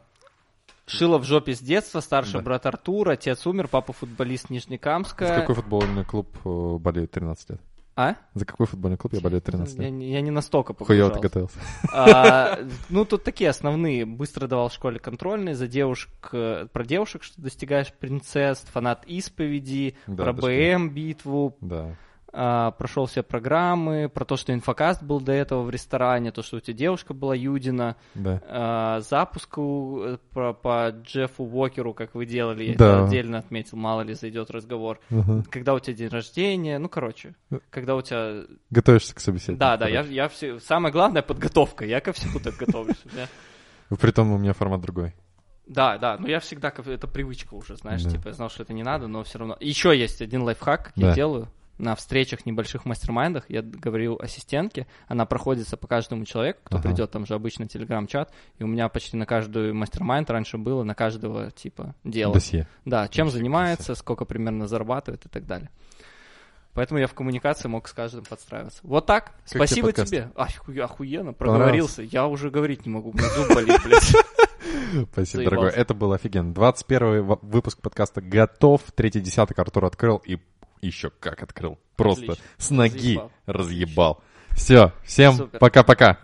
Шило в жопе с детства, старший Да. брат Артур, отец умер, папа футболист За Нижнекамска. какой футбольный клуб э, болеет 13 лет? А? За какой футбольный клуб я болею 13 Я, лет? не- я не настолько Хуёво ты погружался. готовился. А, ну, тут такие основные. Быстро давал в школе контрольные за девушек, э, про девушек, что достигаешь принцесс, фанат исповеди, Да, про БМ битву, Да. А, прошел все программы, про то, что инфокаст был до этого в ресторане, то, что у тебя девушка была Юдина, Да. а, запуск у- э, про, по Джеффу Уокеру, как вы делали, я Да. отдельно отметил, мало ли зайдет разговор. Ага. Когда у тебя день рождения, ну, короче, когда у тебя... Готовишься к собеседованию. Да, да, я, короче. я все... Самое главное — подготовка, я ко всему так готовлюсь. у меня- Притом у меня формат другой. Да, да, но я всегда, это привычка уже, знаешь, типа, я знал, что это не надо, но все равно. Еще есть один лайфхак, я делаю. На встречах небольших мастер-майндах я говорю ассистентке, она проходится по каждому человеку, кто Ага. придет, там же обычно телеграм-чат, и у меня почти на каждую мастер-майнд раньше было, на каждого, типа, дела. Досье. Да, чем Вообще занимается, сколько примерно зарабатывает и так далее. Поэтому я в коммуникации мог с каждым подстраиваться. Вот так. тебе Спасибо подкаст? тебе. Оху- охуенно, проговорился. Я уже говорить не могу, зуб болит, блядь. [LAUGHS] Спасибо, Заебался. дорогой. Это был офигенно. 21 в- выпуск подкаста готов. Третий десяток Артур открыл и еще как открыл. Просто Отлично. с ноги Разъебал. разъебал. Все, всем пока-пока.